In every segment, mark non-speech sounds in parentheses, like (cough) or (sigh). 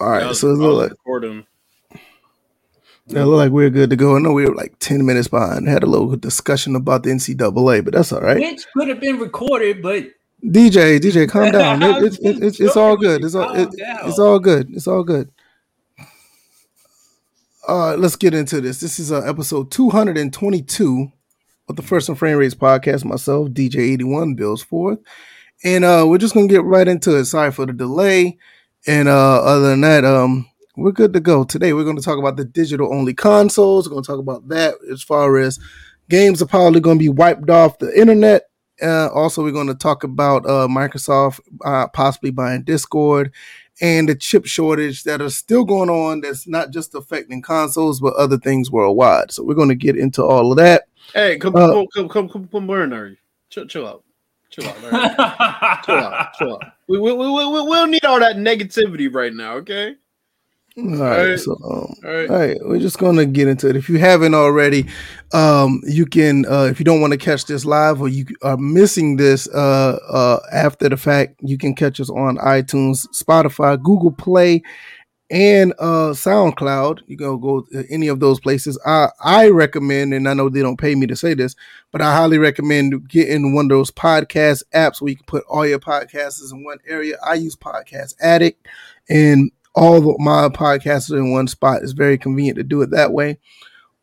All right, was- so it I was look like recording. it look like we're good to go. I know we were like ten minutes behind. Had a little discussion about the NCAA, but that's all right. Which could have been recorded, but DJ, DJ, calm (laughs) down. I It, it, it, it's it's all good. It's all it, it's all good. It's all good. All right, let's get into this. This is uh, episode 222 of the First and Frame Rates podcast. Myself, DJ81, Bills Fourth. And uh, we're just gonna get right into it. Sorry for the delay. And uh, other than that, um, we're good to go. Today we're gonna talk about the digital only consoles. We're gonna talk about that as far as games are probably gonna be wiped off the internet. Uh, also, we're going to talk about uh, Microsoft uh, possibly buying Discord and the chip shortage that are still going on. That's not just affecting consoles, but other things worldwide. So we're going to get into all of that. Hey, come, Uh, come, come, come, come, come, learn, Larry. Chill, chill out. Chill out, (laughs) chill out. Chill out. We, we, we, we, we don't need all that negativity right now, okay? All right. right. So, um, All right. all right, we're just to get into it. If you haven't already, um, you can. Uh, if you don't want to catch this live or you are missing this uh, uh, after the fact, you can catch us on iTunes, Spotify, Google Play, and uh, SoundCloud. You can go to any of those places. I I recommend, and I know they don't pay me to say this, but I highly recommend getting one of those podcast apps where you can put all your podcasts in one area. I use Podcast Addict, and all the, my podcasts are in one spot. It's very convenient to do it that way.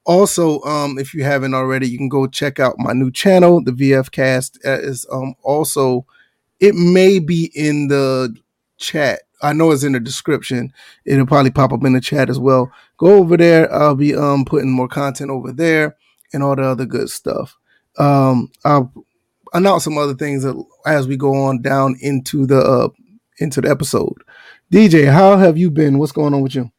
Also, um, if you haven't already, you can go check out my new channel, the VF Cast. Uh, is um also it may be in the chat. I know it's in the description. It'll probably pop up in the chat as well. Go over there. I'll be um putting more content over there and all the other good stuff. Um, I'll announce some other things as we go on down into the uh, into the episode. DJ, how have you been? What's going on with you?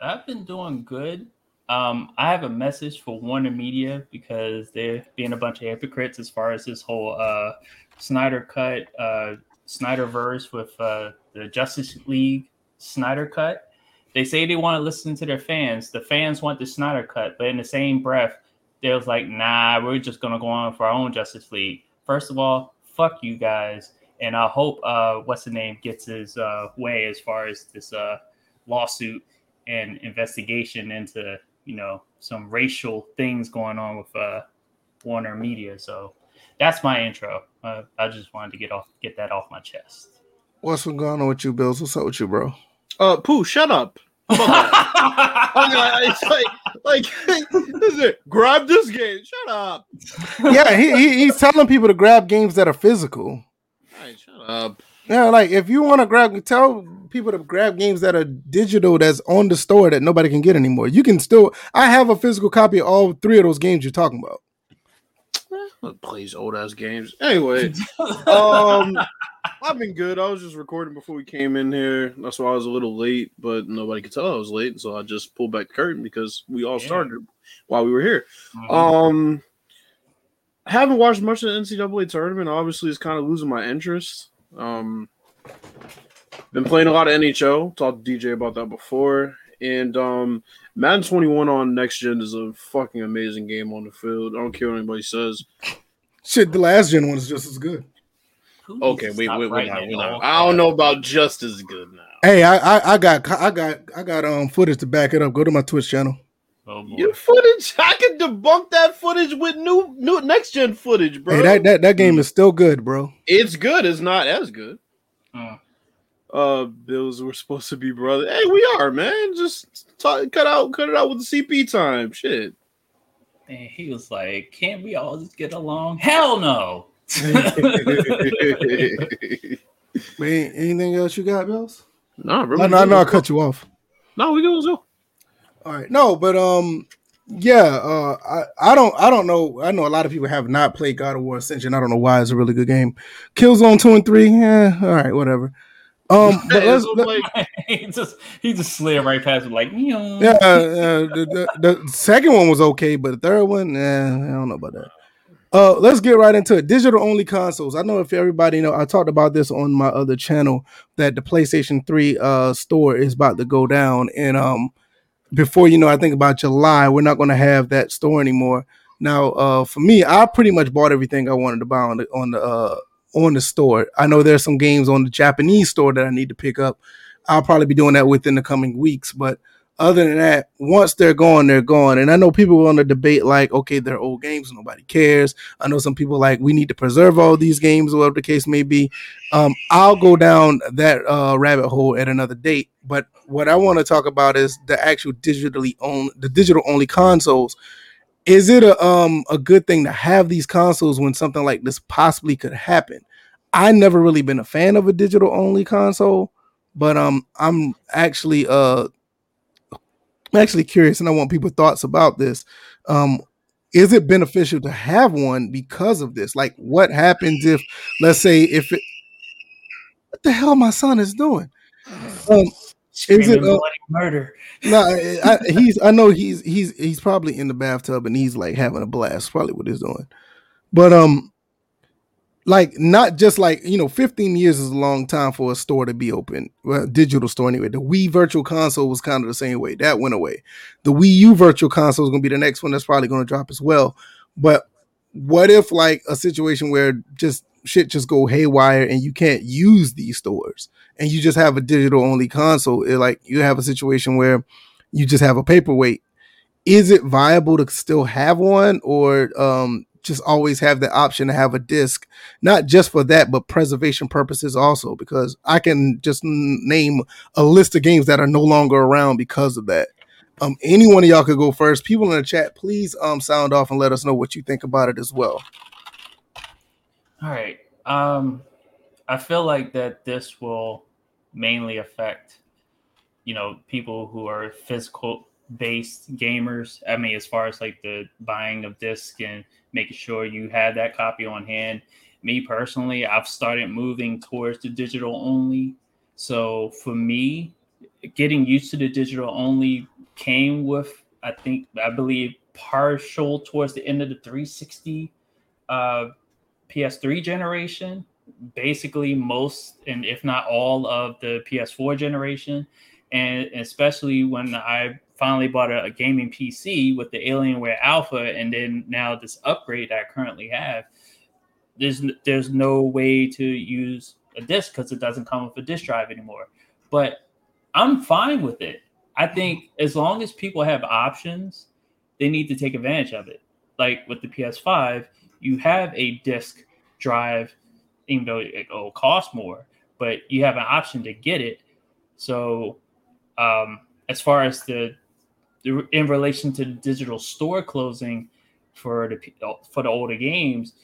I've been doing good. Um, I have a message for Warner Media because they're being a bunch of hypocrites as far as this whole uh, Snyder cut, uh, Snyderverse with uh, the Justice League Snyder cut. They say they want to listen to their fans. The fans want the Snyder cut, but in the same breath, they was like, "Nah, we're just gonna go on for our own Justice League." First of all, fuck you guys, and I hope uh, what's the name gets his uh, way as far as this uh, lawsuit and investigation into you know some racial things going on with uh, Warner Media. So that's my intro. Uh, I just wanted to get off get that off my chest. What's been going on with you, Bills? What's up with you, bro? Uh, Pooh, shut up. How about that? Okay, it's like, like, (laughs) is it, grab this game. Shut up. yeah, he, he he's telling people to grab games that are physical. Hey, shut up. Yeah, like if you want to grab, tell people to grab games that are digital that's on the store that nobody can get anymore. You can still. I have a physical copy of all three of those games you're talking about. Plays old ass games. Anyway, (laughs) um, I've been good. I was just recording before we came in here. That's why I was a little late, but nobody could tell I was late, so I just pulled back the curtain because we all Yeah. started while we were here. Mhm. Um, I haven't watched much of the NCAA tournament. Obviously, it's kind of losing my interest. Um, been playing a lot of NHL. Talked to DJ about that before, and um, Madden 21 on next gen is a fucking amazing game on the field. I don't care what anybody says. Shit, the last gen one is just as good. Who Okay, to wait, stop wait, wait, writing wait, it I don't know about just as good now. Hey, I, I I got I got I got um footage to back it up. Go to my Twitch channel. Oh, boy. Your footage, I can debunk that footage with new new next gen footage, bro. Hey, that, that that game is still good, bro. it's good. It's not as good. Mm. Uh, Bills were supposed to be brother. Hey, we are, man. Just talk, cut out, cut it out with the CP time. Shit. And he was like, "Can't we all just get along?" Hell no. (laughs) Man, anything else you got, Bills? nah, bro. I know I know I cut you off. No, we go. go. All right. No, but um yeah, uh I, I don't I don't know. I know a lot of people have not played God of War Ascension. I don't know why it's a really good game. Killzone 2 and 3, yeah, all right, whatever. Um (laughs) but let's It's let- like, (laughs) he just he just slid right past it like, yeah, yeah, uh, the, the, the second one was okay, but the third one, eh, I don't know about that. Uh, let's get right into it. Digital only consoles. I know if everybody know, I talked about this on my other channel that the PlayStation 3 uh store is about to go down. And um before you know, I think about July, we're not gonna have that store anymore. Now, uh for me, I pretty much bought everything I wanted to buy on the on the uh on the store. I know there's some games on the Japanese store that I need to pick up. I'll probably be doing that within the coming weeks. But other than that, once they're gone, they're gone. And I know people want to debate like, okay, they're old games, nobody cares. I know some people like we need to preserve all these games, whatever the case may be. Um, I'll go down that uh, rabbit hole at another date. But what I want to talk about is the actual digitally own the digital only consoles. Is it a um a good thing to have these consoles when something like this possibly could happen? I never really been a fan of a digital only console, but um I'm actually uh I'm actually curious and I want people's thoughts about this. Um, is it beneficial to have one because of this? Like, what happens if, let's say, if it, what the hell my son is doing? (sighs) Um, is it uh, murder? No, (laughs) nah, he's. I know he's he's he's probably in the bathtub and he's like having a blast. Probably what he's doing, but um, like not just like you know 15 years is a long time for a store to be open well digital store anyway. The wii virtual console was kind of the same way. That went away. The wii u virtual console is going to be the next one that's probably going to drop as well. But what if like a situation where just shit just go haywire and you can't use these stores and you just have a digital only console? It, like you have a situation where you just have a paperweight. Is it viable to still have one or um just always have the option to have a disc, not just for that, but preservation purposes also, because I can just name a list of games that are no longer around because of that. Um, any one of y'all could go first. People in the chat, please um sound off and let us know what you think about it as well. All right. Um, I feel like that this will mainly affect, you know, people who are physical based gamers. I mean, as far as like the buying of disc and making sure you have that copy on hand. Me personally, I've started moving towards the digital only. So for me, getting used to the digital only came with, I think, I believe, partial towards the end of the 360 uh, PS3 generation. Basically, most and if not all of the PS4 generation, and especially when I finally bought a, a, gaming PC with the Alienware Alpha, and then now this upgrade that I currently have. There's there's no way to use a disc because it doesn't come with a disc drive anymore. But I'm fine with it. I think as long as people have options, they need to take advantage of it. Like with the PS5, you have a disc drive, even though it will cost more, but you have an option to get it. So, um, as far as the in relation to the digital store closing for the for the older games,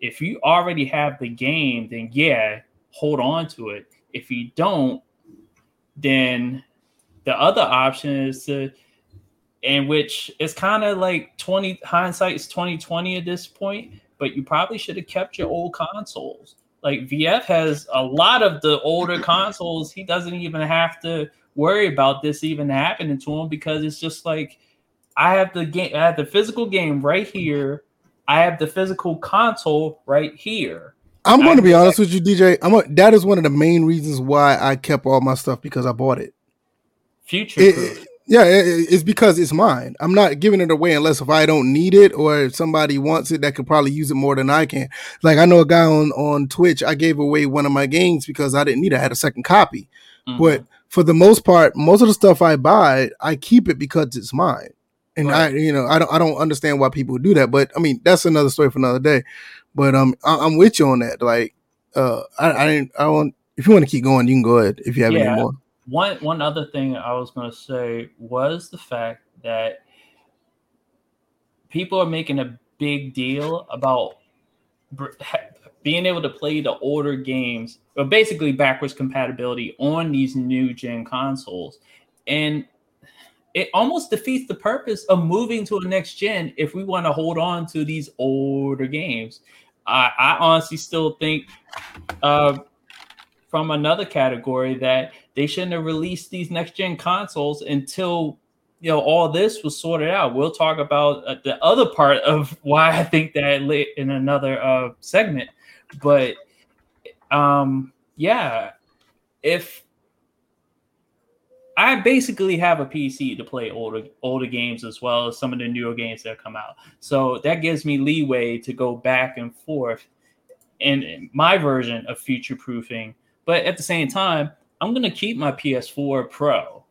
if you already have the game, then yeah, hold on to it. If you don't, then the other option is to in which it's kind of like 20 hindsight is 2020 at this point, but you probably should have kept your old consoles. Like VF has a lot of the older (clears throat) consoles. He doesn't even have to worry about this even happening to him because it's just like I have the game, I have the physical game right here. I have the physical console right here. I'm going to be honest with you, DJ. I'm a, that is one of the main reasons why I kept all my stuff because I bought it. Future it, yeah, it, it's because it's mine. I'm not giving it away unless if I don't need it or if somebody wants it that could probably use it more than I can. Like I know a guy on on Twitch. I gave away one of my games because I didn't need it. I had a second copy, mm-hmm. but for the most part, most of the stuff I buy, I keep it because it's mine. And right. I, you know, I don't, I don't understand why people do that. But I mean, that's another story for another day. But um, I, am with you on that. Like, uh, I, I didn't, I want. If you want to keep going, you can go ahead. If you have yeah. any more. One, one other thing I was going to say was the fact that people are making a big deal about being able to play the older games, or basically backwards compatibility on these new gen consoles. And it almost defeats the purpose of moving to a next gen if we want to hold on to these older games. I, I honestly still think, uh, from another category, that they shouldn't have released these next gen consoles until you know all this was sorted out. We'll talk about uh, the other part of (laughs) why I think that in another uh, segment but um, yeah, if I basically have a PC to play older older games as well as some of the newer games that come out, so that gives me leeway to go back and forth in my version of future proofing. But at the same time, I'm gonna keep my PS4 Pro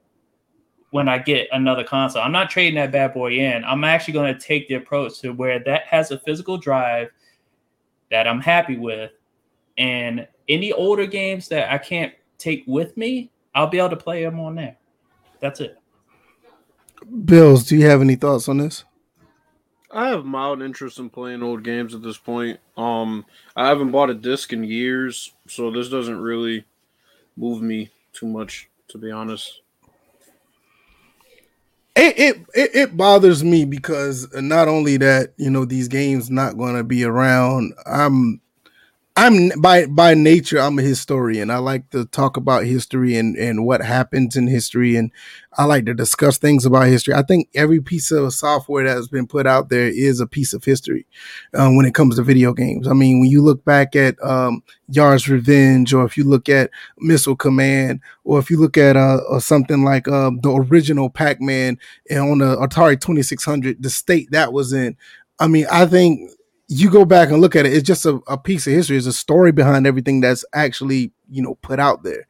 when I get another console. I'm not trading that bad boy in. I'm actually gonna take the approach to where that has a physical drive that I'm happy with, and any older games that I can't take with me, I'll be able to play them on there. That's it. Bills, do you have any thoughts on this? I have mild interest in playing old games at this point. Um, I haven't bought a disc in years, so this doesn't really move me too much, to be honest. It, it it bothers me because not only that you know these games not going to be around. I'm I'm by by nature I'm a historian. I like to talk about history and and what happens in history, and I like to discuss things about history. I think every piece of software that has been put out there is a piece of history um, when it comes to video games. I mean, when you look back at um, Yars' Revenge, or if you look at Missile Command, or if you look at uh, or something like uh, the original Pac-Man on the Atari 2600, the state that was in. I mean, I think you go back and look at it, it's just a, a piece of history. It's a story behind everything that's actually, you know, put out there.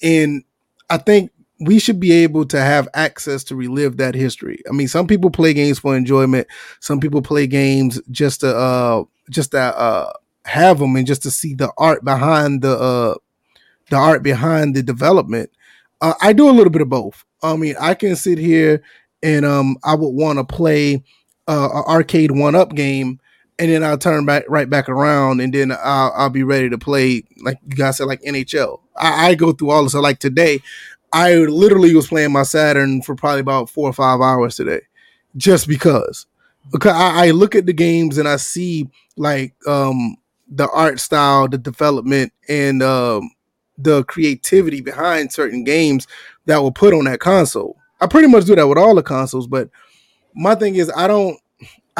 And I think we should be able to have access to relive that history. I mean, some people play games for enjoyment. Some people play games just to uh just to uh have them and just to see the art behind the uh the art behind the development. Uh, I do a little bit of both. I mean, I can sit here and um I would want to play uh, an arcade one up game and then I'll turn back right back around, and then I'll, I'll be ready to play like you guys said, like NHL. I, I go through all this. So like today, I literally was playing my Saturn for probably about four or five hours today, just because. Because I, I look at the games and I see like um the art style, the development, and um the creativity behind certain games that were put on that console. I pretty much do that with all the consoles, but my thing is I don't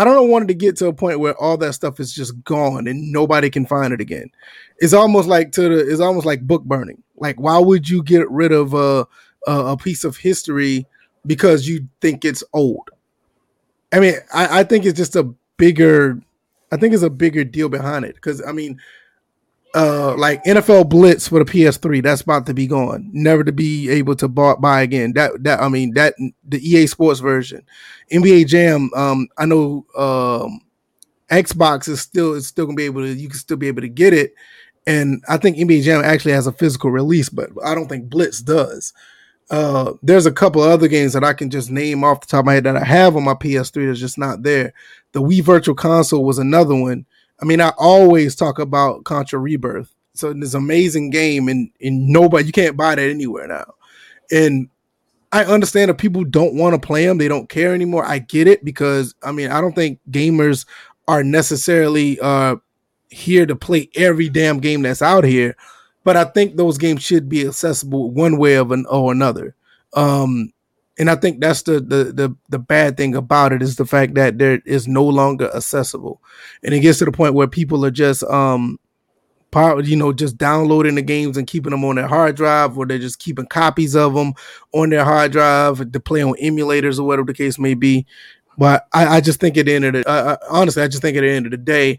I don't want it to get to a point where all that stuff is just gone and nobody can find it again. It's almost like to the it's almost like book burning. Like why would you get rid of a a, piece of history because you think it's old? I mean, I, I think it's just a bigger I think it's a bigger deal behind it because I mean uh like NFL Blitz for the PS3 that's about to be gone. Never to be able to buy, buy again. That that I mean that the EA Sports version. NBA Jam um I know um Xbox is still is still gonna be able to you can still be able to get it. And I think NBA Jam actually has a physical release but I don't think Blitz does. Uh there's a couple other games that I can just name off the top of my head that I have on my PS3 that's just not there. The Wii Virtual Console was another one I mean, I always talk about Contra Rebirth. So this amazing game, and and nobody you can't buy that anywhere now. And I understand that people don't want to play them, they don't care anymore. I get it because I mean, I don't think gamers are necessarily uh here to play every damn game that's out here, but I think those games should be accessible one way of an or another. Um, and I think that's the, the the the bad thing about it is the fact that there is no longer accessible, and it gets to the point where people are just um, you know, just downloading the games and keeping them on their hard drive, or they're just keeping copies of them on their hard drive to play on emulators or whatever the case may be. But I, I just think at the end of the uh, honestly, I just think at the end of the day,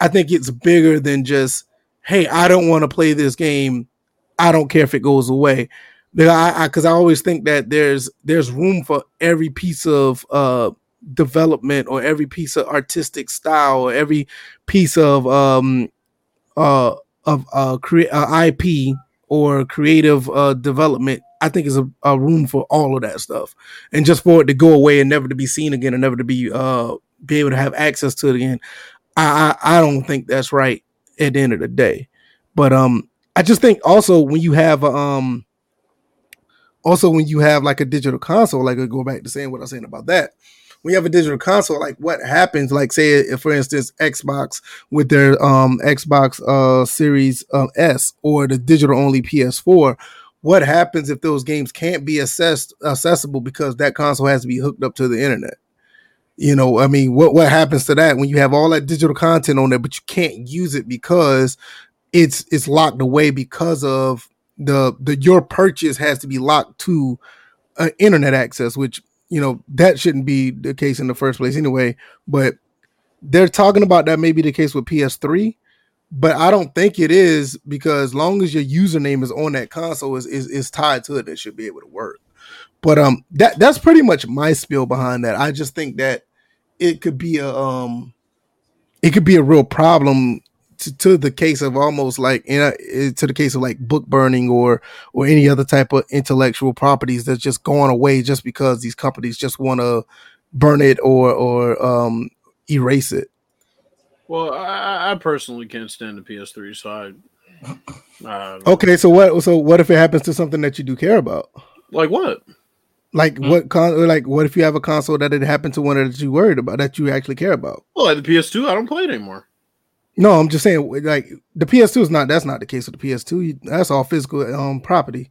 I think it's bigger than just hey, I don't want to play this game. I don't care if it goes away because I, I, I, always think that there's there's room for every piece of uh development or every piece of artistic style or every piece of um uh of uh create uh, IP or creative uh development. I think is a, a room for all of that stuff. And just for it to go away and never to be seen again and never to be uh be able to have access to it again I I, I don't think that's right at the end of the day. But um I just think also when you have um also when you have like a digital console, like I go back to saying what I was saying about that. When you have a digital console, like what happens? Like say, if for instance, Xbox with their um Xbox uh Series um, S or the digital only PS4, what happens if those games can't be assessed accessible because that console has to be hooked up to the internet? You know, I mean, what what happens to that when you have all that digital content on there, but you can't use it because it's it's locked away because of the the your purchase has to be locked to uh, internet access, which you know that shouldn't be the case in the first place anyway. But they're talking about that may be the case with PS3, but I don't think it is because as long as your username is on that console is is, is tied to it, it should be able to work. But um, that that's pretty much my spiel behind that. I just think that it could be a um, it could be a real problem to, to the case of almost like you know, to the case of like book burning or or any other type of intellectual properties that's just going away just because these companies just want to burn it or or um erase it. Well, I, I personally can't stand the PS3, so I. Uh, okay, so what? So what if it happens to something that you do care about? Like what? Like mm-hmm. what? Con- like what if you have a console that it happened to one that you worried about that you actually care about? Well, like the PS2, I don't play it anymore. No, I'm just saying, like the PS2 is not. That's not the case with the PS2. That's all physical um property.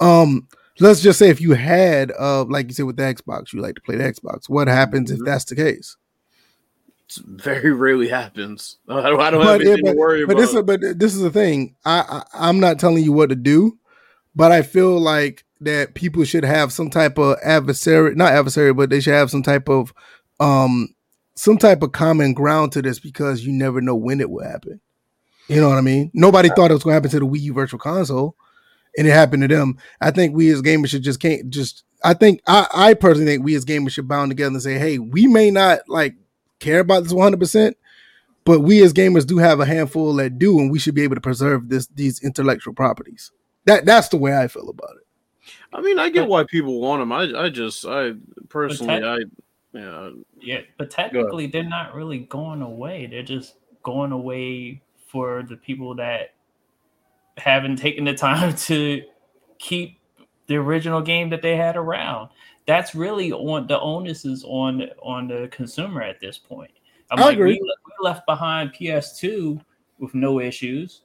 Um, let's just say if you had, uh, like you said with the Xbox, you like to play the Xbox. What happens mm-hmm. if that's the case? very (laughs) rarely happens. (laughs) I don't, I don't but, have anything but, to worry but about. This is, but this is the thing. I, I I'm not telling you what to do, but I feel like that people should have some type of adversary, not adversary, but they should have some type of um some type of common ground to this because you never know when it will happen. You know what I mean? Nobody thought it was going to happen to the Wii U Virtual Console, and it happened to them. I think we as gamers should just can't just. I think I, I personally think we as gamers should bound together and say, hey, we may not like care about this 100%, but we as gamers do have a handful that do, and we should be able to preserve this these intellectual properties. That that's the way I feel about it. I mean, I get why people want them. I I just I personally I yeah yeah, but technically they're not really going away. They're just going away for the people that haven't taken the time (laughs) to keep the original game that they had around that's really on the onus is on on the consumer at this point. I'm I like, agree. We, we, left behind PS2 with no issues.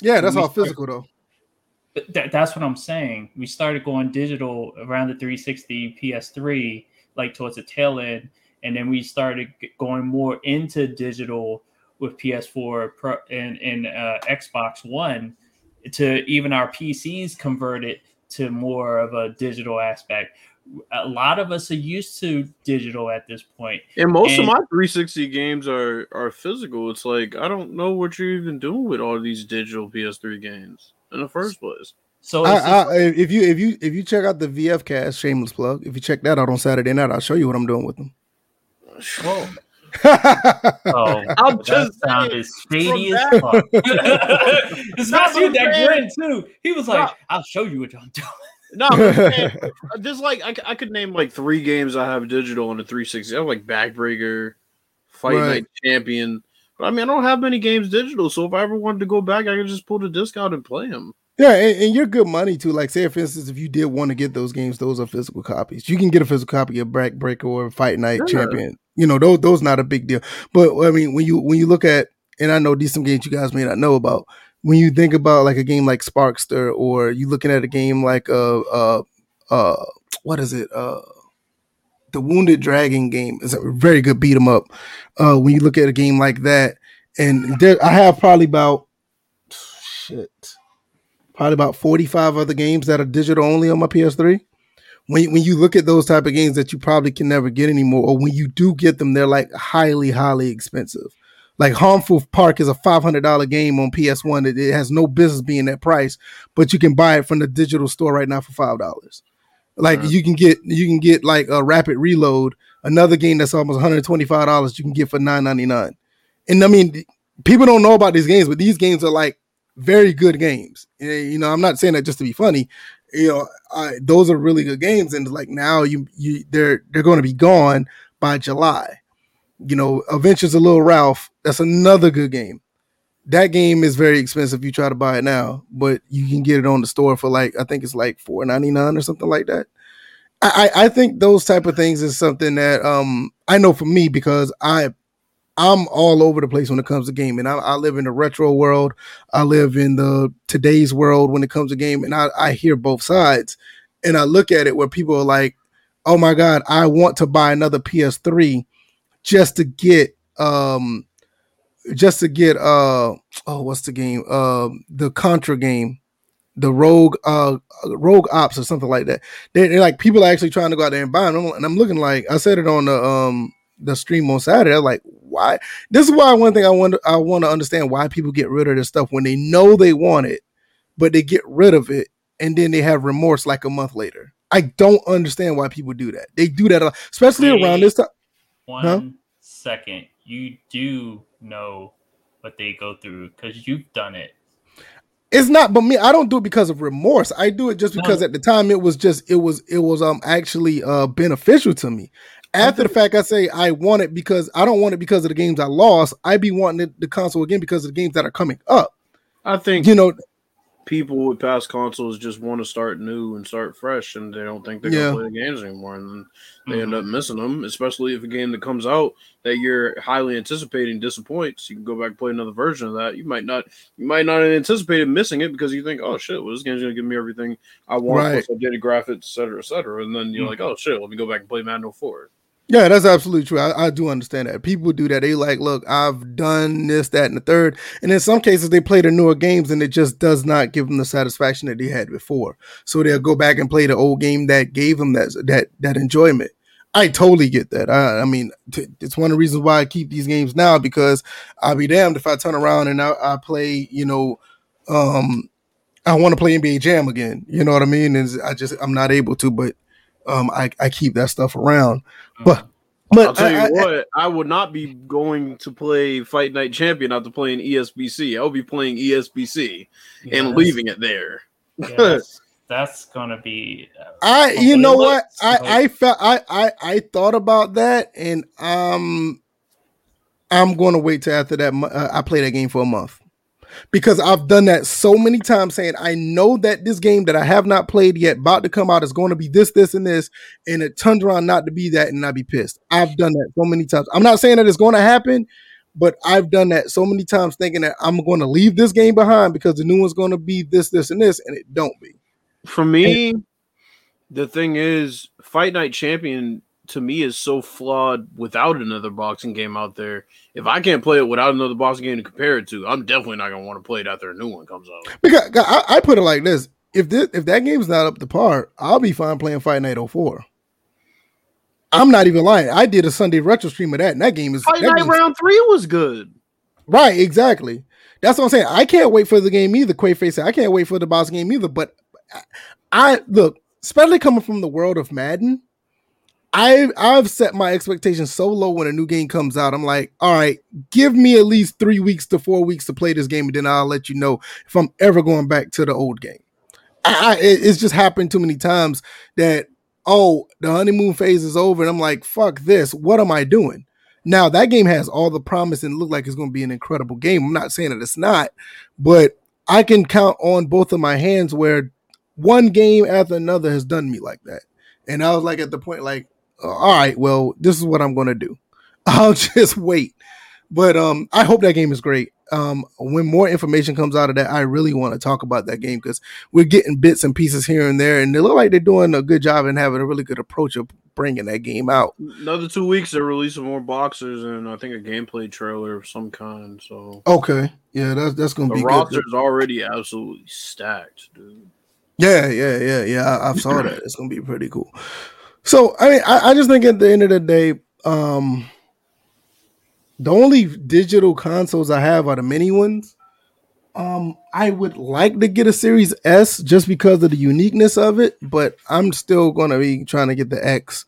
Yeah, that's all started, physical though. That, that's what I'm saying. We started going digital around the 360 PS3, like towards the tail end, and then we started going more into digital with PS4 Pro and, and uh, Xbox One to even our PCs converted to more of a digital aspect a lot of us are used to digital at this point. And most and, of my 360 games are are physical. It's like I don't know what you're even doing with all these digital PS3 games in the first place. So I, I, if you if you if you check out the VF cast, shameless plug. If you check that out on Saturday night, I'll show you what I'm doing with them. Whoa. (laughs) oh, (laughs) I'm just sounded shady as fuck. (laughs) Especially that grin too. He was like, "I'll show you what I'm doing." No, there's uh, like I, I could name like three games I have digital on the 360. I have like Backbreaker, Fight right. Night Champion. But I mean, I don't have many games digital, so if I ever wanted to go back, I could just pull the disc out and play them. Yeah, and, and, you're good money too. Like, say for instance, if you did want to get those games, those are physical copies. You can get a physical copy of Backbreaker or Fight Night yeah. Champion. You know, those those not a big deal. But I mean, when you when you look at, and I know these some games you guys may not know about when you think about like a game like Sparkster, or you looking at a game like uh uh uh what is it uh the Wounded Dragon game is a very good beat 'em up. Uh, when you look at a game like that, and there, I have probably about shit, probably about forty five other games that are digital only on my PS3. When when you look at those type of games that you probably can never get anymore, or when you do get them, they're like highly highly expensive. Like Harmful Park is a five hundred dollar game on PS1. It, it, has no business being that price, but you can buy it from the digital store right now for five dollars. Like you can get you can get like a Rapid Reload, another game that's almost one hundred twenty five dollars. You can get for nine ninety nine. And I mean, people don't know about these games, but these games are like very good games. You know, I'm not saying that just to be funny. You know, I, those are really good games, and like now you you they're they're going to be gone by July you know, Adventures of Little Ralph. That's another good game. That game is very expensive if you try to buy it now, but you can get it on the store for like I think it's like four ninety nine or something like that. I, I think those type of things is something that um I know for me because I I'm all over the place when it comes to gaming. I, I live in the retro world. I live in the today's world when it comes to gaming. I, I hear both sides, and I look at it where people are like, "Oh my god, I want to buy another PS3." just to get um just to get uh oh what's the game um the contra game the rogue uh rogue ops or something like that they're, they're, like people are actually trying to go out there and buy them and i'm looking like i said it on the um the stream on saturday I'm like why. This is why one thing I want I want to understand why people get rid of this stuff when they know they want it, but they get rid of it and then they have remorse like a month later. I don't understand why people do that. They do that, especially Wait around this time. One Huh? second, You do know what they go through because you've done it. It's not, but me, I don't do it because of remorse. I do it just because No. at the time it was just it was it was um actually uh beneficial to me. After the fact, I say I want it because I don't want it because of the games I lost. I'd be wanting the, the console again because of the games that are coming up. I think You know, people with past consoles just want to start new and start fresh, and they don't think they're Yeah. gonna play the games anymore, and then they end Mhm. up missing them. Especially if a game that comes out that you're highly anticipating disappoints, you can go back and play another version of that. You might not, you might not have anticipated missing it because you think, oh shit, well this game's gonna give me everything I want, Right. plus updated graphics, et cetera, et cetera, and then you're Mhm. like, oh shit, let me go back and play Madden 04. Yeah, that's absolutely true. I, I do understand that. People do that. They like, look, I've done this, that, and the third. And in some cases, they play the newer games and it just does not give them the satisfaction that they had before. So they'll go back and play the old game that gave them that that that enjoyment. I totally get that. I, I mean, t- it's one of the reasons why I keep these games now because I'll be damned if I turn around and I, I play, you know, um, I want to play NBA Jam again. You know what I mean? And I just I'm not able to, but um, I I keep that stuff around. But but I'll tell you I- I- what, I would not be going to play Fight Night Champion after playing ESBC. I'll be playing ESBC Yeah, and leaving it there. yeah, that's, (laughs) that's gonna be. uh, I you know what I I felt I I I thought about that and um I'm going to wait till after that uh, I play that game for a month because I've done that so many times saying I know that this game that I have not played yet about to come out is going to be this this and this and it turns around not to be that and I be pissed. I've done that so many times. I'm not saying that it's going to happen but I've done that so many times thinking that I'm going to leave this game behind because the new one's going to be this this and this and it don't be. For me, the thing is, Fight Night Champion to me is so flawed without another boxing game out there. If I can't play it without another boxing game to compare it to, I'm definitely not gonna want to play it after a new one comes out. Because I, I put it like this: if this if that game's not up to par, I'll be fine playing Fight Night 04. I'm not even lying. I did a Sunday retro stream of that, and that game is Fight Night game's- Round Three was good. right. Exactly. That's what I'm saying. I can't wait for the game either. Quayface said, I can't wait for the boss game either. But I, I look, especially coming from the world of Madden, I I've set my expectations so low when a new game comes out. I'm like, all right, give me at least three weeks to four weeks to play this game, and then I'll let you know if I'm ever going back to the old game. I, I it's just happened too many times that oh the honeymoon phase is over, and I'm like, fuck this. What am I doing? Now that game has all the promise and look like it's going to be an incredible game. I'm not saying that it's not, but I can count on both of my hands where one game after another has done me like that. And I was like at the point like, all right, well, this is what I'm going to do. (laughs) I'll just wait. But um I hope that game is great. Um when more information comes out of that, I really want to talk about that game because we're getting bits and pieces here and there, and they look like they're doing a good job and having a really good approach of bringing that game out. Another two weeks, they're releasing more boxers and I think a gameplay trailer of some kind. So Okay, yeah, that's that's gonna the be good. roster's already absolutely stacked, dude. Yeah, yeah, yeah, yeah. I, I saw (clears throat) that. It's gonna be pretty cool. So I mean, I, I just think at the end of the day, um, the only digital consoles I have are the mini ones. Um, I would like to get a Series S just because of the uniqueness of it, but I'm still gonna be trying to get the X.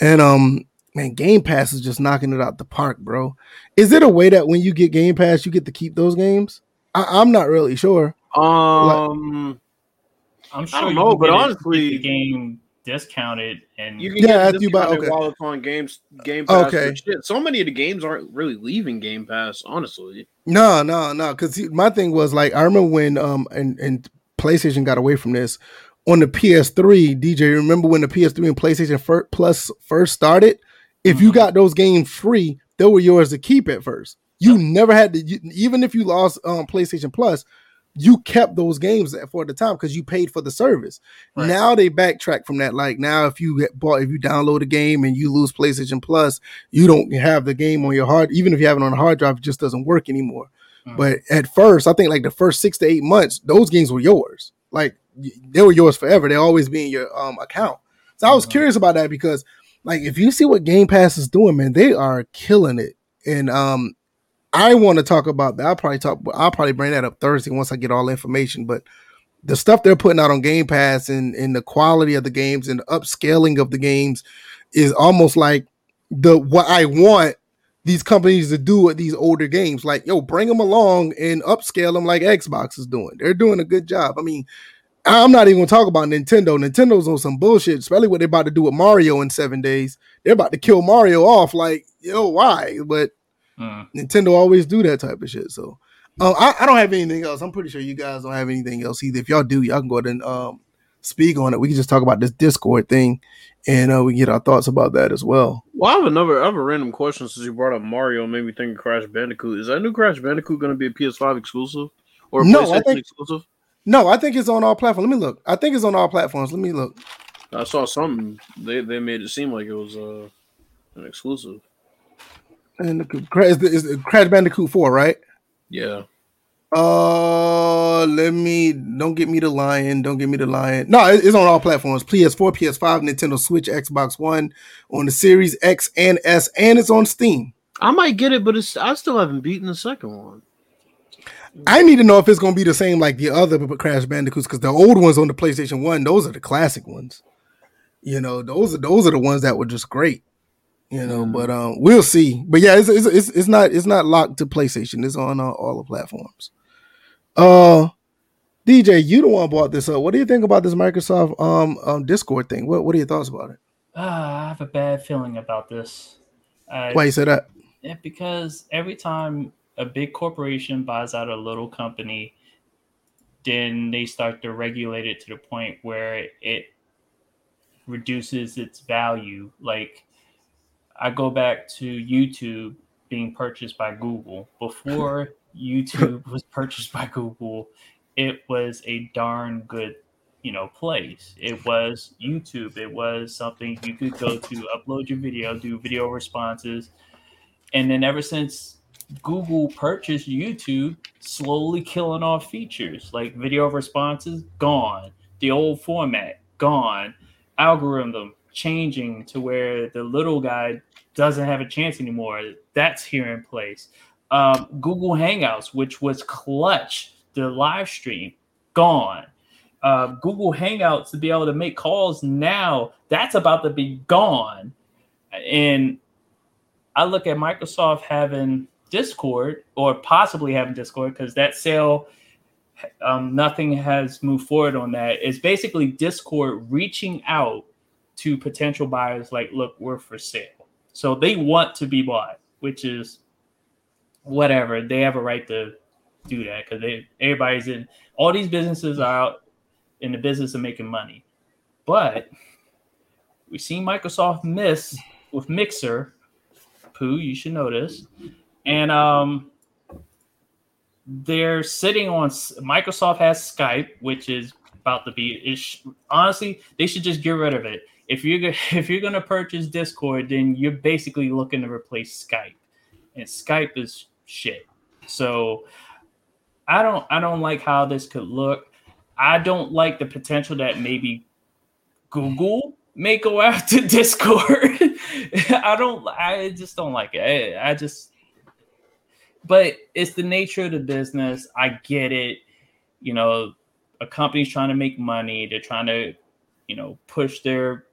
And um, man, Game Pass is just knocking it out the park, bro. Is it a way that when you get Game Pass, you get to keep those games? I, I'm not really sure. Um, I'm sure don't know, can but honestly- the game discounted and you can Yeah, get after you buy- discounted okay. while it's on games Game Pass. Okay. Okay, shit. So many of the games aren't really leaving Game Pass, honestly. No, no, no. Because my thing was like I remember when um and and PlayStation got away from this on the PS3. DJ, remember when the PS3 and PlayStation fir- Plus first started? If you Mhm. got those games free, they were yours to keep at first. You never had to, you, even if you lost um PlayStation Plus, you kept those games for the time because you paid for the service. Right. Now they backtrack from that. Like now, if you get bought, if you download a game and you lose PlayStation Plus, you don't have the game on your hard. Even if you have it on a hard drive, it just doesn't work anymore. Mhm. But at first, I think like the first six to eight months, those games were yours. Like they were yours forever. They always be in your um account. So I was Mhm. curious about that because like if you see what Game Pass is doing, man, they are killing it. and um, I want to talk about that. I'll probably talk. I'll probably bring that up Thursday once I get all the information. But the stuff they're putting out on Game Pass and and the quality of the games and the upscaling of the games is almost like the what I want these companies to do with these older games. Like, yo, bring them along and upscale them like Xbox is doing. They're doing a good job. I mean, I'm not even gonna talk about Nintendo. Nintendo's on some bullshit, especially what they're about to do with Mario in seven days. They're about to kill Mario off. Like, yo, why? But uh. Nintendo always do that type of shit. So, uh, I, I, don't have anything else. I'm pretty sure you guys don't have anything else either. If y'all do, y'all can go ahead and um, speak on it. We can just talk about this Discord thing, and uh, we get our thoughts about that as well. Well, I have another, I have a random question since you brought up Mario. Made me think of Crash Bandicoot. Is that new Crash Bandicoot going to be a PS5 exclusive or no? I think, exclusive? No, I think it's on all platforms. Let me look. I think it's on all platforms. Let me look. I saw something. They they made it seem like it was uh, an exclusive. And the, Crash Bandicoot Four, right? Yeah. Uh, let me. Don't get me the lion. Don't get me the lion. No, it's on all platforms: PS4, PS5, Nintendo Switch, Xbox One, on the Series X and S, and it's on Steam. I might get it, but it's I still haven't beaten the second one. I need to know if it's going to be the same like the other Crash Bandicoots because the old ones on the PlayStation One, those are the classic ones. You know, those are those are the ones that were just great you know. Mm-hmm. But um, we'll see. But yeah, it's, it's it's it's, not it's not locked to PlayStation. It's on uh, all the platforms. Uh, DJ, you the one brought this up. What do you think about this Microsoft um, um Discord thing? What what are your thoughts about it? Uh, I have a bad feeling about this. Uh, Why you say that? Yeah, because every time a big corporation buys out a little company, then they start to regulate it to the point where it reduces its value. Like I go back to YouTube being purchased by Google. Before (laughs) YouTube was purchased by Google, it was a darn good, you know, place. It was YouTube. It was something you could go to, upload your video, do video responses. And then ever since Google purchased YouTube, slowly killing off features like video responses, gone. The old format, gone. Algorithm, changing to where the little guy doesn't have a chance anymore. That's here in place. Um, Google Hangouts, which was clutch, the live stream, gone. Uh, Google Hangouts to be able to make calls now, that's about to be gone. And I look at Microsoft having Discord or possibly having Discord because that sale, um, nothing has moved forward on that. It's basically Discord reaching out to potential buyers like, look, we're for sale. So they want to be bought, which is whatever. They have a right to do that because they everybody's in all these businesses are out in the business of making money. But we've seen Microsoft miss with Mixer. Pooh, you should this. And um they're sitting on Microsoft has Skype, which is about to be honestly, they should just get rid of it if you're (laughs) if you're gonna purchase Discord, then you're basically looking to replace Skype, and Skype is shit. So I don't I don't like how this could look. I don't like the potential that maybe Google may go (laughs) after Discord. (laughs) I don't I just don't like it. I, I just but it's the nature of the business. I get it. You know, a company's trying to make money. They're trying to, you know, push their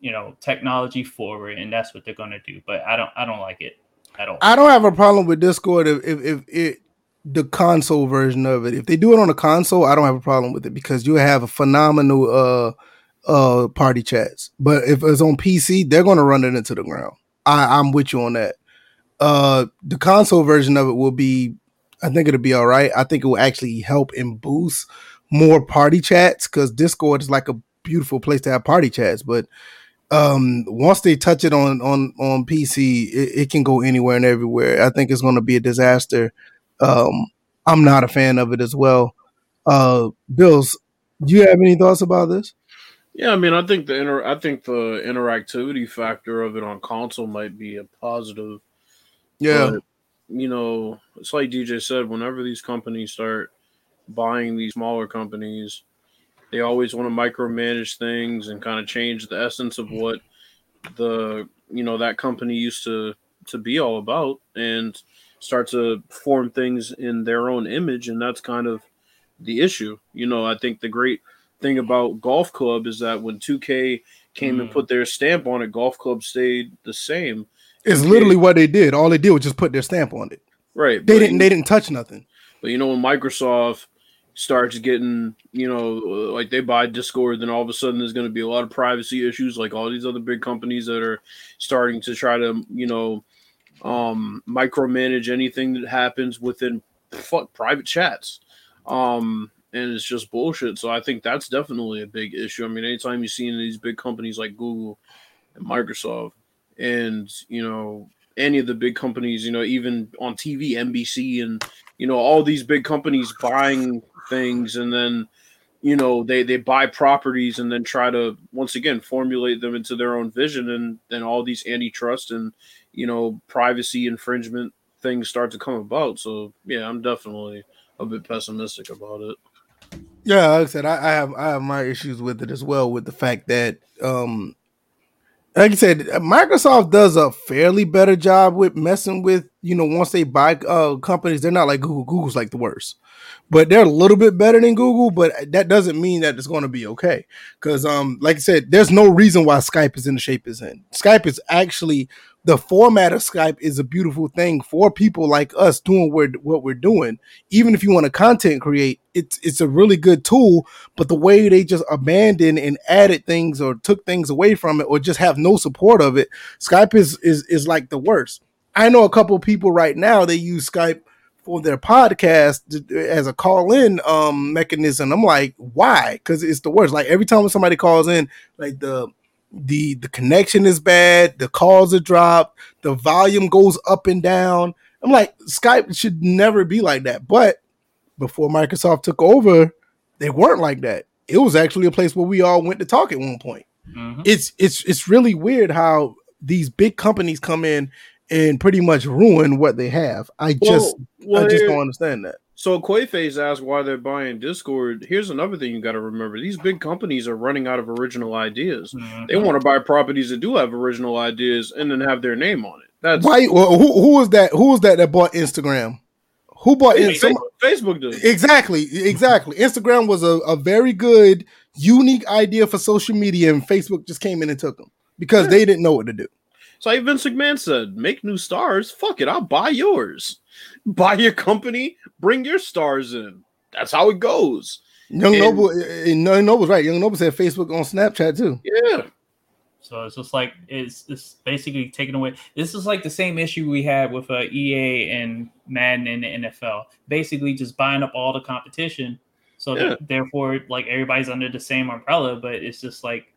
you know technology forward and that's what they're going to do but i don't i don't like it at all. I don't have a problem with discord if if, if it the console version of it. If they do it on a console i don't have a problem with it because you have a phenomenal uh uh party chats. But if it's on pc they're going to run it into the ground. I i'm with you on that. Uh the console version of it will be i think it'll be all right. I think it will actually help and boost more party chats because discord is like a beautiful place to have party chats but um once they touch it on on on pc it, it can go anywhere and everywhere. I think it's going to be a disaster. Um i'm not a fan of it as well. Uh bills do you have any thoughts about this? Yeah i mean i think the inter i think the interactivity factor of it on console might be a positive yeah. but, you know it's like dj said whenever these companies start buying these smaller companies they always want to micromanage things and kind of change the essence of what the you know that company used to to be all about and start to form things in their own image and that's kind of the issue. You know i think the great thing about golf club is that when 2k came mm. and put their stamp on it golf club stayed the same. It's literally what they did. All they did was just put their stamp on it. Right they didn't they didn't touch nothing. But you know when microsoft starts getting, you know, like they buy Discord, then all of a sudden there's going to be a lot of privacy issues, like all these other big companies that are starting to try to, you know, um, micromanage anything that happens within fuck private chats. Um, and it's just bullshit. So I think that's definitely a big issue. I mean, anytime you see any of these big companies like Google and Microsoft, and you know, any of the big companies, you know, even on TV, NBC, and you know, all these big companies buying things and then you know they they buy properties and then try to once again formulate them into their own vision and then all these antitrust and you know privacy infringement things start to come about. So yeah i'm definitely a bit pessimistic about it. Yeah like i said i, I have i have my issues with it as well with the fact that um like I said, Microsoft does a fairly better job with messing with, you know, once they buy uh, companies, they're not like Google. Google's like the worst but they're a little bit better than Google, but that doesn't mean that it's going to be okay. Because, um, like I said, there's no reason why Skype is in the shape it's in. Skype is actually the format of Skype is a beautiful thing for people like us doing what, we're doing. Even if you want to content create, it's it's a really good tool. But the way they just abandoned and added things or took things away from it, or just have no support of it, Skype is is is like the worst. I know a couple people right now they use Skype for their podcast as a call in um mechanism. I'm like, why? Because it's the worst. Like every time somebody calls in, like the the the connection is bad, the calls are dropped, the volume goes up and down. I'm like, Skype should never be like that. But before Microsoft took over, they weren't like that. It was actually a place where we all went to talk at one point. Mm-hmm. It's it's it's really weird how these big companies come in and pretty much ruin what they have. I just well, I just don't understand that. So Quayface asked why they're buying Discord. Here's another thing you got to remember: these big companies are running out of original ideas. Mm-hmm. They want to buy properties that do have original ideas and then have their name on it. That's why. Well, who, who was that? Who was that that bought Instagram? Who bought Facebook? Facebook did exactly, exactly. Instagram was a, a very good, unique idea for social media, and Facebook just came in and took them because yeah. they didn't know what to do. So like Vince McMahon said, make new stars. Fuck it, I'll buy yours. Buy your company, bring your stars in. That's how it goes. Young and, Noble, eh, eh, Young Noble's right. Young Noble said Facebook on Snapchat too. Yeah. So it's just like it's it's basically taken away. This is like the same issue we had with uh, EA and Madden and the NFL. Basically, just buying up all the competition. So yeah. that, therefore, like everybody's under the same umbrella, but it's just like,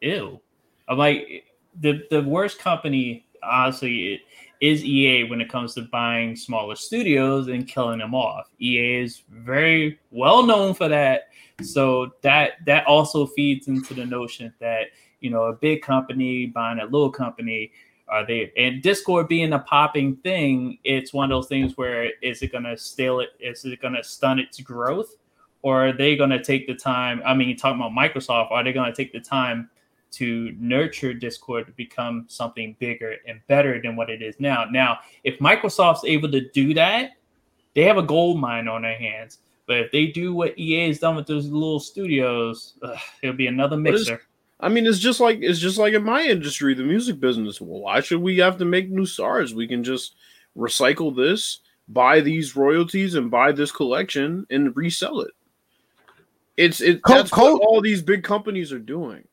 ew. I'm like, the the worst company, honestly, is EA when it comes to buying smaller studios and killing them off. EA is very well known for that. So that that also feeds into the notion that you know a big company buying a little company are they and Discord being a popping thing, it's one of those things where is it gonna stale it, is it gonna stun its growth? Or are they gonna take the time? I mean, talking about Microsoft, are they gonna take the time to nurture Discord to become something bigger and better than what it is now. Now, if Microsoft's able to do that, they have a gold mine on their hands. But if they do what EA has done with those little studios, ugh, it'll be another mixer. I mean, it's just like it's just like in my industry, the music business. Well, why should we have to make new stars? We can just recycle this, buy these royalties, and buy this collection and resell it. It's it. that's what all these big companies are doing.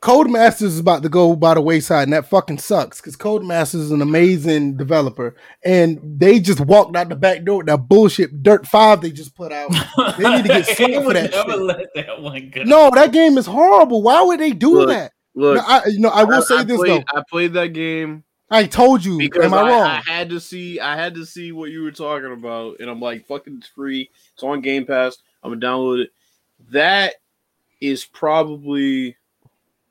Codemasters is about to go by the wayside, and that fucking sucks because Codemasters is an amazing developer, and they just walked out the back door with that bullshit Dirt Five they just put out. They need to get (laughs) sued for that. Never let that one go. No, that game is horrible. Why would they do look, that? Look, no, I, you know, I will I, say I this played, though. I played that game. I told you. Because Am I, I, wrong? I had to see. I had to see what you were talking about, and I'm like, "Fucking, it's free. It's on Game Pass. I'm gonna download it." That is probably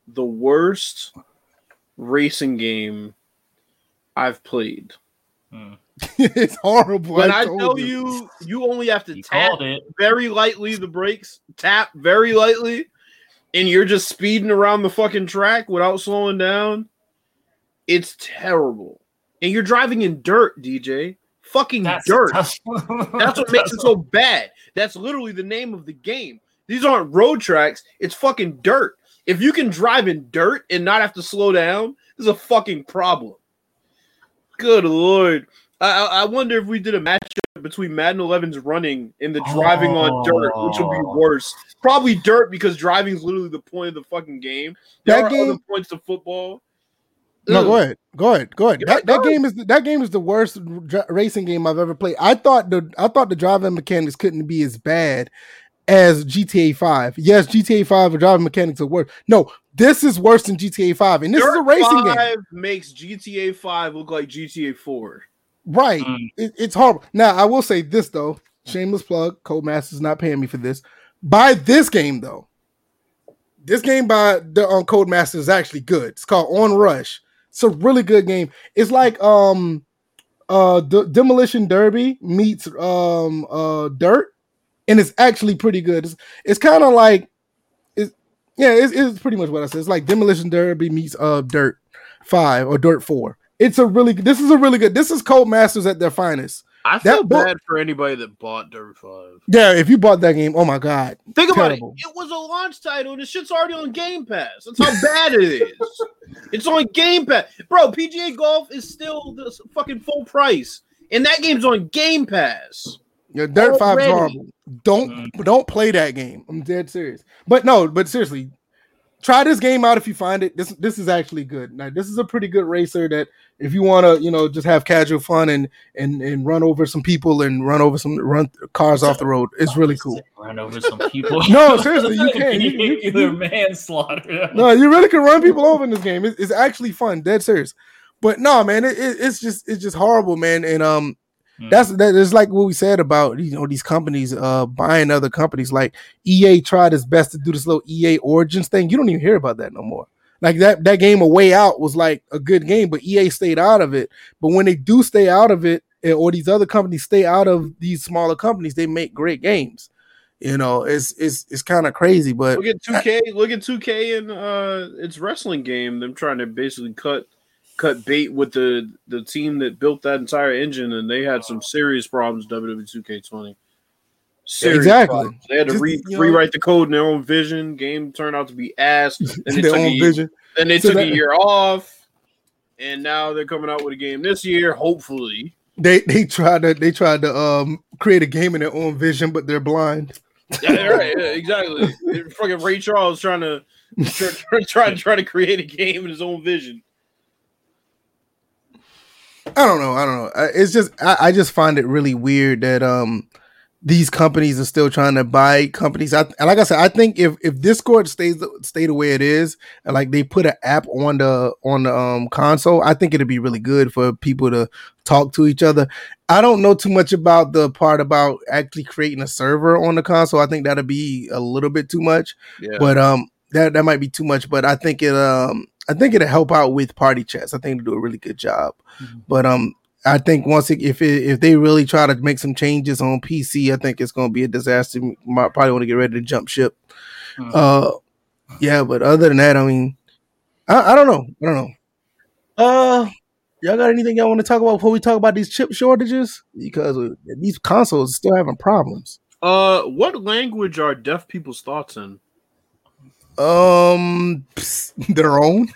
the worst racing game I've played. Hmm. (laughs) it's horrible. When I, I tell you. you, you only have to tap it very lightly the brakes, tap very lightly, and you're just speeding around the fucking track without slowing down. It's terrible. and you're driving in dirt, DJ. Fucking That's dirt. tough. (laughs) That's what makes it so bad. That's literally the name of the game. These aren't road tracks. It's fucking dirt. If you can drive in dirt and not have to slow down, this is a fucking problem. Good lord. I, I I wonder if we did a matchup between Madden 11's running and the driving on dirt, which would be Oh. worse. Probably dirt because driving is literally the point of the fucking game. There That are game- other points to football. No, Ugh. go ahead. Go ahead. Go ahead. Yeah, That, that game is that game is the worst dr- racing game I've ever played. I thought the I thought the driving mechanics couldn't be as bad as GTA 5. Yes, GTA 5 the driving mechanics are worse. No, this is worse than GTA 5. And this is a Dirt racing game. makes GTA 5 look like GTA 4. Right. Mm. It, it's horrible. Now, I will say this though. Shameless plug. Codemasters is not paying me for this. Buy this game though. This game by the on Codemasters is actually good. It's called Onrush. It's a really good game. It's like um uh D- Demolition Derby meets um uh Dirt, and it's actually pretty good. It's it's kind of like it's yeah, it's, it's pretty much what I said. It's like Demolition Derby meets uh Dirt Five or Dirt Four. It's a really this is a really good. This is Codemasters at their finest. I feel That book- bad for anybody that bought Dirt 5. Yeah, if you bought that game, oh my god, Think about it. It was a launch title, and the shit's already on Game Pass. That's how bad it is. (laughs) It's on Game Pass, bro. PGA Golf is still the fucking full price, and that game's on Game Pass. Yeah, Dirt Five is horrible. Don't don't play that game. I'm dead serious. But no, but seriously, try this game out if you find it. This this is actually good. Now this is a pretty good racer that if you want to, you know, just have casual fun and and and run over some people and run over some run cars off the road, it's really cool. Run over some people. (laughs) No, seriously, you (laughs) can. You- you- you- Vehicular manslaughter. No, you really can run people over in this game. It's, it's actually fun, dead serious. But no, man, it, it- it's just it's just horrible, man. And um, Mm. that's that is like what we said about you know these companies uh buying other companies. Like EA tried its best to do this little EA Origins thing. You don't even hear about that no more. Like that that game A Way Out was like a good game, but EA stayed out of it. But when they do stay out of it, eh, or these other companies stay out of these smaller companies, they make great games. You know, it's it's it's kind of crazy, but Look at 2K. Look at 2K and uh, its wrestling game. Them trying to basically cut cut bait with the the team that built that entire engine, and they had some serious problems. WWE 2K20. Serious Exactly. problems. They had to Just, re- you know- rewrite the code in their own vision. Game turned out to be ass. (laughs) And their took, a, own vision. then they So took that- a year off, and now they're coming out with a game this year. Hopefully, They they tried to they tried to um create a game in their own vision, but they're blind. yeah, right, yeah, exactly. (laughs) Fucking Ray Charles trying to try, try, try, try to create a game in his own vision. I don't know. I don't know. It's just I, I just find it really weird that um these companies are still trying to buy companies. I and like I said, I think if if Discord stays stay the way it is, and like they put an app on the on the um console, I think it'd be really good for people to talk to each other. I don't know too much about the part about actually creating a server on the console. I think that'd be a little bit too much. Yeah. but um that that might be too much but i think it um i think it'll help out with party chats. I think it'll do a really good job. Mhm. but um i think once it, if it, if they really try to make some changes on pc i think it's going to be a disaster. Might probably want to get ready to jump ship. Hmm. uh yeah but other than that i mean i, I don't know. I don't know. Uh y'all got anything y'all want to talk about before we talk about these chip shortages? Because uh, these consoles are still having problems. Uh, what language are deaf people's thoughts in? Um, psst, (laughs) their own.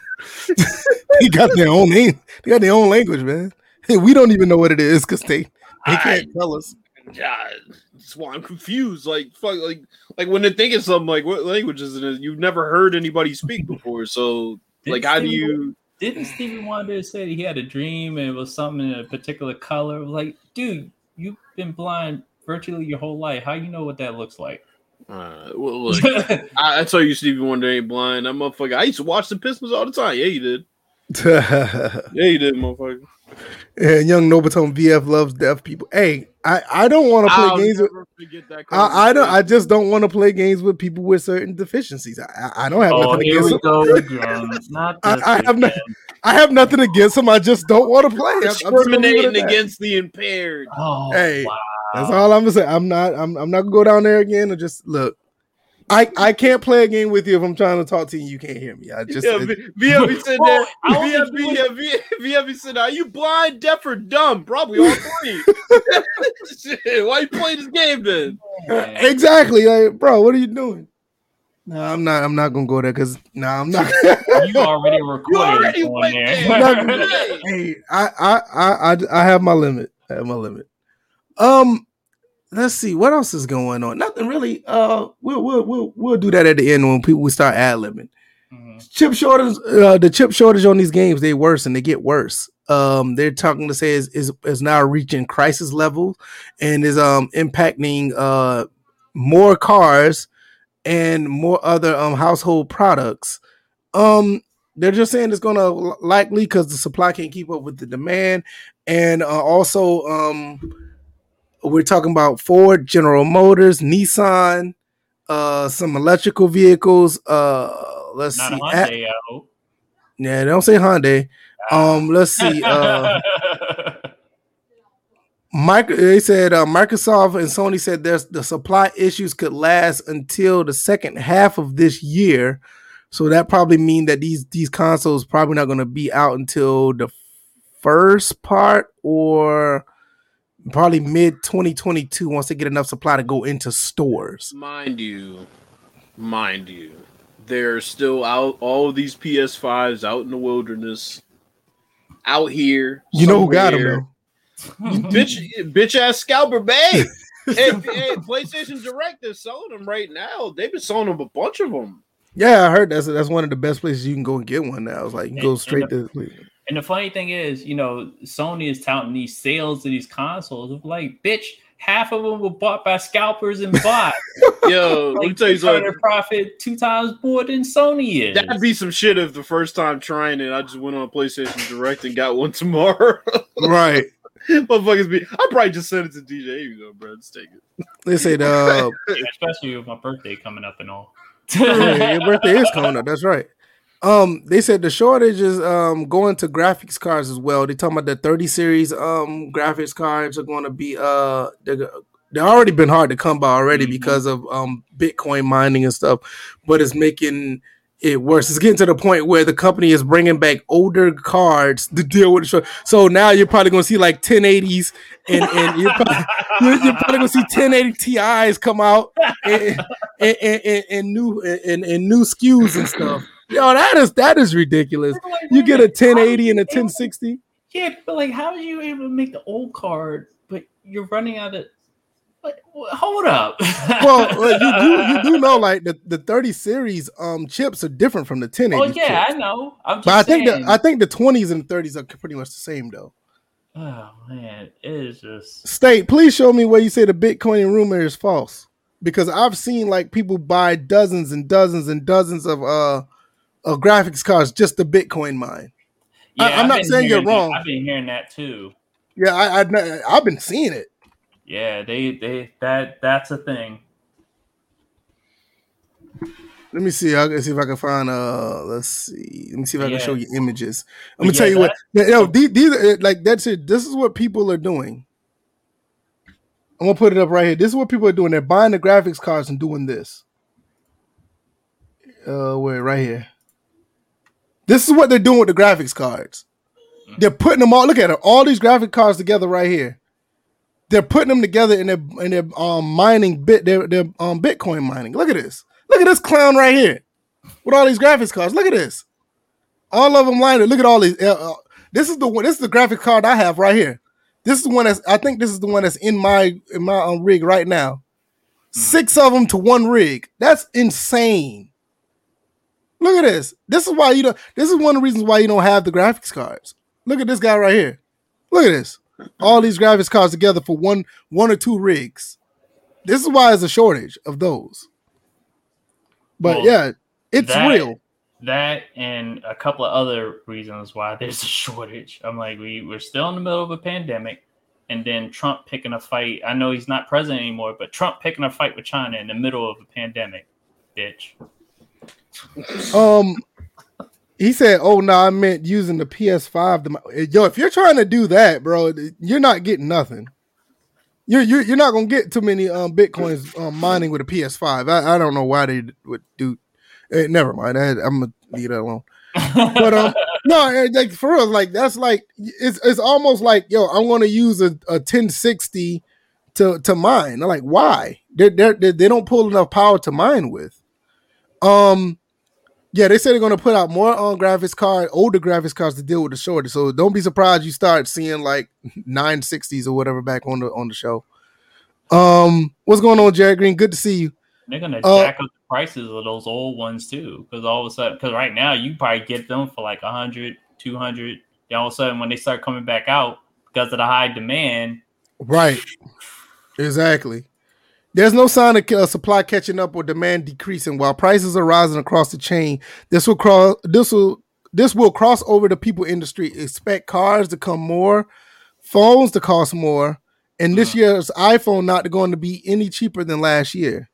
(laughs) they got their own name. They got their own language, man. Hey, we don't even know what it is because they they can't tell us. God, that's why I'm confused. Like, fuck, like, like when they think of something, like, what language is it? You've never heard anybody speak before, so like, Didn't how do you? Didn't Stevie Wonder say he had a dream and it was something in a particular color? Like, dude, you've been blind virtually your whole life. How you know what that looks like? Uh, well, look, I, I tell you, Stevie Wonder ain't blind. That motherfucker. I used to watch the Pistons all the time. Yeah, you did. (laughs) Yeah, you did, motherfucker. and young Nobitone VF loves deaf people. Hey, I I don't want to play I'll games never. I, I don't. I just don't want to play games with people with certain deficiencies. I, I, I don't have oh, nothing here against we them. go again. Not (laughs) I- I have not- I have nothing against them. I just don't want to play. I'm- I'm just gonna leave discriminating against the impaired. Oh, Hey, wow. That's all I'm gonna say. I'm not. I'm. I'm not gonna go down there again and just look. I, I can't play a game with you if I'm trying to talk to you. You can't hear me. I just yeah, it- VFB said Well, that. I don't think VFB, you yeah, V- said, "Are you blind, deaf, or dumb? Probably all three. (laughs) Shit, why you playing this game then? (laughs) exactly, like, bro. What are you doing? No, I'm not. I'm not gonna go there because no, I'm not. (laughs) You already recorded You already on went there. there. hey, I, I, I, I, I have my limit. I have my limit. Um, let's see what else is going on. Nothing really. Uh, we'll we'll we'll, we'll do that at the end when people start ad libbing. Mhm. Chip shortage. Uh, the chip shortage on these games they worse and they get worse. Um, they're talking to say is is, is now reaching crisis levels and is um impacting uh more cars and more other um household products. Um, they're just saying it's gonna likely because the supply can't keep up with the demand, and uh, also um, we're talking about Ford, General Motors, Nissan, uh, some electrical vehicles. Uh, let's Not see, At- Hyundai, I hope. yeah, they don't say Hyundai. Um, let's see. Uh, (laughs) Micro, they said uh, Microsoft and Sony said there's the supply issues could last until the second half of this year. So that probably mean that these these consoles probably not going to be out until the first part or probably mid 2022 once they get enough supply to go into stores. Mind you, mind you, there's still out all of these PS5s out in the wilderness, out here. You know who got them somewhere. (laughs) bitch, bitch ass scalper, babe. (laughs) hey, hey, PlayStation Direct is selling them right now. They've been selling them a bunch of them. Yeah, I heard that's that's one of the best places you can go and get one now. It's like you can go straight and to And the funny thing is, you know, Sony is touting these sales of these consoles of like, bitch, half of them were bought by scalpers and bots. (laughs) Yo, let me like, tell you something. profit two times more than Sony is. That'd be some shit if the first time trying it, I just went on PlayStation Direct and got one (laughs) tomorrow. right. (laughs) Motherfuckers be. I probably just sent it to DJ. You know, bro. Just take it. They say the uh, especially with my birthday coming up and all. Yeah, your birthday is coming up. That's right. Um, they said the shortage is um going to graphics cards as well. They talking about the 30 series um graphics cards are going to be uh they're, they're already been hard to come by already Mhm. because of um Bitcoin mining and stuff, but it's making it worse. It's getting to the point where the company is bringing back older cards to deal with the short. So now you're probably going to see like 1080s and and you're probably, (laughs) you're, probably going to see 1080 Ti's come out and, and, and, and, and new and, and new SKUs and stuff. Yo, that is that is ridiculous. You get a 1080 and a 1060. Yeah, but like, how are you able to make the old card, but you're running out of? But hold up. Well, well, you do you do (laughs) know like the, the 30 series um chips are different from the 1080. oh yeah, chips. I know. I'm just But I think the I think the 20s and 30s are pretty much the same though. oh man, it is just. State, please show me where you say the Bitcoin rumor is false. Because I've seen like people buy dozens and dozens and dozens of uh of graphics cards just to Bitcoin mine. I- I'm not saying you're that- wrong. I've been hearing that too. Yeah, I, I I've been seeing it. Yeah, they they that that's a thing. Let me see. I can see if I can find. Uh, let's see. Let me see if I can show you images. I'm gonna tell you what. Yo, these, these are, like that's it. This is what people are doing. I'm gonna put it up right here. This is what people are doing. They're buying the graphics cards and doing this. Uh, where right here. This is what they're doing with the graphics cards. They're putting them all. Look at it. All these graphic cards together right here. They're putting them together and they're and they're um mining bit. They're they're um Bitcoin mining. Look at this. Look at this clown right here with all these graphics cards. Look at this. All of them lined up. Look at all these. Uh, uh, this is the one. This is the graphic card I have right here. This is the one that's. I think this is the one that's in my in my um, rig right now. Six of them to one rig. That's insane. Look at this. This is why you don't. This is one of the reasons why you don't have the graphics cards. Look at this guy right here. Look at this. All these graphics cards together for one one or two rigs. This is why there's a shortage of those. But Well, yeah, it's that- real. That and a couple of other reasons why there's a shortage. I'm like, we we're still in the middle of a pandemic, and then Trump picking a fight. I know he's not president anymore, but Trump picking a fight with China in the middle of a pandemic, bitch. Um, he said, "Oh no, I meant using the PS5." To, yo, if you're trying to do that, bro, you're not getting nothing. you're you're, you're not gonna get too many um bitcoins um, mining with a PS5. I, I don't know why they would do. Eh, never mind. I, I'm gonna leave that alone. But um, (laughs) no, eh, like for real, like that's like it's it's almost like yo, I'm gonna use a, a 1060 to to mine. I'm like, why? They they they don't pull enough power to mine with. Um, yeah, they said they're gonna put out more on graphics card, older graphics cards to deal with the shortage. So don't be surprised you start seeing like (laughs) 960s or whatever back on the on the show. Um, what's going on, Jared Green? Good to see you. They're gonna uh, jack up the prices of those old ones too, because all of a sudden, because right now you probably get them for like 100, 200. Then all of a sudden, when they start coming back out because of the high demand, right? Exactly. There's no sign of uh, supply catching up or demand decreasing. While prices are rising across the chain, this will cross. This will this will cross over the people industry. Expect cars to come more, phones to cost more, and this uh-huh. year's iPhone not going to be any cheaper than last year.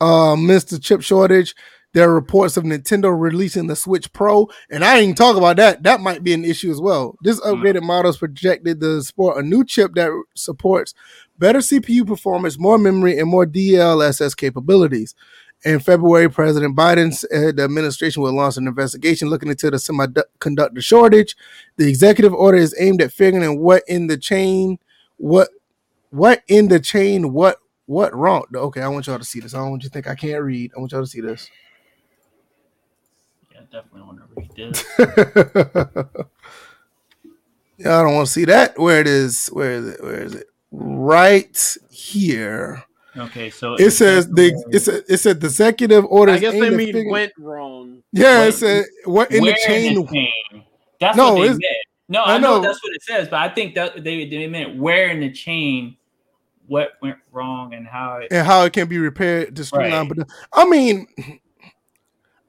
Uh, Mr. Chip shortage. There are reports of Nintendo releasing the Switch Pro, and I ain't talk about that. That might be an issue as well. This uh-huh. upgraded model is projected to support a new chip that supports better CPU performance, more memory, and more DLSS capabilities. In February, President Biden said eh, the administration will launch an investigation looking into the semiconductor shortage. The executive order is aimed at figuring out what in the chain, what, what in the chain, what, what wrong. Okay, I want y'all to see this. I don't want you to think I can't read. I want y'all to see this. Yeah, definitely want to read this. (laughs) yeah, I don't want to see that. Where it is? Where is it? Where is it? Right here. Okay, so it says the it's a, it said the executive order. I guess they mean figure. went wrong. Yeah, went, it said what in the chain. The chain. That's no, what they meant. No, I, I know. know. that's what it says, but I think that they they meant where in the chain what went wrong and how it and how it can be repaired to streamline. Right. But I mean,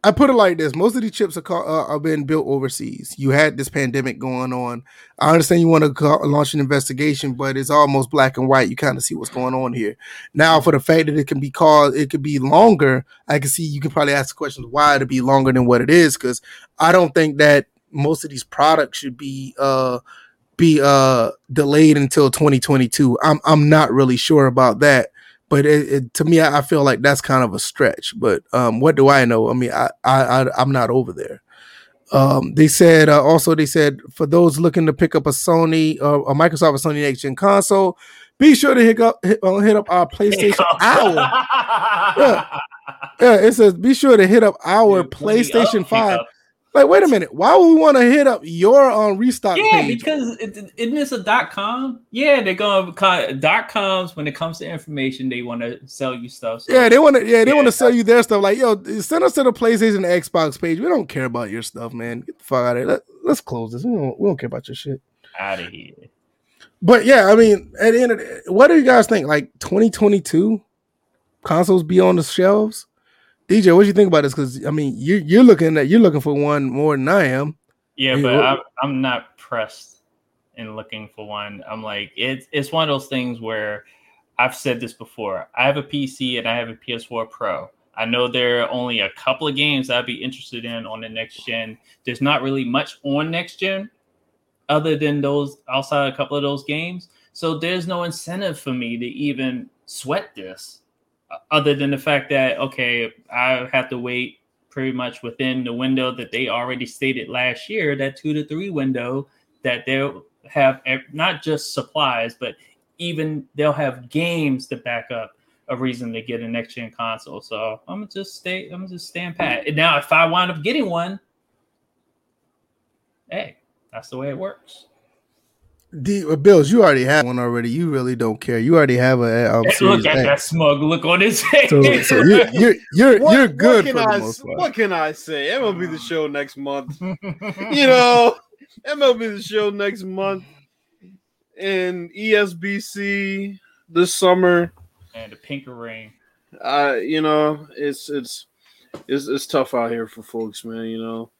I put it like this: most of these chips are, called, uh, are being built overseas. You had this pandemic going on. I understand you want to call, launch an investigation, but it's almost black and white. You kind of see what's going on here. Now, for the fact that it can be called, it could be longer. I can see you can probably ask the question why to be longer than what it is, because I don't think that most of these products should be uh be uh delayed until 2022. I'm I'm not really sure about that but it, it, to me, I feel like that's kind of a stretch. But um, what do I know? I mean, I, I, I am not over there. Um, they said uh, also they said for those looking to pick up a Sony uh, a Microsoft a Sony next gen console, be sure to hit up hit, uh, hit up our PlayStation Hour. (laughs) yeah. yeah, it says be sure to hit up our PlayStation Five. Like, wait a minute. Why would we want to hit up your on um, restock yeah, page? because it, isn't this a dot com? Yeah, they're going to dot coms when it comes to information. They want to sell you stuff. So. Yeah, they want to. Yeah, they yeah, want to sell you their stuff. Like, yo, send us to the PlayStation Xbox page. We don't care about your stuff, man. Get the fuck out of here. Let, us close this. We don't, we don't care about your shit. Out of here. But yeah, I mean, at the end of the, what do you guys think? Like 2022 consoles be on the shelves? DJ, what do you think about this? Because I mean, you you're looking at you're looking for one more than I am. Yeah, but I'm, I'm not pressed in looking for one. I'm like it's it's one of those things where I've said this before. I have a PC and I have a PS4 Pro. I know there are only a couple of games I'd be interested in on the next gen. There's not really much on next gen other than those outside a couple of those games. So there's no incentive for me to even sweat this other than the fact that okay, I have to wait pretty much within the window that they already stated last year, that two to three window, that they'll have not just supplies, but even they'll have games to back up a reason to get a next gen console. So I'm gonna just stay. I'm gonna just stand pat. Now, if I wind up getting one, hey, that's the way it works. The uh, Bills, you already have one already. You really don't care. You already have a um, look at that smug look on his face. So, so you're (laughs) you're you're, what, you're good for I, the most part. What can I say? MLB the (laughs) show next month. (laughs) you know, MLB the show next month, and ESBC this summer, and the pinker ring. Uh, you know, it's it's it's it's tough out here for folks, man. You know.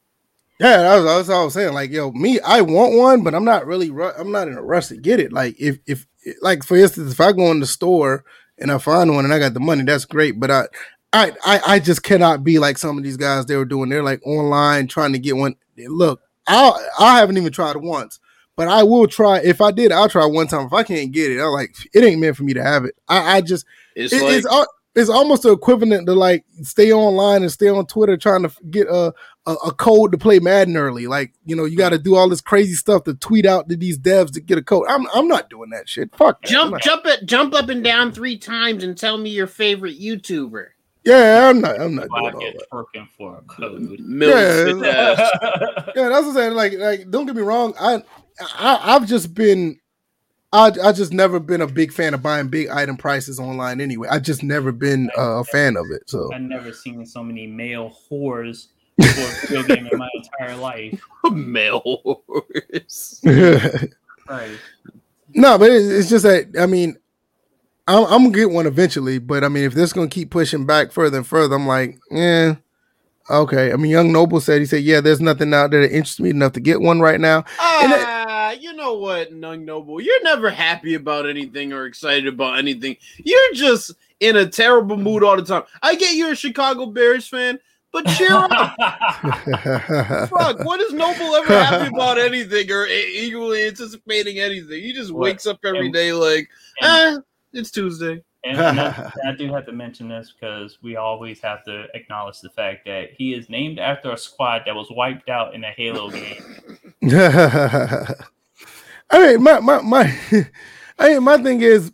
Yeah, that's, that's all I was saying. Like, yo, me, I want one, but I'm not really, I'm not in a rush to get it. Like, if, if, like, for instance, if I go in the store and I find one and I got the money, that's great. But I, I, I, I just cannot be like some of these guys they were doing. They're like online trying to get one. Look, I, I haven't even tried it once, but I will try. If I did, I'll try one time. If I can't get it, I'm like, it ain't meant for me to have it. I, I just It's it- like it's it's almost the equivalent to like stay online and stay on Twitter trying to get a a, a code to play Madden early. Like you know, you got to do all this crazy stuff to tweet out to these devs to get a code. I'm I'm not doing that shit. Fuck. that. Jump, jump it, jump up and down three times and tell me your favorite YouTuber. Yeah, I'm not. I'm not Why doing all that. twerking for a code? millions Yeah. (laughs) Yeah, that's what I'm saying. Like, like, don't get me wrong. I, I, I've just been, I, I just never been a big fan of buying big item prices online. Anyway, I just never been uh, a fan of it. So, I've never seen so many male whores for a video game in my entire life. (laughs) Male horse. (laughs) Right. no, but it's, it's just that I mean, I'm, I'm gonna get one eventually. But I mean, if this is gonna keep pushing back further and further, I'm like, yeah. Okay, I mean, Young Noble said he said, "Yeah, there's nothing out there that interests me enough to get one right now." And it- Ah, you know what, Young Noble? You're never happy about anything or excited about anything. You're just in a terrible mood all the time. I get you're a Chicago Bears fan, but cheer up. (laughs) Fuck, what is Noble ever happy about anything or eagerly anticipating anything? He just What? wakes up every And- day like, and, eh, it's Tuesday. and, and I, I do have to mention this because we always have to acknowledge the fact that he is named after a squad that was wiped out in a Halo game. (laughs) I mean, my my my, (laughs) I mean, my thing is,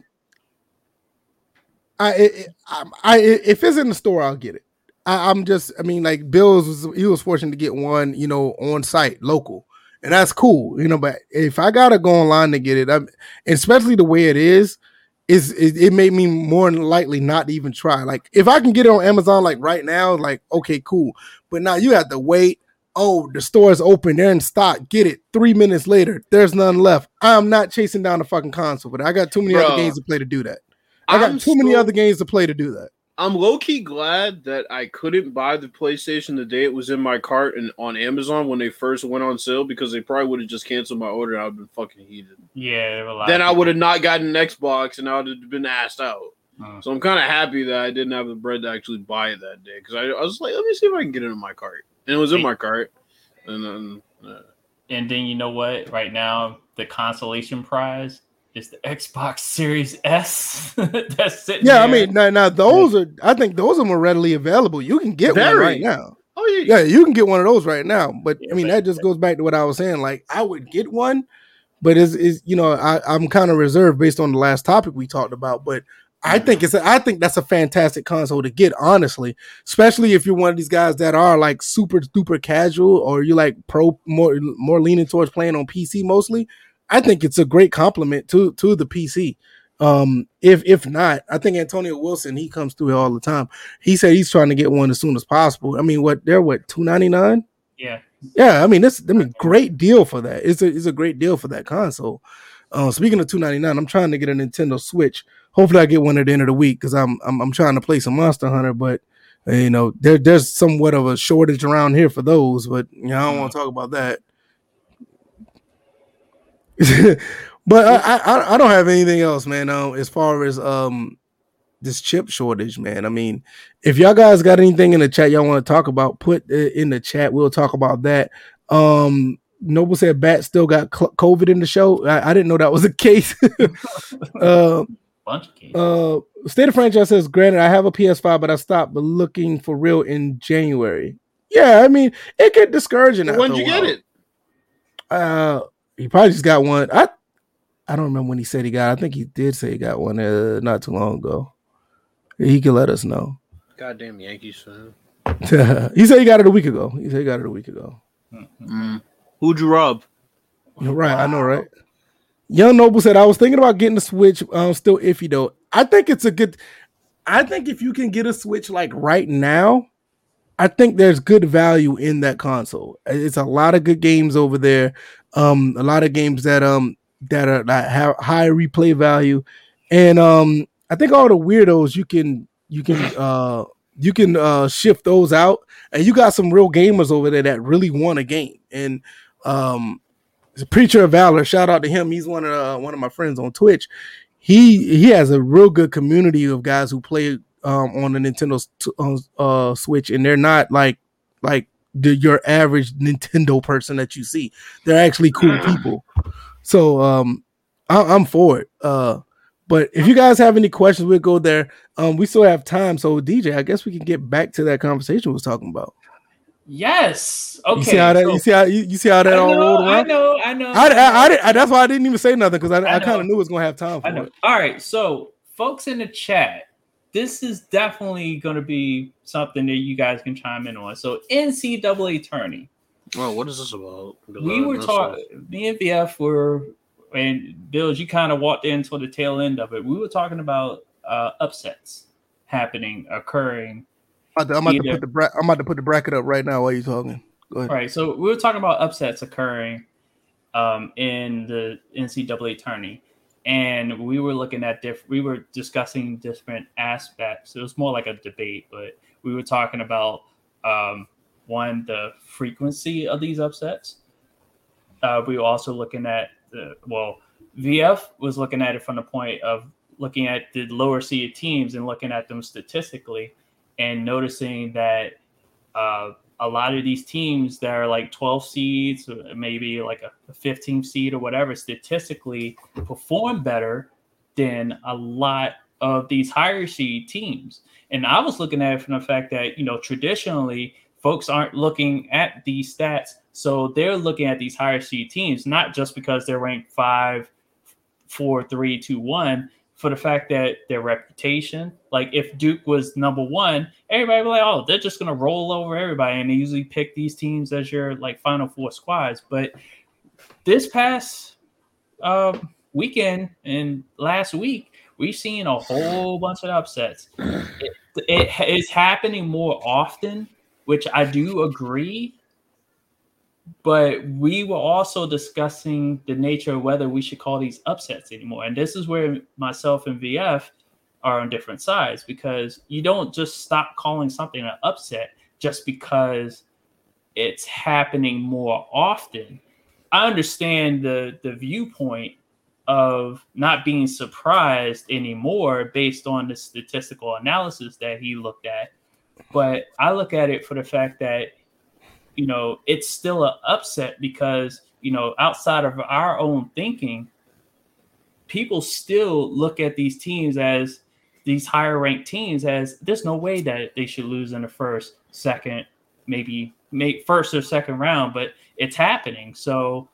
I, it, I, I if it's in the store, I'll get it. I, I'm just, I mean, like Bills was he was fortunate to get one, you know, on site, local, and that's cool, you know. But if I gotta go online to get it, I'm, especially the way it is, is it, it made me more than likely not to even try. Like if I can get it on Amazon, like right now, like okay, cool. But now you have to wait oh, the store is open, they're in stock, get it. Three minutes later, there's none left. I'm not chasing down the fucking console, but I got too many Bruh. other games to play to do that. I got I'm too many other games to play to do that. I'm low key glad that I couldn't buy the PlayStation the day it was in my cart and on Amazon when they first went on sale because they probably would have just canceled my order and I'd been fucking heated. Yeah, Then I would have not gotten an Xbox and I would have been asked out. Uh, So I'm kind of happy that I didn't have the bread to actually buy it that day because I, I was like, let me see if I can get it in my cart, and it was in my cart, and then uh, And then you know what? Right now, the consolation prize is the Xbox Series S. (laughs) That's sitting Yeah, I mean, now, now those are, I think those are more readily available. You can get one right now. oh yeah, Yeah, you can get one of those right now. But Yeah, I mean, but- that just goes back to what I was saying. Like, I would get one, but is is you know, I, I'm kind of reserved based on the last topic we talked about. But I mm-hmm. think it's a, I think that's a fantastic console to get, honestly, especially if you're one of these guys that are like super duper casual or you like pro more more leaning towards playing on PC mostly. I think it's a great compliment to to the PC. Um, if if not, I think Antonio Wilson he comes through all the time. He said he's trying to get one as soon as possible. I mean, what they're what two ninety nine? yeah. Yeah, I mean, this I mean, great deal for that. It's a it's a great deal for that console. Uh, speaking of two ninety nine, I'm trying to get a Nintendo Switch. Hopefully, I get one at the end of the week because I'm, I'm I'm trying to play some Monster Hunter, but you know, there there's somewhat of a shortage around here for those. But you know, I don't want to talk about that. (laughs) but I, I I don't have anything else, man. Um, as far as um this chip shortage, man. I mean, if y'all guys got anything in the chat y'all want to talk about, put it in the chat. We'll talk about that. Um, Noble said Bat still got cl- COVID in the show. I, I didn't know that was the case. uh, (laughs) Bunch of games. uh, State of Franchise says, granted, I have a PS5, but I stopped looking for real in January. Yeah, I mean, it get discouraging. after when'd you get it? Uh, he probably just got one. I I don't remember when he said he got. I think he did say he got one uh, not too long ago. He can let us know. Goddamn Yankees fan. (laughs) he said he got it a week ago. He said he got it a week ago. Mhm. Who'd you rob? You're right. I know, right? Young Noble said I was thinking about getting a Switch. Um, still iffy though. I think it's a good. I think if you can get a Switch like right now, I think there's good value in that console. It's a lot of good games over there. Um, a lot of games that um that are that have high replay value, and um, I think all the weirdos you can you can uh you can uh shift those out, and you got some real gamers over there that really want a game, and um preacher of valor shout out to him. He's one of uh, one of my friends on twitch. He he has a real good community of guys who play um on the nintendo uh switch. And they're not like like the your average nintendo person that you see they're actually cool people So um, I, I'm for it. Uh, but if you guys have any questions, we'll go there. Um, we still have time, so DJ, I guess we can get back to that conversation we was talking about. Yes. Okay. You see how that? so- you see how you, you see how that I all know, rolled I around? know. I know. I, I, I, I that's why I didn't even say nothing because I, I I, kind of knew it was gonna have time for I know. it. All right, so folks in the chat, this is definitely going to be something that you guys can chime in on. So NCAA tourney, Well, what is this about? Because we were talking. Me and VF were, and Bills, you kind of walked into the tail end of it. We were talking about uh, upsets happening, occurring. I'm about to, I'm about to put the bra- I'm about to put the bracket up right now while you're talking. Go ahead. All right, so we were talking about upsets occurring um, in the NCAA tourney, and we were looking at different. We were discussing different aspects. It was more like a debate, but we were talking about um, one the frequency of these upsets. Uh, we were also looking at the well, VF was looking at it from the point of looking at the lower seeded teams and looking at them statistically, and noticing that. Uh, a lot of these teams that are like 12 seeds, uh, maybe like a 15 seed or whatever, statistically perform better than a lot of these higher seed teams. And I was looking at it from the fact that, you know, traditionally folks aren't looking at these stats. So they're looking at these higher seed teams, not just because they're ranked five, four, three, two, one, for the fact that their reputation, like if Duke was number one, everybody would be like, oh, they're just gonna roll over everybody, and they usually pick these teams as your like final four squads. But this past um, weekend and last week, we've seen a whole bunch of upsets. It, it is happening more often, which I do agree. But we were also discussing the nature of whether we should call these upsets anymore. And this is where myself and VF are on different sides because you don't just stop calling something an upset just because it's happening more often. I understand the the viewpoint of not being surprised anymore based on the statistical analysis that he looked at, but I look at it for the fact that you know it's still an upset because you know outside of our own thinking, people still look at these teams as these higher ranked teams as there's no way that they should lose in the first, second, maybe make first or second round, but it's happening. So,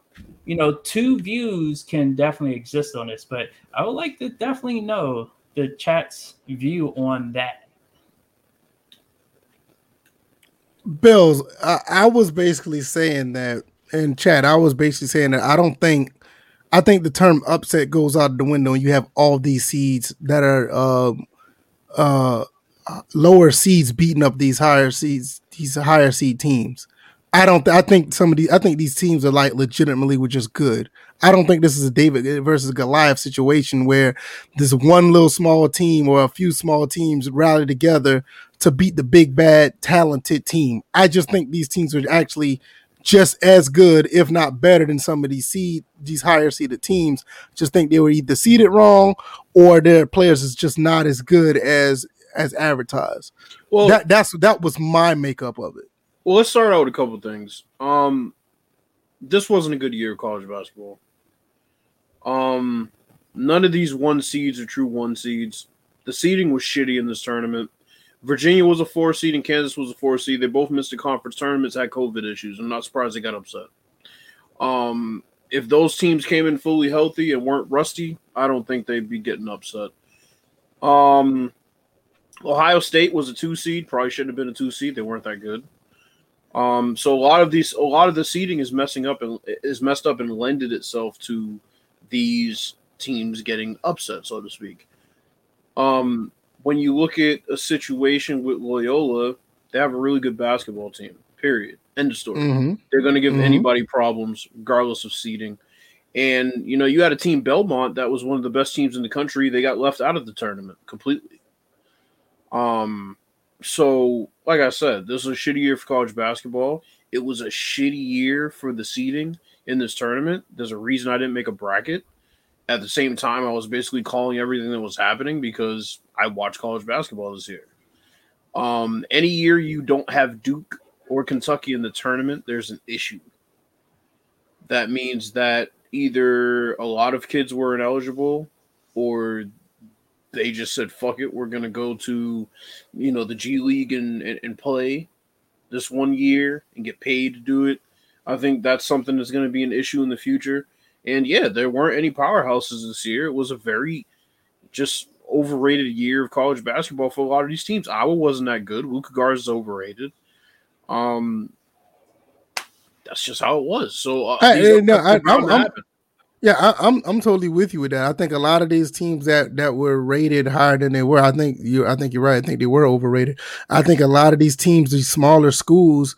you know, two views can definitely exist on this, but I would like to definitely know the chat's view on that. Bills, I, I was basically saying that in chat. I was basically saying that I don't think, I think the term upset goes out the window, and you have all these seeds that are um uh, lower seeds beating up these higher seeds, these higher seed teams. I don't. Th- I think some of these. I think these teams are like legitimately were just good. I don't think this is a David versus Goliath situation where this one little small team or a few small teams rally together to beat the big bad talented team. I just think these teams are actually just as good, if not better, than some of these seed these higher seeded teams. Just think they were either seeded wrong or their players is just not as good as as advertised. Well, that that's that was my makeup of it. well, let's start out with a couple things. Um, this wasn't a good year of college basketball. Um, none of these one seeds are true one seeds. The seeding was shitty in this tournament. Virginia was a four seed and Kansas was a four seed. They both missed the conference tournaments, had COVID issues. I'm not surprised they got upset. Um, if those teams came in fully healthy and weren't rusty, I don't think they'd be getting upset. Um, Ohio State was a two seed, probably shouldn't have been a two seed. They weren't that good. Um, so a lot of these, a lot of the seeding is messing up and is messed up and lended itself to these teams getting upset, so to speak. Um, when you look at a situation with Loyola, they have a really good basketball team. Period. End of story. Mhm. They're going to give Mhm. anybody problems, regardless of seeding. And you know, you had a team Belmont that was one of the best teams in the country. They got left out of the tournament completely. Um, so like I said, this was a shitty year for college basketball. It was a shitty year for the seeding in this tournament. There's a reason I didn't make a bracket. At the same time, I was basically calling everything that was happening because I watched college basketball this year. Um, any year you don't have Duke or Kentucky in the tournament, there's an issue. That means that either a lot of kids were ineligible or they just said fuck it we're gonna go to you know the g league and, and, and play this one year and get paid to do it i think that's something that's going to be an issue in the future and yeah there weren't any powerhouses this year it was a very just overrated year of college basketball for a lot of these teams iowa wasn't that good luka garza is overrated um that's just how it was so uh, hey, are- no, I- I'm- I'm- Yeah, I, I'm I'm totally with you with that. I think a lot of these teams that that were rated higher than they were, I think you I think you're right. I think they were overrated. I think a lot of these teams, these smaller schools,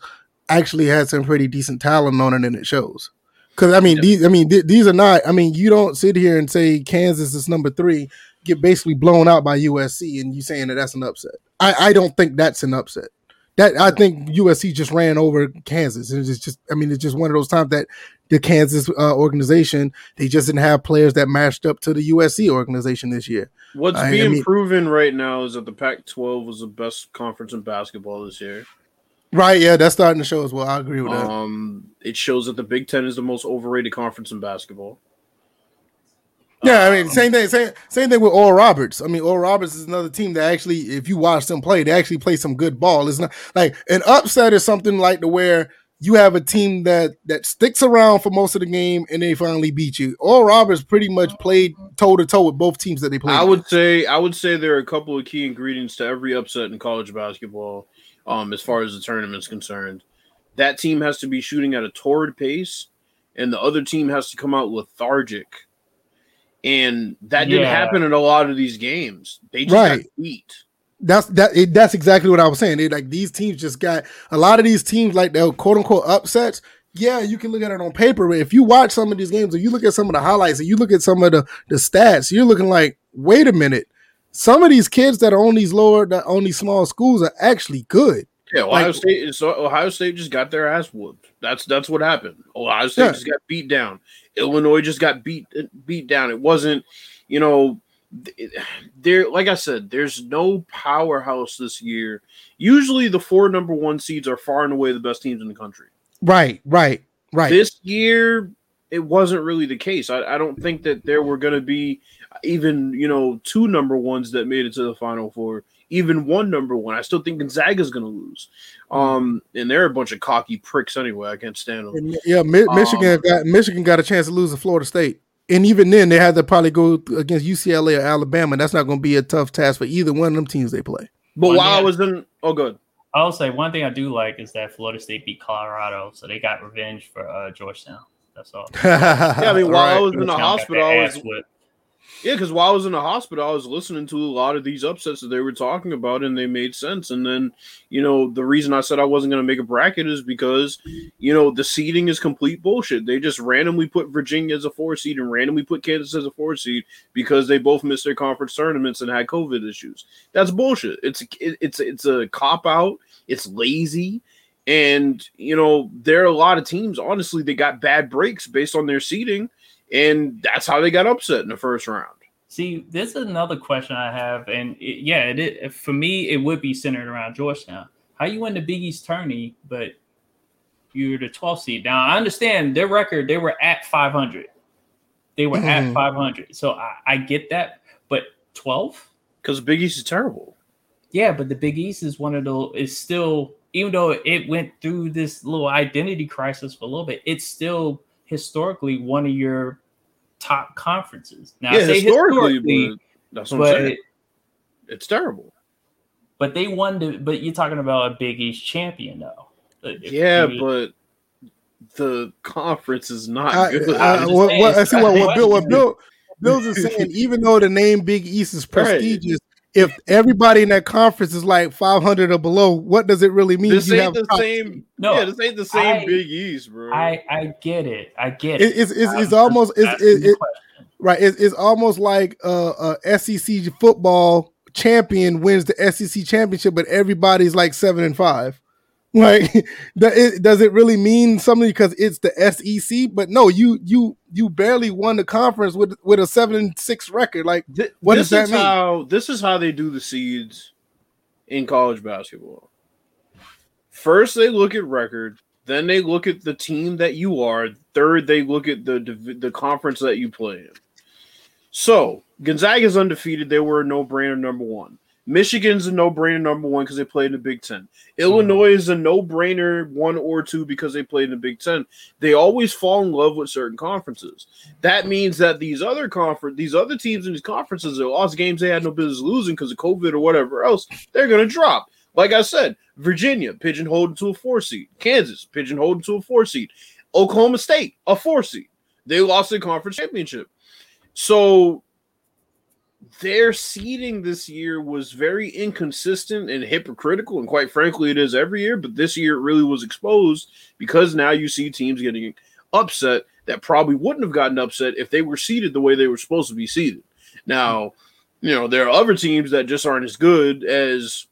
actually had some pretty decent talent on it, and it shows. Because I mean, Yeah. these I mean th- these are not. I mean, you don't sit here and say Kansas is number three, get basically blown out by USC, and you saying that that's an upset. I I don't think that's an upset. That I think USC just ran over Kansas, and it's just I mean it's just one of those times that the Kansas uh, organization they just didn't have players that matched up to the USC organization this year. What's I- I being mean- proven right now is that the Pac-12 was the best conference in basketball this year. Right? Yeah, that's starting to show as well. I agree with that. Um, it shows that the Big Ten is the most overrated conference in basketball. yeah, I mean Um, same thing. Same same thing with Oral Roberts. I mean, Oral Roberts is another team that actually, if you watch them play, they actually play some good ball. It's not like an upset is something like the where you have a team that that sticks around for most of the game and they finally beat you. Oral Roberts pretty much played toe to toe with both teams that they played. I would say I would say there are a couple of key ingredients to every upset in college basketball. Um, as far as the tournament's concerned, that team has to be shooting at a torrid pace, and the other team has to come out lethargic. And that didn't Yeah. happen in a lot of these games. They just Right. got beat. That's that. It, that's exactly what I was saying. They, like these teams just got a lot of these teams like the quote unquote upsets. Yeah, you can look at it on paper, but if you watch some of these games or you look at some of the highlights and you look at some of the the stats, you're looking like, wait a minute, some of these kids that are on these lower, that on these small schools are actually good. Yeah, Ohio Like- State. So Ohio State just got their ass whooped. That's that's what happened. Ohio State Yeah. just got beat down. Illinois just got beat beat down. It wasn't, you know, there. Like I said, there's no powerhouse this year. Usually, the four number one seeds are far and away the best teams in the country. Right, right, right. This year, it wasn't really the case. I, I don't think that there were going to be even you know two number ones that made it to the final four. Even one number one. I still think Gonzaga's going to lose. Um, and they're a bunch of cocky pricks anyway. I can't stand them. Yeah, Mi- Michigan Um, got Michigan got a chance to lose to Florida State, and even then they had to probably go against UCLA or Alabama. That's not going to be a tough task for either one of them teams they play. But One while I was in, oh, good. I'll say one thing I do like is that Florida State beat Colorado, so they got revenge for uh, Georgetown. That's all. (laughs) Yeah, I mean, while I was in the Georgetown hospital, I was whipped. Yeah, because while I was in the hospital, I was listening to a lot of these upsets that they were talking about, and they made sense. And then, you know, the reason I said I wasn't going to make a bracket is because, you know, the seeding is complete bullshit. They just randomly put Virginia as a four seed and randomly put Kansas as a four seed because they both missed their conference tournaments and had COVID issues. That's bullshit. It's it, it's it's a cop out. It's lazy. And you know there are a lot of teams. Honestly, they got bad breaks based on their seeding, and that's how they got upset in the first round. See, this is another question I have, and it, yeah, it, it, for me, it would be centered around Georgetown. How you win the Big East tourney, but you're the 12th seed. Now, I understand their record; they were at 500. They were at Mhm. 500, so I, I get that. But 12, Because Big East is terrible. yeah, but the Big East is one of the is still, even though it went through this little identity crisis for a little bit, it's still historically one of your top conferences. Now, I yeah, say historically, but that's what I'm but saying. It's terrible. But they won the. But you're talking about a Big East champion, though. If Yeah, you- but the conference is not I, good. I- I'm what, saying, what, I see what, what Bill what Bill Bill's is saying. Even though the name Big East is Right. prestigious, if everybody in that conference is like 500 or below, what does it really mean? this You ain't have the top- same. No, yeah, this ain't the same I- Big East, bro. I I get it. I get It- it. it's it's, it's almost just it's, it, the it, question. right. It's, it's almost like uh, a SEC football champion wins the SEC championship, but everybody's like seven and five. (laughs) Like, it, does it really mean something because it's the SEC? But no, you you you barely won the conference with with a seven and six record. Like, What this does that is mean? How, this is how they do the seeds in college basketball. First, they look at record, Then they look at the team that you are. Third, they look at the the conference that you play in. So Gonzaga is undefeated. They were a no brainer number one. Michigan's a no brainer number one because they played in the Big Ten. Illinois is a no brainer one or two because they played in the Big Ten. They always fall in love with certain conferences. That means that these other conference, these other teams in these conferences that lost games they had no business losing because of COVID or whatever else, they're to drop. Like I said, Virginia pigeonholed into a four seed, Kansas pigeonholed into a four seed, Oklahoma State a four seed. They lost the conference championship. So their seeding this year was very inconsistent and hypocritical, and quite frankly, it is every year. But this year, it really was exposed because now you see teams getting upset that probably wouldn't have gotten upset if they were seeded the way they were supposed to be seeded. Now, you know, there are other teams that just aren't as good as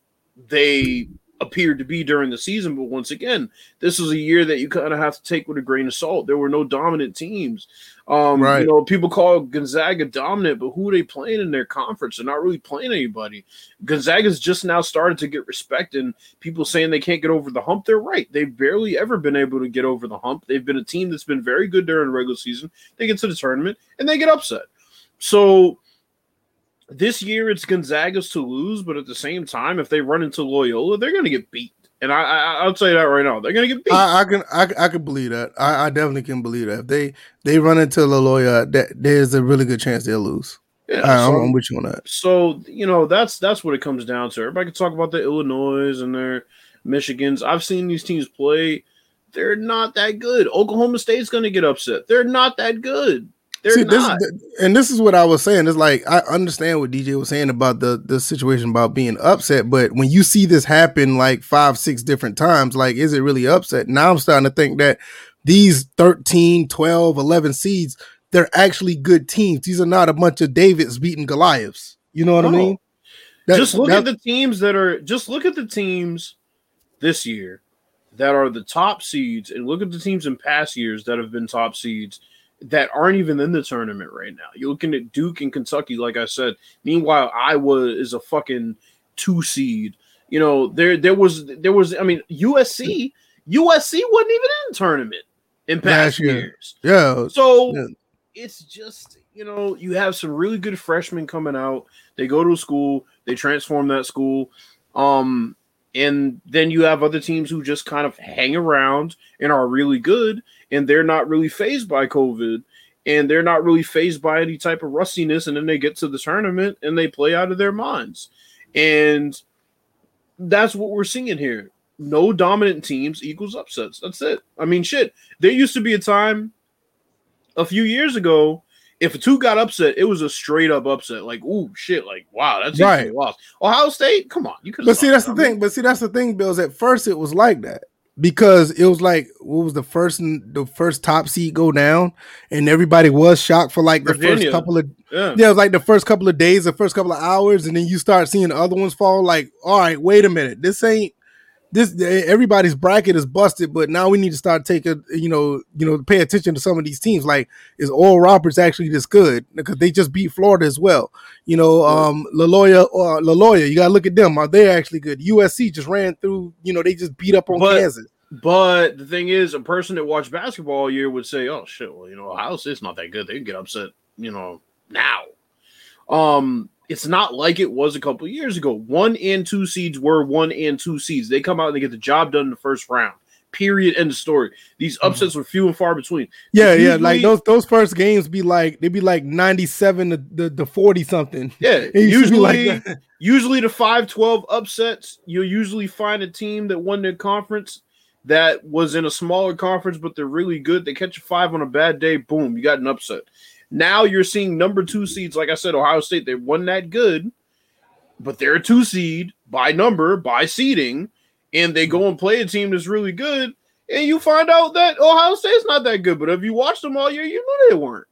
they appeared to be during the season. But once again, this is a year that you kind of have to take with a grain of salt. There were no dominant teams. Um, Right. You know, people call Gonzaga dominant, but who are they playing in their conference? They're not really playing anybody. Gonzaga's just now started to get respect, and people saying they can't get over the hump. They're right. They've barely ever been able to get over the hump. They've been a team that's been very good during the regular season. They get to the tournament and they get upset. So this year it's Gonzaga's to lose, but at the same time, if they run into Loyola, they're going to get beat. And I, I, I'll tell you that right now, they're going to get beat. I, I can I, I can believe that. I, I definitely can believe that. If they they run into Laloya, that there's a really good chance they'll lose. yeah, I, so- I'm with you on that. So you know that's that's what it comes down to. Everybody can talk about the Illinois and their Michigans. I've seen these teams play. They're not that good. Oklahoma State's going to get upset. They're not that good. They're See, not. is, and this is what I was saying. It's like I understand what DJ was saying about the the situation about being upset, but when you see this happen like five, six different times, like is it really upset? Now I'm starting to think that these 13, 12, 11 seeds, they're actually good teams. These are not a bunch of Davids beating Goliaths. You know what I mean? That- just look that- at the teams that are. Just look at the teams this year that are the top seeds, and look at the teams in past years that have been top seeds that aren't even in the tournament right now. You're looking at Duke and Kentucky, like I said. Meanwhile, Iowa is a fucking two seed. You know, there there was there was. I mean, USC USC wasn't even in the tournament in past year. years. yeah, So Yeah. it's just you know you have some really good freshmen coming out. They go to a school, they transform that school, um, and then you have other teams who just kind of hang around and are really good, and they're not really phased by COVID, and they're not really phased by any type of rustiness, and then they get to the tournament and they play out of their minds, and that's what we're seeing here. No dominant teams equals upsets. That's it. I mean, shit. There used to be a time a few years ago, if a two got upset, it was a straight up upset. Like, ooh, shit, like, wow, that's Right. lost. Ohio State, come on, you could. But see, that's the thing. But see, that's the thing, Bills. At first, it was like that because it was like what was the first the first top seed go down, and everybody was shocked for like the Virginia. first couple of Yeah. yeah, it was like the first couple of days, the first couple of hours, and then you start seeing the other ones fall. Like, all right, wait a minute, this ain't this. Everybody's bracket is busted, but now we need to start taking you know you know pay attention to some of these teams. Like, is Oral Roberts actually this good? Because they just beat Florida as well. You know, um, Laloya or Laloya, you gotta look at them. Are they actually good? USC just ran through. You know, they just beat up on But- Kansas. But the thing is, a person that watched basketball all year would say, "Oh shit, well, you know, Ohio State's not that good. They can get upset, you know, now." Um, it's not like it was a couple of years ago. One and two seeds were one and two seeds. They come out and they get the job done in the first round. Period. End of story. These mhm. upsets were few and far between. Yeah, yeah. Like those those first games be like they'd be like ninety seven to the, forty something. Yeah, (laughs) used like usually, that. usually the five twelve upsets, you'll usually find a team that won their conference that was in a smaller conference, but they're really good. They catch a five on a bad day, boom, you got an upset. Now you're seeing number two seeds, like I said, Ohio State, they won that good, but they're a two seed by number, by seeding, and they go and play a team that's really good, and you find out that Ohio State's not that good. But if you watched them all year, you know they weren't.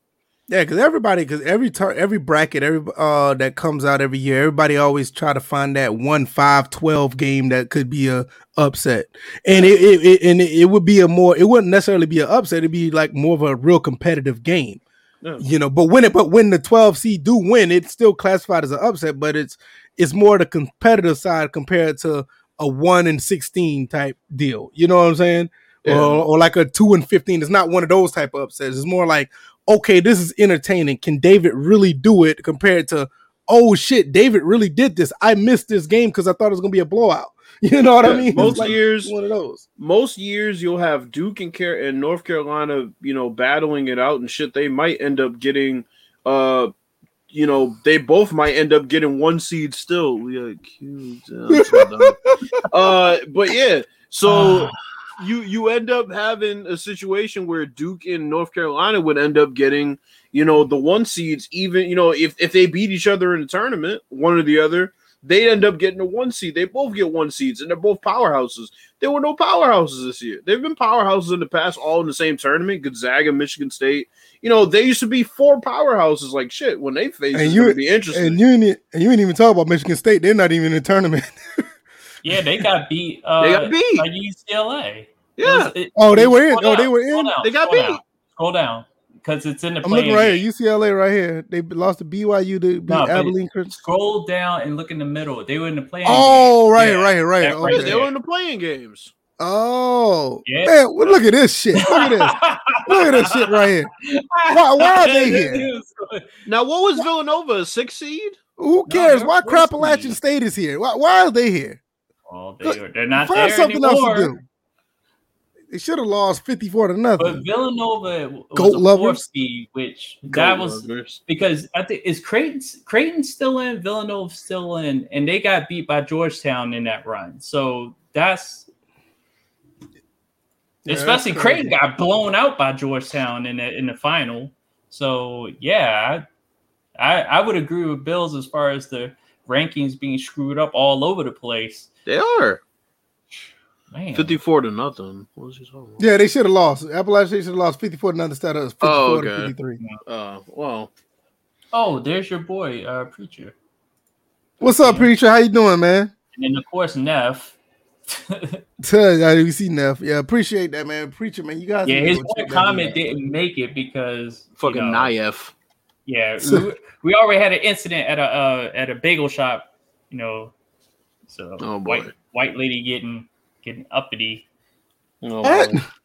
Yeah, because everybody, because every tur every bracket, every uh that comes out every year, everybody always try to find that one five twelve game that could be a upset, and it, it, it and it would be a more, it wouldn't necessarily be an upset. It'd be like more of a real competitive game, Yeah. you know. But when it, but when the twelve seed do win, it's still classified as an upset, but it's it's more the competitive side compared to a one and sixteen type deal. You know what I'm saying? Yeah. or, or like a two and fifteen. It's not one of those type of upsets. It's more like, okay, this is entertaining. Can David really do it compared to, oh shit, David really did this. I missed this game because I thought it was gonna be a blowout. (laughs) You know what I mean? Most like years- one of those. most years you'll have Duke and Car- and North Carolina, you know, battling it out and shit. They might end up getting, uh, you know, they both might end up getting one seed still. We are cute. (laughs) Uh, but yeah, so you you end up having a situation where Duke and North Carolina would end up getting, you know, the one seeds. Even you know, if if they beat each other in the tournament, one or the other. They end up getting a one seed. They both get one seeds, and they're both powerhouses. There were no powerhouses this year. They've been powerhouses in the past, all in the same tournament. Gonzaga, Michigan State. You know, they used to be four powerhouses. Like shit, when they face, And you- going to be interesting. And you ain't, and you ain't even talk about Michigan State. They're not even in the tournament. (laughs) Yeah, they got beat. Uh, They got beat. by UCLA. yeah, It was- it- Oh, they were in. scroll Oh, they were in. down, They got scroll beat. Down, scroll down because it's in the. I'm looking right here. UCLA right here. They lost to BYU to beat No, Abilene Christian. Scroll down and look in the middle. They were in the playing. Oh, game. right, Yeah, right, right. that right yeah, Okay. they were in the playing games. Oh, Yeah. man, well, look at this shit. Look at this. (laughs) Look at this shit right here. Why- why are they here? Now, what was Villanova? A six seed? Who cares? they're Why forced to Crapalachian. State is here? Why, why are they here? Well, they, they're not Find there something anymore. else to do. They should have lost 54 to nothing. But. Villanova was Goat a lovers? fourth seed, which that was lovers. because I think is Creighton Creighton still in, Villanova still in, and they got beat by Georgetown in that run. So that's Yeah, especially that's Creighton got blown out by Georgetown in the in the final. So yeah, I I, I would agree with Bills as far as the rankings being screwed up all over the place. They are Man, fifty-four to nothing. What was he talking about? Yeah, they should have lost. Appalachian should have lost 54 to nothing instead of 54 Oh, to 53. Uh, well, oh, there's your boy, uh, preacher, What's up, preacher? How you doing, man? and then of course Neff. (laughs) (laughs) Tell you, we see Neff. Yeah, appreciate that, man. Preacher, man, you guys. Yeah, his go one comment dude didn't make it because you fucking know, Naif. Yeah, (laughs) we, we already had an incident at a uh, at a bagel shop, you know. So Oh, boy. white white lady getting getting uppity. Oh, (laughs)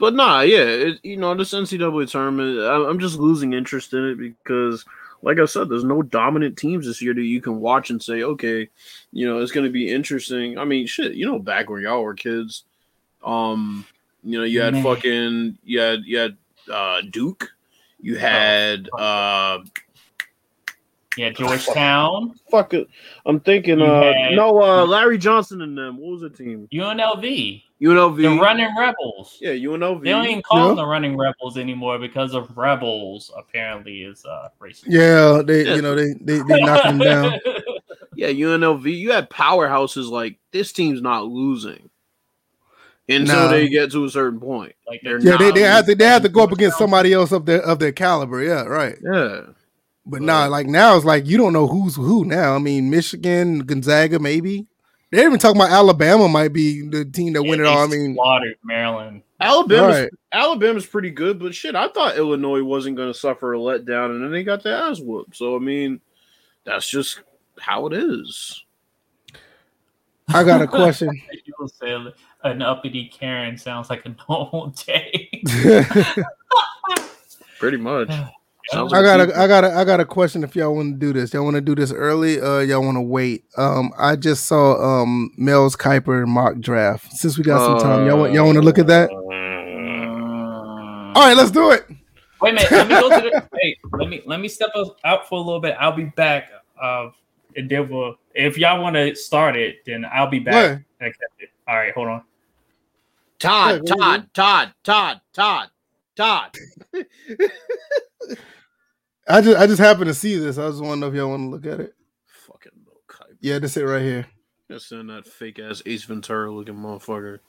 But nah, yeah, it, you know this NCAA tournament, I, I'm just losing interest in it because, like I said, there's no dominant teams this year that you can watch and say, okay, you know, it's going to be interesting. I mean, shit, you know, back when y'all were kids, um, you know, you had Man. fucking, you had, you had uh, Duke, you had, uh, Yeah, Georgetown, fuck it, I'm thinking, You uh, had- no, uh, Larry Johnson and them. What was the team? UNLV, UNLV. the Running Rebels. yeah, UNLV. They don't even call Yeah. them the Running Rebels anymore because of Rebels. Apparently, is uh racist. Yeah, they, Yeah. you know, they they they knock them down. (laughs) Yeah, UNLV. You had powerhouses like this team's not losing until Nah. they get to a certain point. like They're Yeah, they, not they have to they have to go up against somebody else of their of their caliber. Yeah, right. Yeah, But nah, like now it's like you don't know who's who now. I mean, Michigan, Gonzaga, maybe. They're even talking about Alabama might be the team that Yeah, win it all. I mean, slaughtered Maryland. Alabama's Right. Alabama's pretty good, but shit, I thought Illinois wasn't going to suffer a letdown, and then they got their ass whooped. So I mean, that's just how it is. I got a (laughs) question. (laughs) People say an uppity Karen sounds like a (laughs) normal day. Pretty much. (sighs) Sounds I got a I got a I got a question if y'all want to do this. Y'all want to do this early? Uh y'all want to wait? Um I just saw um Mel's Kiper mock draft. Since we got some time, y'all want y'all want to look at that? Mm. All right, let's do it. Wait a minute. Let me go to the. (laughs) Wait. Let me let me step out for a little bit. I'll be back. Uh, and then we'll, if y'all want to start it, then I'll be back. Where? All right, hold on. Todd, Hey, what do Todd, Todd, Todd, Todd, Todd. (laughs) I just I just happened to see this. I just want to know if y'all want to look at it. Fucking Bill Kiper. Yeah, this it right here. Send that fake ass Ace Ventura looking motherfucker.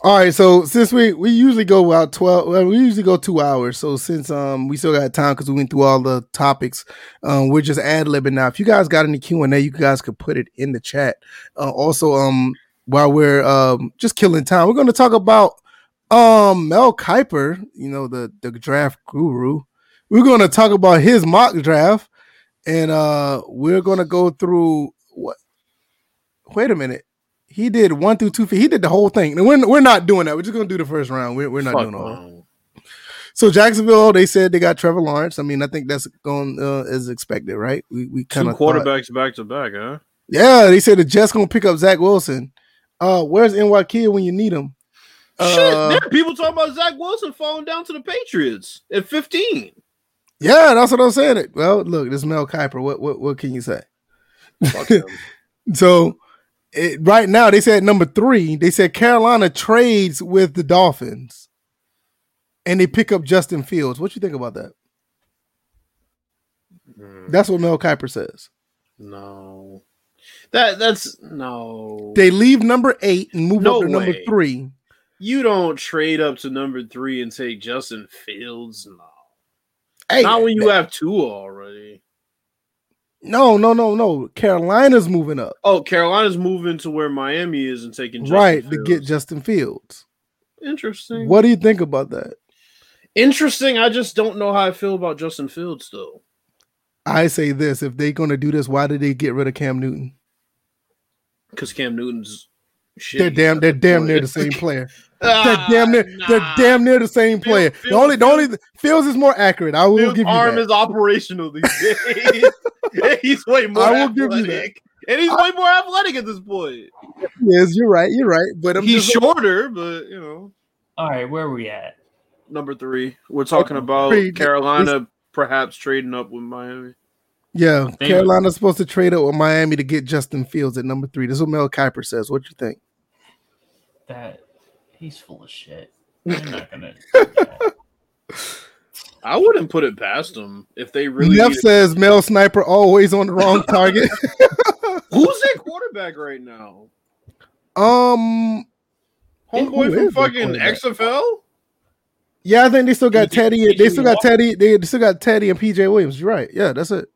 All right, so since we we usually go about twelve, well, we usually go two hours. So since um we still got time because we went through all the topics, um we're just ad libbing now. If you guys got any Q and A, you guys could put it in the chat. Uh, also, um while we're um just killing time, we're going to talk about um Mel Kiper, you know the the draft guru. We're going to talk about his mock draft, and uh we're going to go through what. Wait a minute, He did one through two. He did the whole thing. And we're we're not doing that. We're just gonna do the first round. We're, we're not Fuck doing all. no. So Jacksonville, they said they got Trevor Lawrence. I mean, I think that's going uh, as expected, right? We we Two kind of quarterbacks back to back, huh? Yeah, they said the Jets gonna pick up Zach Wilson. Uh, where's NY when you need him? Shit, Uh, there are people talking about Zach Wilson falling down to the Patriots at 15. Yeah, that's what I'm saying. It. Well, look, this Mel Kiper. What what what can you say? (laughs) So it, right now they said number three. They said Carolina trades with the Dolphins, and they pick up Justin Fields. What you think about that? Mm, That's what Mel Kiper says. no. That that's no. They leave number eight and move No up to number three. you don't trade up to number three and take Justin Fields. No. Hey, Not when you have two already. no, no, no, no. Carolina's moving up, Oh, Carolina's moving to where Miami is and taking Justin right, to get Justin Fields. interesting. What do you think about that? Interesting. I just don't know how I feel about Justin Fields though. I say this: if they're going to do this, why did they get rid of Cam Newton? Because Cam Newton's shit. They're damn, they're damn near the same player. They're Ah, damn near, they're damn near the same Field- player. the Field- only, the only Fields is more accurate. I will Fields' give you arm that. is operational these (laughs) days. (laughs) he's way more I will give you athletic. And he's way more athletic at this point. yes, you're right. You're right. But I'm he's just shorter, but you know. All right, where are we at? Number three. We're talking about Three. Carolina perhaps trading up with Miami. yeah. Carolina's supposed to trade up with Miami to get Justin Fields at number three. This is what Mel Kiper says. What you think? That he's full of shit. They're not gonna. (laughs) I wouldn't put it past them if they really. Neff needed- says male Sniper always on the wrong (laughs) target. (laughs) Who's their quarterback right now? um, Homeboy from fucking? XFL? yeah, I think they still got Is Teddy. They still got Teddy. They still got Teddy and PJ Williams. You're right. Yeah, that's it.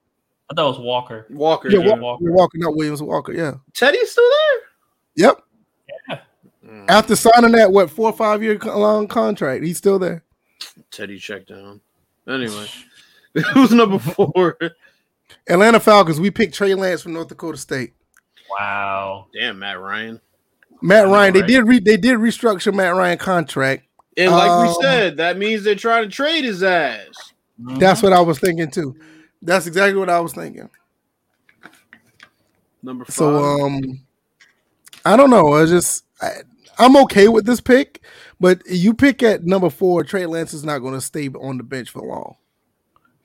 I thought it was Walker. Walker. Yeah, PJ Yeah, Walker. Walker, Walker, not Williams. Walker. Yeah. Teddy's still there. Yep. There? Mm. After signing that what four or five year long contract, he's still there. Teddy checked down. Anyway, (laughs) who's number four? Atlanta Falcons. We picked Trey Lance from North Dakota State. Wow. Damn, Matt Ryan. Matt I know, Ryan. They did re- they did restructure Matt Ryan contract. And like Um, we said, that means they're trying to trade his ass. That's what I was thinking too. That's exactly what I was thinking. Number five. So um, I don't know. I just I, I'm okay with this pick, but you pick at number four. Trey Lance is not going to stay on the bench for long.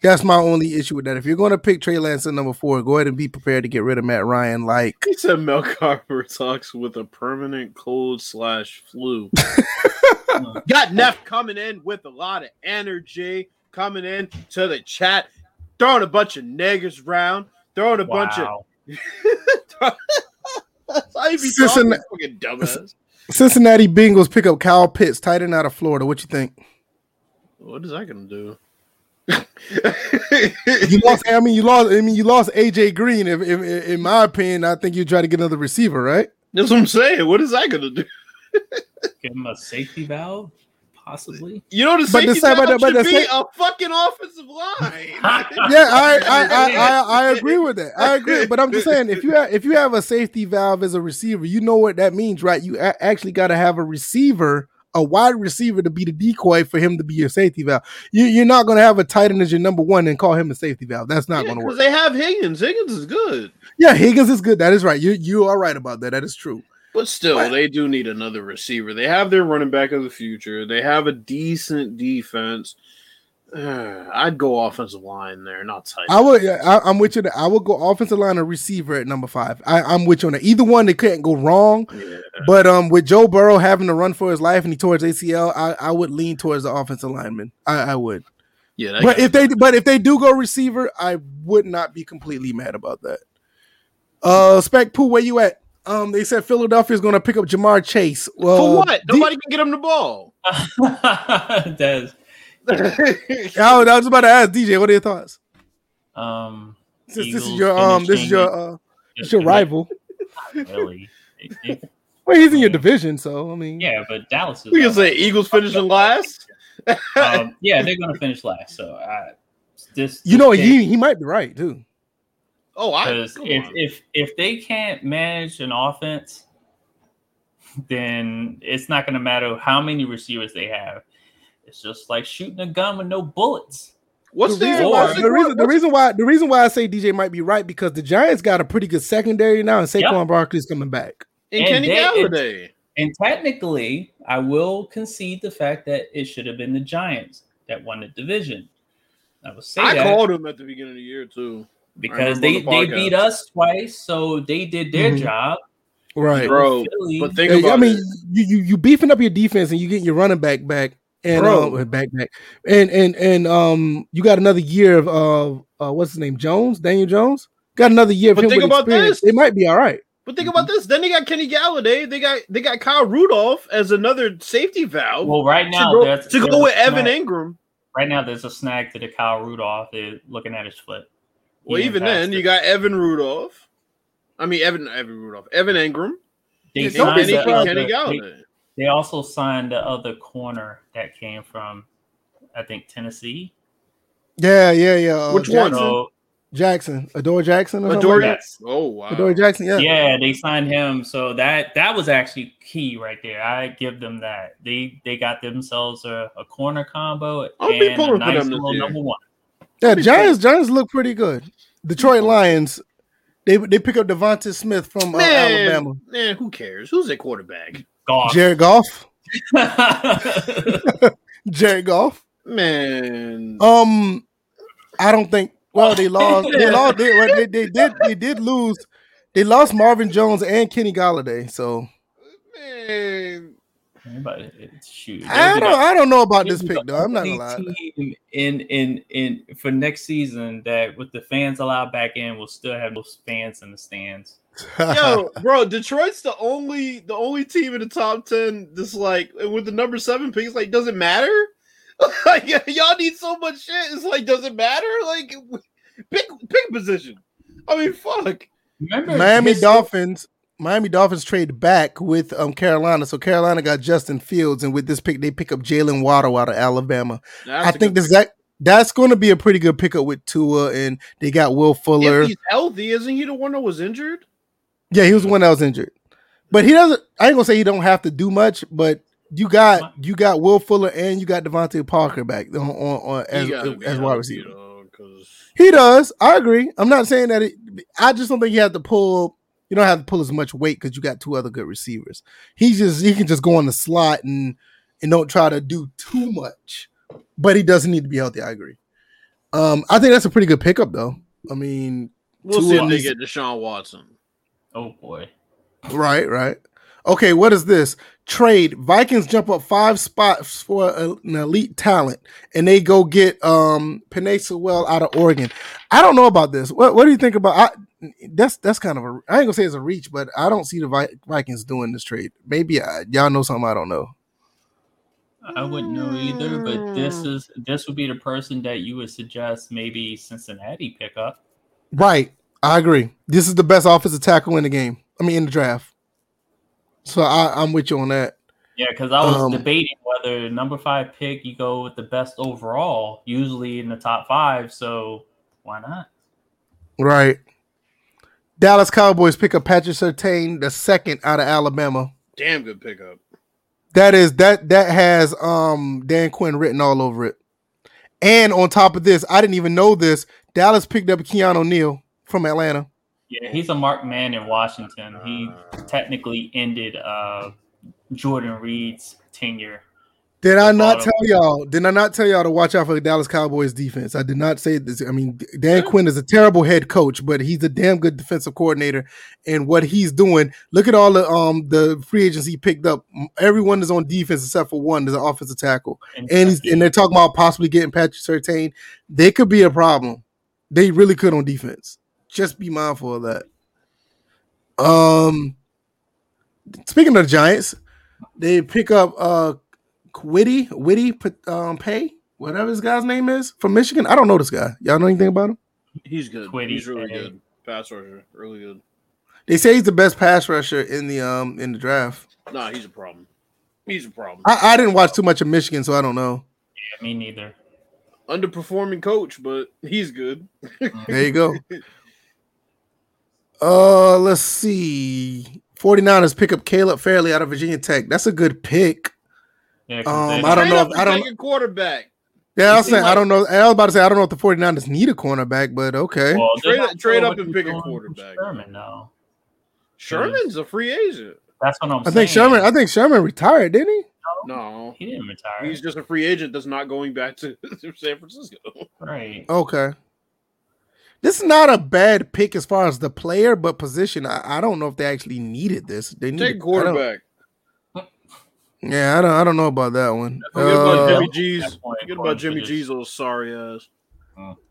That's my only issue with that. If you're going to pick Trey Lance at number four, go ahead and be prepared to get rid of Matt Ryan. Like he said Mel Carper talks with a permanent cold slash flu. (laughs) Got Neff coming in with a lot of energy, coming in to the chat, throwing a bunch of niggas around, throwing a bunch of. Wow. (laughs) That's how you be Cincinnati- talking, fucking dumbass. Cincinnati Bengals pick up Kyle Pitts, tight end out of Florida. What you think? What is that gonna do? You lost. I mean, you lost. I mean, you lost AJ Green. If, if, in my opinion, I think you try to get another receiver, right? That's what I'm saying. What is that gonna do? Give him a safety valve, possibly. You know the But the safety same- but valve the- but should the be a fucking offensive line. (laughs) Yeah, I I, I, I I agree with that. I agree, but I'm just saying if you have, if you have a safety valve as a receiver, you know what that means, right? You a- actually got to have a receiver, a wide receiver, to be the decoy for him to be your safety valve. You, you're not going to have a tight end as your number one and call him a safety valve. That's not going to work. they have Higgins. Higgins is good, Yeah, Higgins is good. That is right. You you are right about that. That is true. But still, But- they do need another receiver. They have their running back of the future. They have a decent defense. Uh, (sighs) I'd go offensive line there, not tight. I would. I, I'm with you. I would go offensive line or receiver at number five. I, I'm with you on that. Either one, they couldn't go wrong. Yeah. But um, with Joe Burrow having to run for his life and he towards ACL, I, I would lean towards the offensive lineman. I, I would. Yeah, But if they but if they do go receiver, I would not be completely mad about that. Uh, Spec Pooh, where you at? Um, they said Philadelphia is going to pick up Ja'Marr Chase. Well, for what? D- Nobody can get him the ball. (laughs) Des, (laughs) I was, I was about to ask DJ. What are your thoughts? um, Since this is your um, this is your uh, it's your rival. Really. It- it- (laughs) Well, he's in your division, so I mean, yeah, but Dallas is. we can say Eagles finishing last. Um, yeah, they're going to finish last. So I, this, you know this he he might be right too. Oh, I Because come if, on. if if they can't manage an offense, then it's not going to matter how many receivers they have. It's just like shooting a gun with no bullets. What's the the, reason, why, the, reason, the reason why the reason why I say DJ might be right because the Giants got a pretty good secondary now, and Saquon Yep. Barkley's coming back. and and Kenny they- Golladay? And technically, I will concede the fact that it should have been the Giants that won the division. I will say I that called him at the beginning of the year too. Because they, the they beat us twice, so they did their Mhm. job. Right. Bro, Philly- But think Hey, about I mean, it. you, you you beefing up your defense and you getting your running back back and Bro. um, back back and and and um you got another year of uh, uh what's his name Jones Daniel Jones got another year of But him think with about experience. this. They might be all right. But think about this. Then they got Kenny Golladay. They got they got Kyle Rudolph as another safety valve well, right to now go, there's- to go a with Evan Engram. Right now, there's a snag to the Kyle Rudolph. They're looking at his foot. He Well, didn't even pass then, it. you got Evan Rudolph. I mean, Evan Evan Rudolph, Evan Engram, They Yeah, and don't be signed Kenny, the. Kenny other- they- They also signed the other corner that came from, I think, Tennessee. Yeah, yeah, yeah. Uh, Which one? Jackson, So Jackson, Adoree' Jackson, or Adore- like yes, Oh wow! Adoree' Jackson. Yeah. yeah, they signed him. So that that was actually key right there. I give them that. They they got themselves a, a corner combo I'll be and a nice little year. number one. Yeah, Giants. Giants look pretty good. Detroit Lions. They they pick up DeVonta Smith from uh, Man, Alabama. man, who cares? Who's their quarterback? Golf. Jared Goff. (laughs) (laughs) Jared Goff. Man, Um, I don't think. Well, they lost. They (laughs) lost. They, well, they, they did. They did lose. They lost Marvin Jones and Kenny Golladay. So man, But shoot, I they'll don't. the- I don't know about this pick though. I'm not only gonna lie. team In in in for next season that with the fans allowed back in will still have those fans in the stands. yo, (laughs) bro, Detroit's the only the only team in the top ten that's like with the number seven pick. It's like, does it matter? (laughs) like, y'all need so much shit. It's like, does it matter? Like, pick pick position. I mean, fuck. Remember Miami his- Dolphins. Miami Dolphins trade back with um Carolina, so Carolina got Justin Fields, and with this pick, they pick up Jaylen Waddle out of Alabama. That's I think this that that's going to be a pretty good pickup with Tua, and they got Will. Fuller. If he's healthy, isn't he the one that was injured? Yeah, he was the one that was injured, but he doesn't. I ain't gonna say he don't have to do much, but you got you got Will Fuller and you got DeVante Parker back on, on, on as He as wide receiver. He does. I agree. I'm not saying that. It, I just don't think you have to pull. You don't have to pull as much weight because you got two other good receivers. He just he can just go on the slot and and don't try to do too much. But he doesn't need to be healthy. I agree. Um, I think that's a pretty good pickup though. I mean, We'll see if they these- get Deshaun Watson. Oh boy. right, right. Okay, what is this? Trade Vikings jump up five spots for an elite talent, and they go get um Penei Sewell out of Oregon. I don't know about this. What What do you think about? I, that's that's kind of a. I ain't gonna say it's a reach, but I don't see the Vikings doing this trade. Maybe I, y'all know something I don't know. I wouldn't know either, but Mm. this is this would be the person that you would suggest maybe Cincinnati pick up. Right, I agree. This is the best offensive tackle in the game. I mean, in the draft. So I, I'm with you on that. Yeah, because I was Um, debating whether number five pick you go with the best overall, usually in the top five. So why not? Right. Dallas Cowboys pick up Patrick Surtain, the second out of Alabama. Damn good pickup. That is that that has um Dan Quinn written all over it. And on top of this, I didn't even know this. Dallas picked up Keanu Neal from Atlanta. Yeah, he's a marked man in Washington. He technically ended uh, Jordan Reed's tenure. Did I not tell y'all? Did I not tell y'all to watch out for the Dallas Cowboys defense? I did not say this. I mean, Dan Quinn is a terrible head coach, but he's a damn good defensive coordinator. And what he's doing, look at all the um the free agents he picked up. Everyone is on defense except for one. There's an offensive tackle, and he's and they're talking about possibly getting Patrick Surtain. They could be a problem. They really could on defense. Just be mindful of that. Um, speaking of the Giants, they pick up uh Witty, Witty, um, Paye, whatever this guy's name is from Michigan. I don't know this guy. Y'all know anything about him? He's good. Kwity, He's really hey. good. Pass rusher, really good. They say he's the best pass rusher in the um in the draft. Nah, he's a problem. He's a problem. I, I didn't watch too much of Michigan, so I don't know. Yeah, me neither. Underperforming coach, but he's good. There you go. Uh, let's see. 49ers pick up Caleb Farley out of Virginia Tech. That's a good pick. Yeah, 'cause Um, I don't know if- I don't- take a quarterback. Yeah, I was seem saying I don't know. I was about to say I don't know if the 49ers need a cornerback, but okay. Well, Trade- not trade up and pick a quarterback. Sherman, no. Sherman's a free agent. That's what I'm I saying. think Sherman. I think Sherman retired, didn't he? No, he didn't retire. he's just a free agent that's not going back to, to (laughs) San Francisco. right. Okay. This is not a bad pick as far as the player, but position. I, I don't know if they actually needed this. They need Take quarterback. Yeah, I don't. I don't know about that one. Forget about Uh, Jimmy G's. That's Forget about Jimmy for this. G's little sorry ass.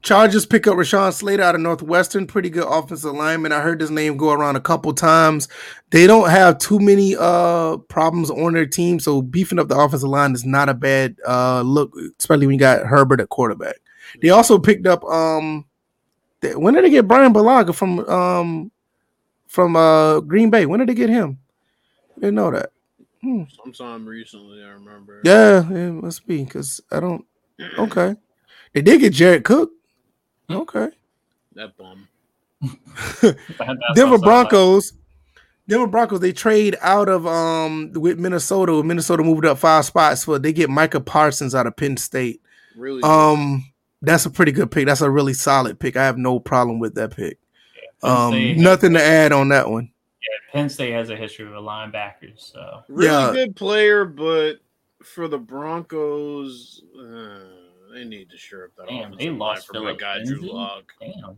Chargers pick up Rashawn Slater out of Northwestern. Pretty good offensive lineman. I heard his name go around a couple times. They don't have too many uh problems on their team, so beefing up the offensive line is not a bad uh look, especially when you got Herbert at quarterback. They also picked up um they- when did they get Bryan Bulaga from um from uh Green Bay? When did they get him? Didn't know that. Sometime recently, I remember. Yeah, it must be because I don't. (clears throat) Okay, they did get Jared Cook. Okay. That bum. (laughs) That's Denver Broncos. Denver Broncos. They trade out of um with Minnesota. Minnesota moved up five spots for they get Micah Parsons out of Penn State. Really. Um, that's a pretty good pick. That's a really solid pick. I have no problem with that pick. Penn Um, nothing to add on that one. Yeah, Penn State has a history with linebackers, so really yeah. good player, but for the Broncos, uh, they need to shore up that damn, offensive they line lost for my Philip guy Drew Lindsay. Lock. Damn.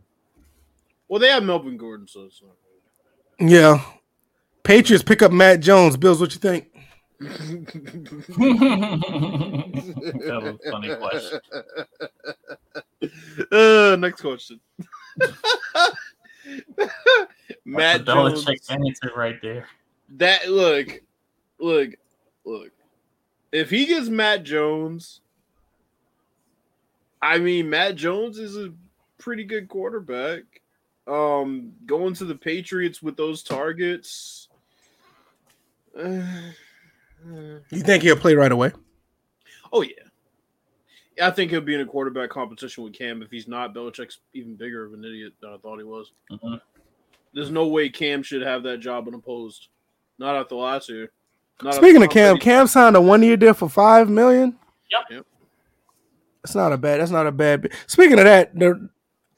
Well, they have Melvin Gordon, so it's not. Yeah. Patriots pick up Mac Jones. Bills, what you think? (laughs) that was a funny question. (laughs) Uh, next question. (laughs) (laughs) Matt That's a Jones. Belichick answer right there. That look, look, look. If he gets Mac Jones, I mean Mac Jones is a pretty good quarterback. Um, going to the Patriots with those targets. uh, (sighs) You think he'll play right away? oh yeah, I think he'll be in a quarterback competition with Cam. If he's not, Belichick's even bigger of an idiot than I thought he was. Mhm. There's no way Cam should have that job unopposed. Not after last year. Not Speaking of Cam, Brady- Cam signed a one year deal for five million. Yep. Yep. That's not a bad. That's not a bad. Speaking of that, the,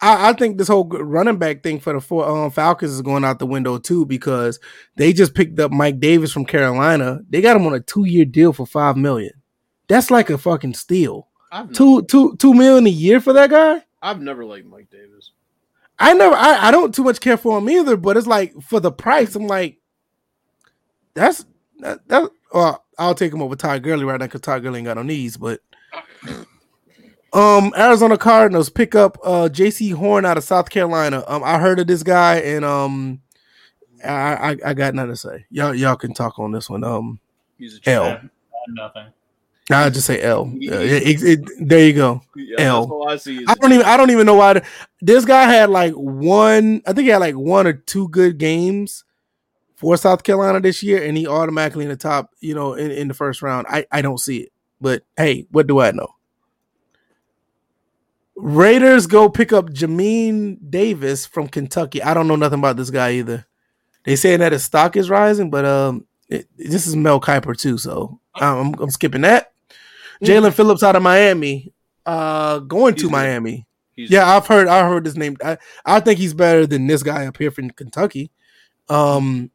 I, I think this whole running back thing for the four, um, Falcons is going out the window too because they just picked up Mike Davis from Carolina. They got him on a two year deal for five million. That's like a fucking steal. I've never, Two two two million a year for that guy. I've never liked Mike Davis. I never. I, I don't too much care for him either. But it's like for the price, I'm like, that's that. that well, I'll take him over Todd Gurley right now because Todd Gurley ain't got no knees. But um, Arizona Cardinals pick up uh Jaycee Horn out of South Carolina. Um, I heard of this guy and um, I I, I got nothing to say. Y'all y'all can talk on this one. Um, He's a L. I champ. have nothing. I'll just say L. Uh, it- it- there you go. Yeah, L. I I don't even I don't even know why the- this guy had like one I think he had like one or two good games for South Carolina this year and he automatically in the top, you know, in, in the first round. I, I don't see it. But hey, what do I know? Raiders go pick up Jamin Davis from Kentucky. I don't know nothing about this guy either. They saying that his stock is rising, but um it, this is Mel Kiper too, so I'm, I'm skipping that. Jaelan Phillips out of Miami, uh, going He's to good. Miami. He's, Yeah, I've heard. I heard his name. I, I think he's better than this guy up here from Kentucky. Um,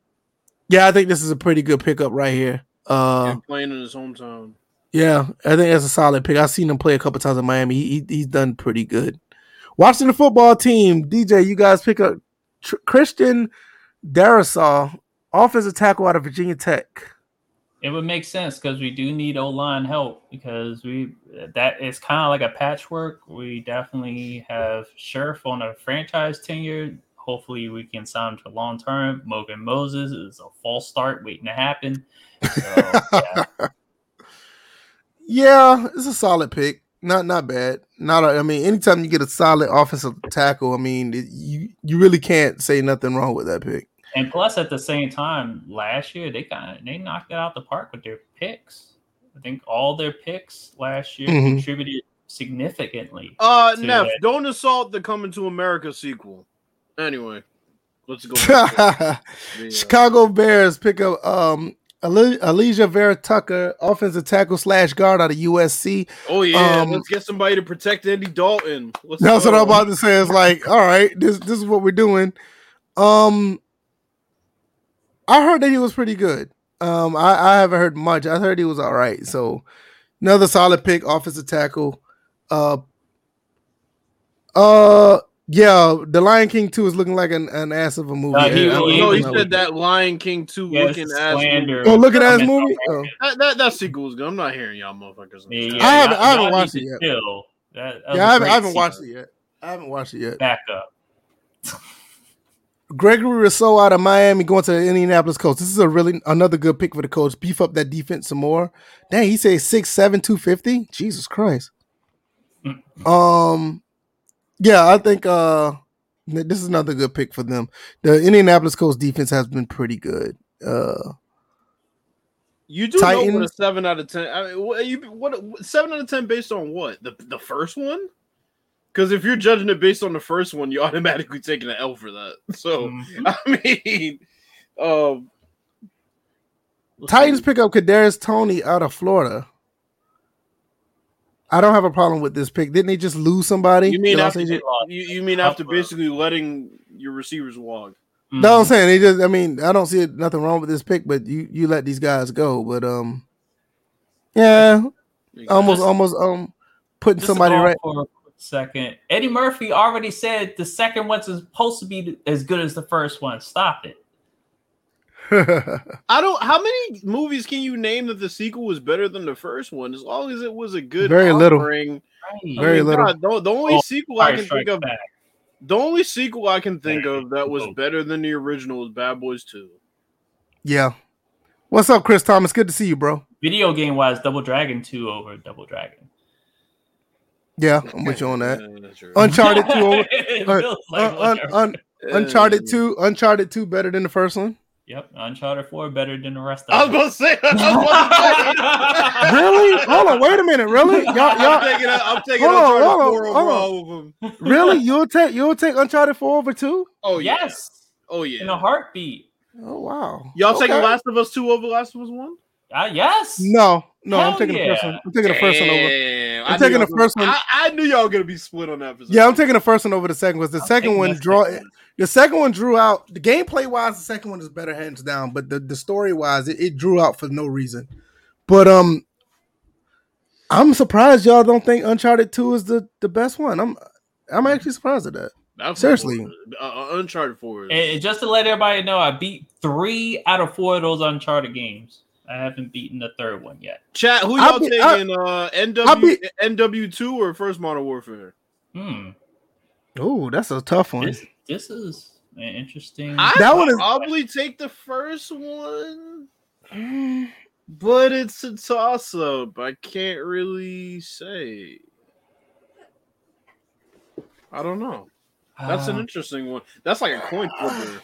yeah, I think this is a pretty good pickup right here. Uh, and playing in his hometown. yeah, I think that's a solid pick. I've seen him play a couple times in Miami. He, he he's done pretty good. Watching the football team, DJ, you guys pick up Tr- Christian Darrisaw, offensive tackle out of Virginia Tech. It would make sense because we do need O line help because we that is kind of like a patchwork. We definitely have Scherff on a franchise tenure. Hopefully, we can sign him to long term. Morgan Moses is a false start waiting to happen. So, (laughs) yeah. Yeah, it's a solid pick. Not not bad. Not a, I mean, anytime you get a solid offensive tackle, I mean, you you really can't say nothing wrong with that pick. And plus, at the same time, last year they kind of they knocked it out the park with their picks. I think all their picks last year Mhm. contributed significantly. Uh, to Neff, that. don't assault the Coming to America sequel. Anyway, Let's go. (laughs) The, uh, Chicago Bears pick up um Ale- Alijah Vera-Tucker, offensive tackle slash guard out of USC. oh yeah, um, let's get somebody to protect Andy Dalton. Let's That's what. I'm about to say. It's like, all right, this this is what we're doing. Um, I heard that he was pretty good. Um, I, I haven't heard much. I heard he was all right. So another solid pick, offensive tackle. Uh, uh, yeah, the Lion King two is looking like an, an ass of a movie. Uh, he- I- I Oh, no, he said that Lion King two Yes, looking ass. movie. Oh, look at that movie. Oh. That, that that sequel is good. I'm not hearing y'all motherfuckers. Yeah, yeah, I haven't- y'all- I haven't watched it yet. That, that Yeah, a I haven't, I haven't watched it yet. I haven't watched it yet. Back up. Gregory Rousseau out of Miami going to the Indianapolis Colts. This is a really another good pick for the coach. Beef up that defense some more. Dang, he said 6'7", 250? Jesus Christ. Um, yeah, I think uh, this is another good pick for them. The Indianapolis Colts defense has been pretty good. Uh, You do know what a seven out of ten. I mean, what, you, what what- seven out of ten based on what? The the first one? Because if you're judging it based on the first one, you're automatically taking an L for that. So Mhm. (laughs) I mean, um, Titans see. pick up Kadarius Toney out of Florida. I don't have a problem with this pick. Didn't he just lose somebody? You mean Did after they you, you mean after basically letting your receivers walk? No, I'm saying he just. I mean, I don't see nothing wrong with this pick, but you you let these guys go. But um, yeah, almost almost um putting somebody right. for a quick second. Eddie Murphy already said the second one's supposed to be as good as the first one. Stop it. (laughs) I don't. How many movies can you name that the sequel was better than the first one? As long as it was a good Very little. offering. Right. I Very mean, little. God, the, the only Oh, sequel I can think of, Back. the only sequel I can think of that was Oh. better than the original was Bad Boys Two. yeah. What's up, Chris Thomas? Good to see you, bro. Video game wise, Double Dragon 2 over Double Dragon. Yeah, I'm with you on that. Yeah, that's true. Uncharted two (laughs) over. It Un- like un- un- un- Uncharted two. Uncharted two better than the first one. Yep, Uncharted 4 better than the rest I was of them. about to say. I was about to say. (laughs) Really? Hold on. Wait a minute. Really? Y'all, (laughs) I'm y'all taking. I'm taking Hold on, Uncharted hold on, four over hold on. all of them. really? You'll take you'll take Uncharted four over two? Oh yeah. yes, Oh yeah. in a heartbeat. Oh wow. Y'all taking Okay. Last of Us two over Last of Us one? Uh, yes. No, no. I'm Hell taking the first one. I'm taking the first one over. I'm I knew taking y'all the first gonna- one. I, I knew y'all were gonna be split on that. Yeah, I'm taking the first one over the second one. The I'm second one draw. one. The second one drew out. The gameplay wise, the second one is better hands down. But the, the story wise, it, it drew out for no reason. But um, I'm surprised y'all don't think Uncharted Two is the, the best one. I'm I'm actually surprised at that. That's Seriously. uh, uh, Uncharted four. Is, And and just to let everybody know, I beat three out of four of those Uncharted games. I haven't beaten the third one yet. Chat, who I y'all be- I- taking? uh, NW be- NW two or First Modern Warfare? Hmm. Oh, that's a tough one. This, this is an interesting. I That one is- probably take the first one, but it's a toss up. I can't really say. I don't know. That's an Uh, interesting one. That's like a coin flipper.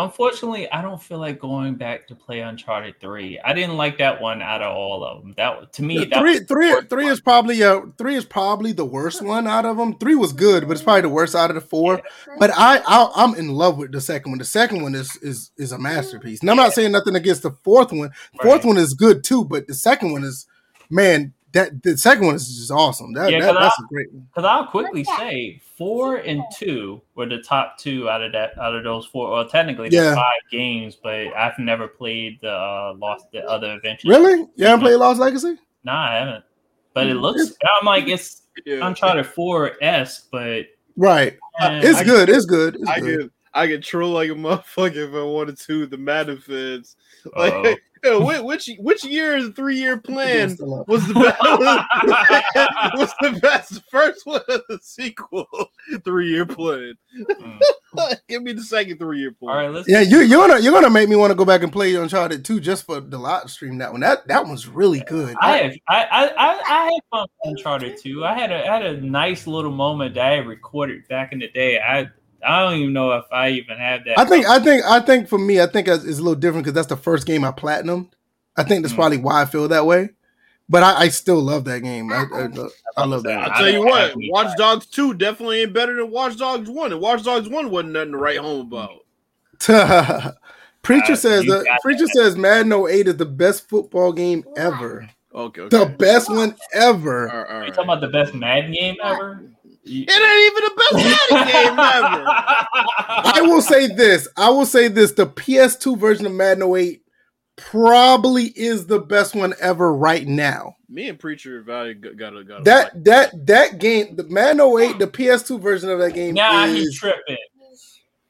Unfortunately, I don't feel like going back to play Uncharted Three. I didn't like that one out of all of them. That to me, that three, was the three, worst three one. is probably uh three is probably the worst one out of them. Three was good, but it's probably the worst out of the four. But I, I I'm in love with the second one. The second one is is is a masterpiece. And I'm not saying nothing against the fourth one. Fourth Right. one is good too, but the second one is man. That the second one is just awesome. That, Yeah, that 'cause that's a great one. Because I'll quickly say four and two were the top two out of that out of those four. Well, technically, Yeah. five games, but I've never played the uh, lost the other adventures. Really? You haven't played Lost Legacy? Nah, I haven't. But it Mm, looks. I'm like it's Yeah. Uncharted Four esque, but Right. eh, It's I- good. It's good. It's I good. could I could troll like a motherfucker if I wanted to. The Madden fans, like, Uh-oh. Yo, which which which year is the three year plan Still (laughs) was the best? was the best first one of the sequel (laughs) three year plan? Mm. (laughs) Give me the second three year plan. all right, let's. Yeah, you you're gonna you're gonna make me want to go back and play Uncharted 2 just for the live stream that one. That that one's really good. I have I, I I I had fun with Uncharted 2. I had a I had a nice little moment that I had recorded back in the day. I I don't even know if I even have that. I think I think I think for me, I think it's it's a little different because that's the first game I platinumed. I think that's Mm. probably why I feel that way. But I, I still love that game. I, I, I love that. I'll tell you what, Watch Dogs 2 definitely ain't better than Watch Dogs 1, and Watch Dogs 1 wasn't nothing to write home about. (laughs) Preacher Uh, says you the got preacher says Madden 08 is the best football game ever. Okay, okay. The best one ever. All right, all Are you talking about the best Madden game ever? You- It ain't even the best Madden game ever. (laughs) I will say this. I will say this. The PS2 version of Madden 08 probably is the best one ever right now. Me and Preacher Value got got got That that that game, the Madden 08, the PS2 version of that game Nah, he's tripping.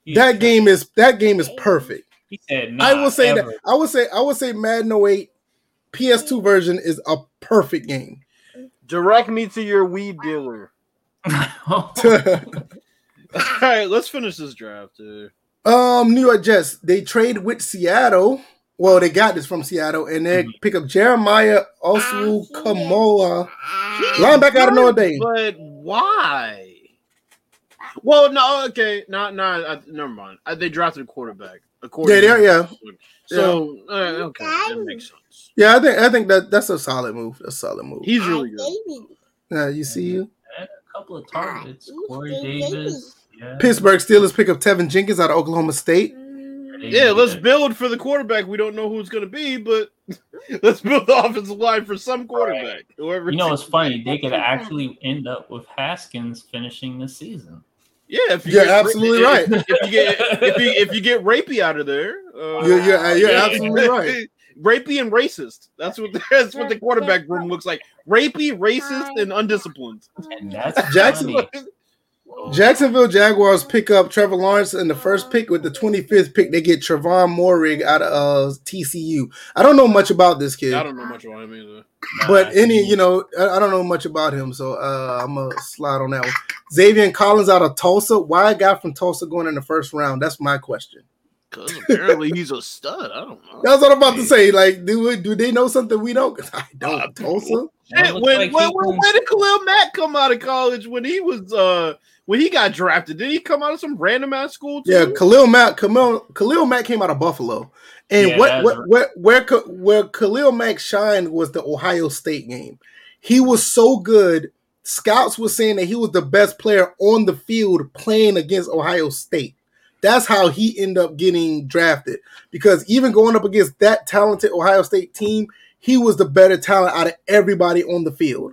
He's that tripping. game is that game is perfect. He said, nah, I will say ever. that I would say I would say Madden 08 PS2 version is a perfect game. Direct me to your weed dealer. All right, let's finish this draft. Uh, um, New York Jets they trade with Seattle. Well, they got this from Seattle, and they Mhm. pick up Jeremiah Owusu-Koramoah, linebacker out of Notre Dame. but why? Well, no, okay, not not. Uh, never mind. Uh, they drafted a quarterback. A Yeah, quarterback. yeah, yeah, So uh, okay, that makes sense. yeah. I think I think that that's a solid move. That's a solid move. He's really good. Yeah, you see you. Had couple of targets. Corey Davis. Yeah. Pittsburgh Steelers pick up Teven Jenkins out of Oklahoma State. Yeah, let's build for the quarterback. We don't know who it's going to be, but (laughs) let's build the offensive line for some quarterback. Whoever. You know, it's it's funny. They could actually end up with Haskins finishing the season. yeah, if you You're get, absolutely if, right. If you get if you if you get rapey out of there, uh, You're, you're, you're Yeah. absolutely right. (laughs) rapey and racist. That's what (laughs) that's what the quarterback room looks like. Rapey, racist, and undisciplined. And (laughs) that's (laughs) Jackson- funny. Jacksonville Jaguars pick up Trevor Lawrence in the first pick with the 25th pick. They get Trevon Moehrig out of uh, TCU. I don't know much about this kid, I don't know much about him either. but any you know I, I don't know much about him, so uh, I'm gonna slide on that one. Xavier Collins out of Tulsa. Why a guy from Tulsa going in the first round? That's my question. Because apparently he's a stud. I don't know. That's what I'm about to say. Like, do we, do they know something we don't? 'Cause I don't. Uh, Tulsa. Shit, when, like when, when, can- when did Khalil Mack come out of college? When he was uh when he got drafted, did he come out of some random ass school? Too? Yeah, Khalil Mack. Khalil, Khalil Mack came out of Buffalo, and Yeah, what, that's what, where where where Khalil Mack shined was the Ohio State game. He was so good. Scouts were saying that he was the best player on the field playing against Ohio State. That's how he ended up getting drafted. Because even going up against that talented Ohio State team, he was the better talent out of everybody on the field.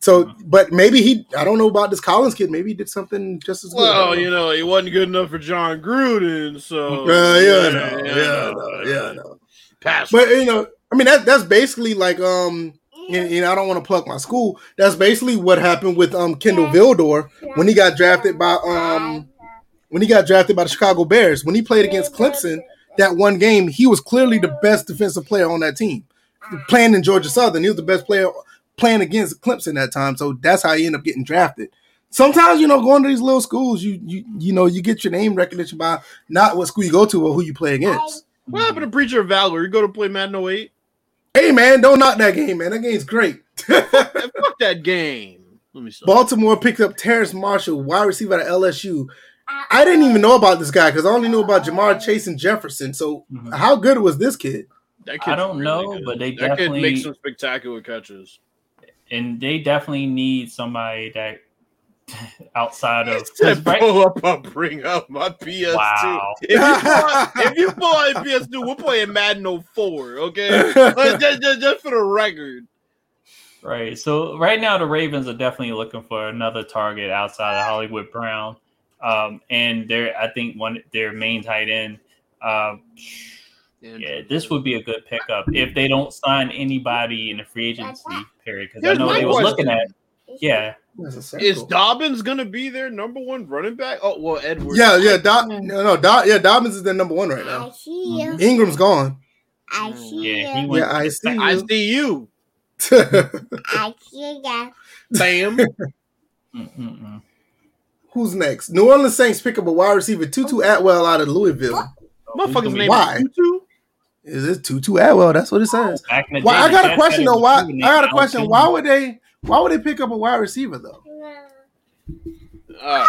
So, but maybe he, I don't know about this Collins kid. Maybe he did something just as Well, don't you know, he wasn't good enough for Jon Gruden, so Uh, yeah, no, yeah, no, yeah, no. Pass. But you know, I mean that that's basically like um, and, and I don't want to plug my school. That's basically what happened with um Kindle Vildor when he got drafted by um when he got drafted by the Chicago Bears. When he played against Clemson that one game, he was clearly the best defensive player on that team. Playing in Georgia Southern, he was the best player playing against Clemson that time. So that's how he ended up getting drafted. Sometimes you know, going to these little schools, you you you know, you get your name recognition by not what school you go to or who you play against. what happened to Preacher of Valor? You go to play Madden 08? Hey man, don't knock that game, man. That game's great. Fuck that game. Let me (laughs) stop. Baltimore picked up Terrence Marshall, wide receiver at LSU. I didn't even know about this guy because I only knew about Ja'Marr Chase and Jefferson. So Mhm. how good was this kid? That I don't really know, good. but they that kid definitely makes some spectacular catches. and they definitely need somebody that (laughs) outside of (laughs) Said, 'cause right- pull up, I'll bring up my PS2. Wow. If you (laughs) pull out, if out PS2, we're playing Madden 04, okay? Like, just, just, just for the record. Right. So right now the Ravens are definitely looking for another target outside of Hollywood Brown. Um, and they're I think one their main tight end. Um, yeah, this would be a good pickup if they don't sign anybody in the free agency period. Because I know they was question. looking at yeah. Is. Dobbins gonna be their number one running back? Oh well, Edwards. yeah, yeah, Dob- no, no, Dob- yeah, Dobbins is their number one right now. I see you. Ingram's gone. I see Yeah, you. went Yeah, I see I you. see you. I (laughs) see you. Bam. Mm-mm-mm. Who's next? New Orleans Saints pick up a wide receiver, Tutu Atwell out of Louisville. Motherfucker's name Why? is Tutu. Is it Tutu Atwell? That's what it says. Back in Why? day, I got a question though. Why? I got a question. Why would they? Why would they pick up a wide receiver though? Uh,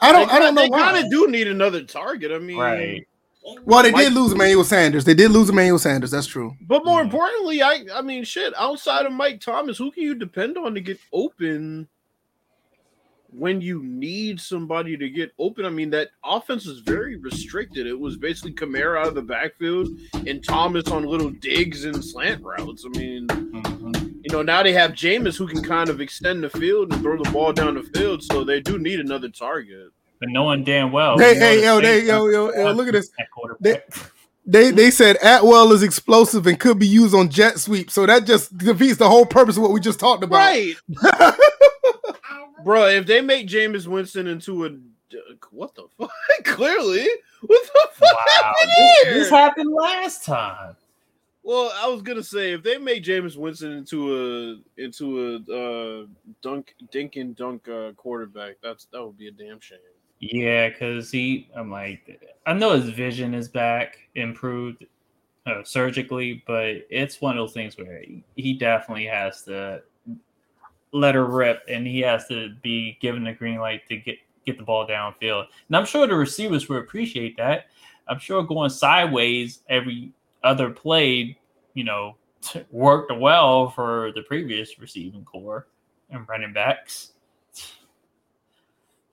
I don't- I don't know They why. kind of do need another target. I mean, Right. Well, they Mike- did lose Emmanuel Sanders. They did lose Emmanuel Sanders. That's true. But more Mhm. importantly, I I mean, shit. Outside of Mike Thomas, who can you depend on to get open? When you need somebody to get open, I mean that offense was very restricted. It was basically Kamara out of the backfield and Thomas on little digs and slant routes. I mean, Mhm. you know, now they have Jameis who can kind of extend the field and throw the ball down the field, so they do need another target. But knowing damn well. Hey, hey, yo, they, yo, yo, yo, look at this. that quarterback. They they said Atwell is explosive and could be used on jet sweep, so that just defeats the whole purpose of what we just talked about. Right, (laughs) bro. If they make Jameis Winston into a what the fuck? (laughs) Clearly, what the fuck Wow, happened this, here? this happened last time. Well, I was gonna say if they make Jameis Winston into a into a uh, dunk dink and dunk uh, quarterback, that's that would be a damn shame. Yeah, because he, I'm like, I know his vision is back, improved uh, surgically, but it's one of those things where he, definitely has to let her rip, and he has to be given the green light to get get the ball downfield. And I'm sure the receivers will appreciate that. I'm sure going sideways every other play, you know, (laughs) worked well for the previous receiving core and running backs.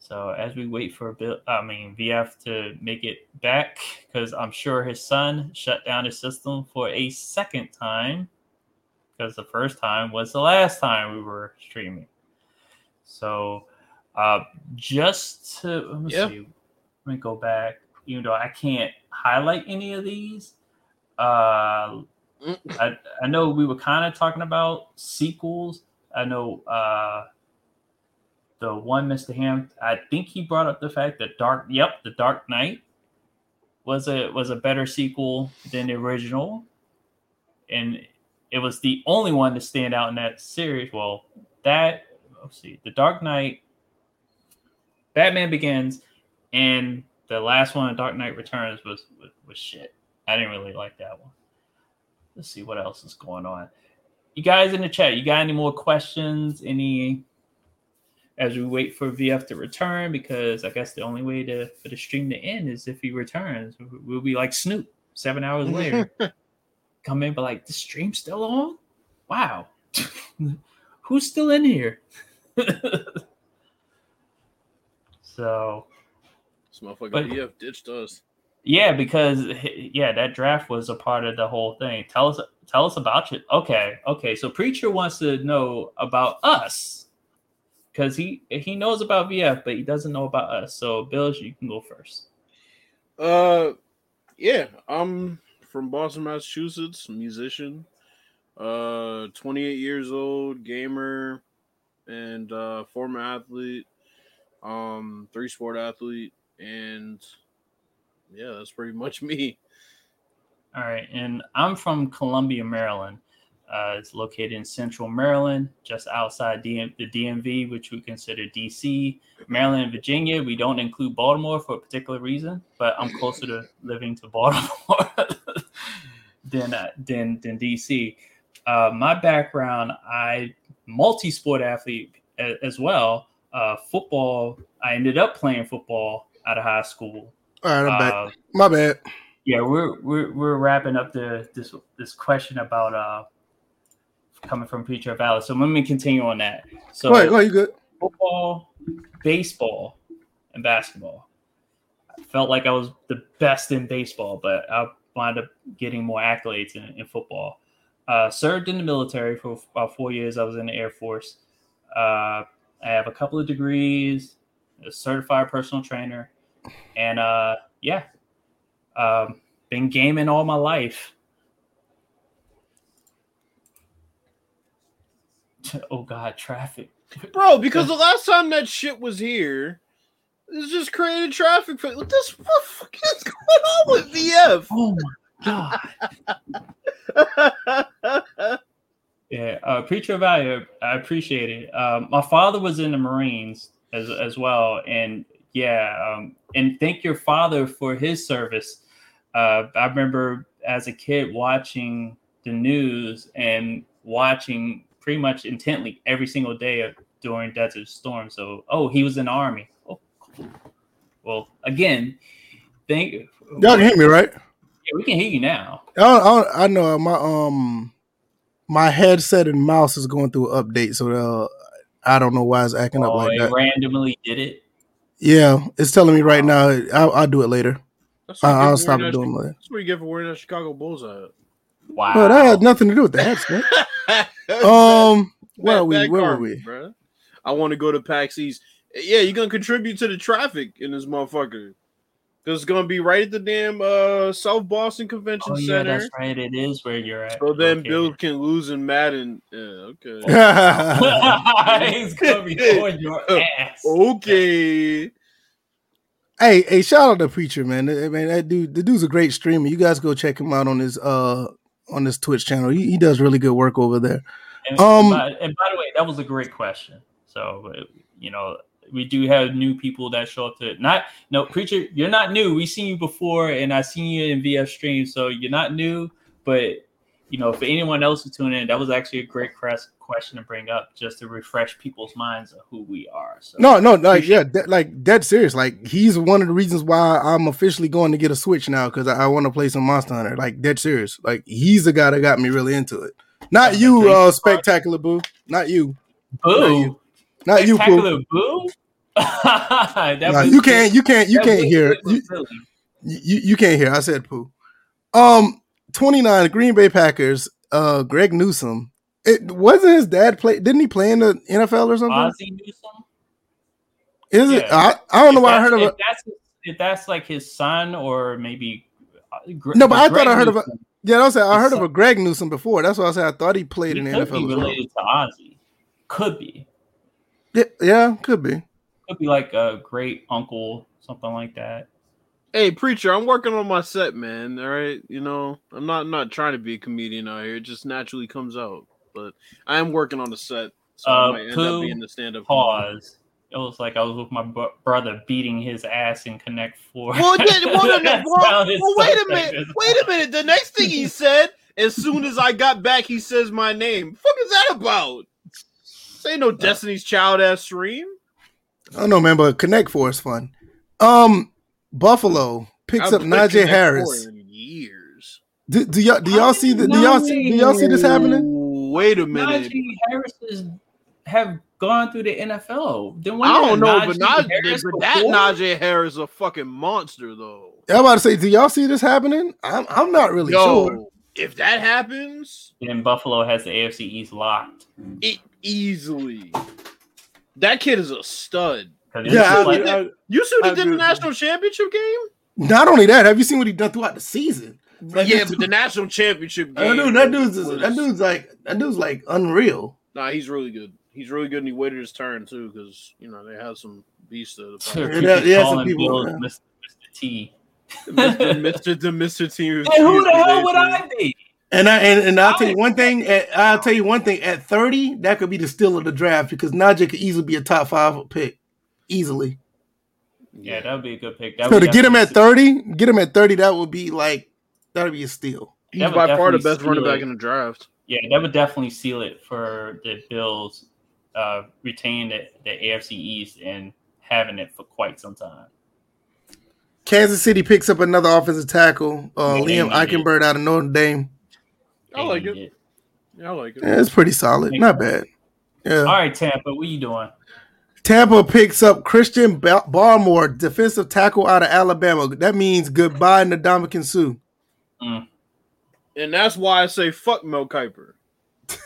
So as we wait for Bill, I mean VF to make it back, because I'm sure his son shut down his system for a second time, because the first time was the last time we were streaming. So uh, just to let me Yeah. see, let me go back. Even though I can't highlight any of these, uh, Mm. I I know we were kind of talking about sequels. I know uh, the one Mr. Ham. I think he brought up the fact that Dark. Yep, the Dark Knight was a was a better sequel than the original, and it was the only one to stand out in that series. Well, that let's see, the Dark Knight, Batman Begins, and the last one, Dark Knight Returns, was was, was shit. I didn't really like that one. Let's see what else is going on. You guys in the chat, you got any more questions? Any as we wait for VF to return? Because I guess the only way to for the stream to end is if he returns. We'll be like Snoop seven hours later. (laughs) Come in, but like the stream's still on. Wow, (laughs) who's still in here? (laughs) so This motherfucker But- VF ditched us. yeah, because yeah, that draft was a part of the whole thing. Tell us, tell us about it. Okay, okay. So preacher wants to know about us because he he knows about VF, but he doesn't know about us. So Bills, you can go first. Uh, yeah, I'm from Boston, Massachusetts, musician. Uh, 28 years old, gamer, and uh, former athlete. Um, three sport athlete, and yeah, that's pretty much (laughs) me. All right, and I'm from Columbia, Maryland. Uh, it's located in Central Maryland, just outside DM, the DMV, which we consider DC. Maryland and Virginia, we don't include Baltimore for a particular reason, but I'm closer to living to (laughs) Baltimore (laughs) than uh, than than DC. Uh, my background, I multi-sport athlete a- as well. Uh, football, I ended up playing football out of high school. All right, I'm back. Uh, My bad. yeah, we're we're we're wrapping up the this this question about uh coming from Preacher Valley. So let me continue on that. So Go ahead, go ahead, you good? football, baseball, and basketball. I felt like I was the best in baseball, but I wound up getting more accolades in, in football. Uh, served in the military for about four years. I was in the Air Force. Uh, I have a couple of degrees, a certified personal trainer, and uh, yeah, um, been gaming all my life. (laughs) Oh God, traffic. Bro, because (laughs) the last time that shit was here, it's just created traffic for what this what the fuck is going on with VF? Oh my God. (laughs) Yeah, uh, Preacher Value, I appreciate it. Um, my father was in the Marines as as well, and yeah, um, and thank your father for his service. Uh, I remember as a kid watching the news and watching pretty much intently every single day during Desert Storm. So, oh, he was in the army. Oh, cool. Well, again, thank you. Y'all can hear me, right? Yeah, we can hear you now. I, don't, I, I know my um my headset and mouse is going through an update, so uh, I don't know why it's acting up Oh, like it that. randomly did it. Yeah, it's telling me right now. I'll, I'll do it later. That's what you I, get I'll stop wearing that doing that. That's what you get for wearing that Chicago Bulls hat. Wow. Well, that had nothing to do with the hats, man. (laughs) Um, where are we? Where were we? Bro. I want to go to PAX East. Yeah, you're gonna contribute to the traffic in this motherfucker. Cause it's gonna be right at the damn uh South Boston Convention oh yeah, Center. that's right. It is where you're at. So then Okay. Bill can lose in Madden. Yeah, okay. (laughs) (laughs) He's gonna be throwing your ass. okay. Hey, hey, shout out to Preacher, man. I mean, that dude, the dude's a great streamer. You guys go check him out on his uh on this Twitch channel. He, he does really good work over there. And, Um, by, and by the way, that was a great question. So uh, you know, we do have new people that show up to not no preacher. You're not new. We seen you before, and I seen you in VF stream. So you're not new, but you know, for anyone else who's tuning in, that was actually a great question to bring up, just to refresh people's minds of who we are. So No, no, like yeah, that, like dead serious. Like he's one of the reasons why I'm officially going to get a Switch now because I, I want to play some Monster Hunter. Like dead serious. Like he's the guy that got me really into it. Not Oh, you, uh, spectacular boo. Not you. boo, Not you, boo. spectacular boo. (laughs) Nah, you can't. You can't. You can't hear. You, you you can't hear. I said poo. Um, 29 Green Bay Packers. Uh, Greg Newsome. It wasn't his dad play. Didn't he play in the NFL or something? Ozzie Newsome. Is it? I, I don't know If why I heard of it. That's, if that's like his son or maybe. uh, Gre- No, but I thought Greg I heard of a- Yeah, I said I his heard of a Greg Newsome before. That's why I said I thought he played He in the could NFL. be as well. related to Ozzie. Could be. Yeah, yeah, could be. Could be like a great uncle, something like that. Hey, preacher, I'm working on my set, man. All right, you know, I'm not not trying to be a comedian out here. It just naturally comes out. But I am working on the set, so Uh, I might end poo, up being the stand-up. Pause. It was like I was with my bro- brother beating his ass in Connect Four. Well, then, (laughs) well, then, That well, well, wait a minute. Wait a minute. The next thing he said, as soon as I got back, he says my name. Fuck is that about? This ain't no Destiny's Child ass stream. I don't know, man, but Connect Four is fun. Um, Buffalo picks I've up played Najee Harris. Years. Do, do y'all do y'all see the do y'all see, do y'all see this happening? Wait a minute. Najee Harris is, have gone through the NFL. Then when I don't know, Najee but, Najee, Harris but that? Najee Harris is a fucking monster, though. I'm about to say, do y'all see this happening? I'm I'm not really Yo, sure. if that happens, Then Buffalo has the AFC East locked. it easily. That kid is a stud. 'Cause Yeah, just I- like, I- You see what I he did in the national championship game? not only that, have you seen what he done throughout the season? Like, yeah, this- but the national championship I game. know that dude's was- that dude's like that dude's like unreal. Nah, he's really good. He's really good, and he waited his turn too, because you know they had some beasts at (laughs) (laughs) the People time. Yeah, yeah, some people- Mr. Mr. T. Mr. Mr. The Mr. Team. And who the hell would I be? And I and, and I'll tell you one thing. At, I'll tell you one thing. At thirty, that could be the steal of the draft because Najee could easily be a top five pick, easily. Yeah, that would be a good pick. That So to get him at thirty, get him at thirty, that would be like that would be a steal. He's by far the best running back it. in the draft. Yeah, that would definitely seal it for the Bills uh, retaining the, the AFC East and having it for quite some time. Kansas City picks up another offensive tackle, uh, Yeah, Liam need. Eichenberg out of Notre Dame. I like They it. Yeah, I like it. Yeah, it's pretty solid, not bad. Yeah. All right, Tampa, what are you doing? Tampa picks up Christian Barmore, defensive tackle out of Alabama. That means goodbye, Ndamukong Suh. And that's why I say fuck Mel Kiper.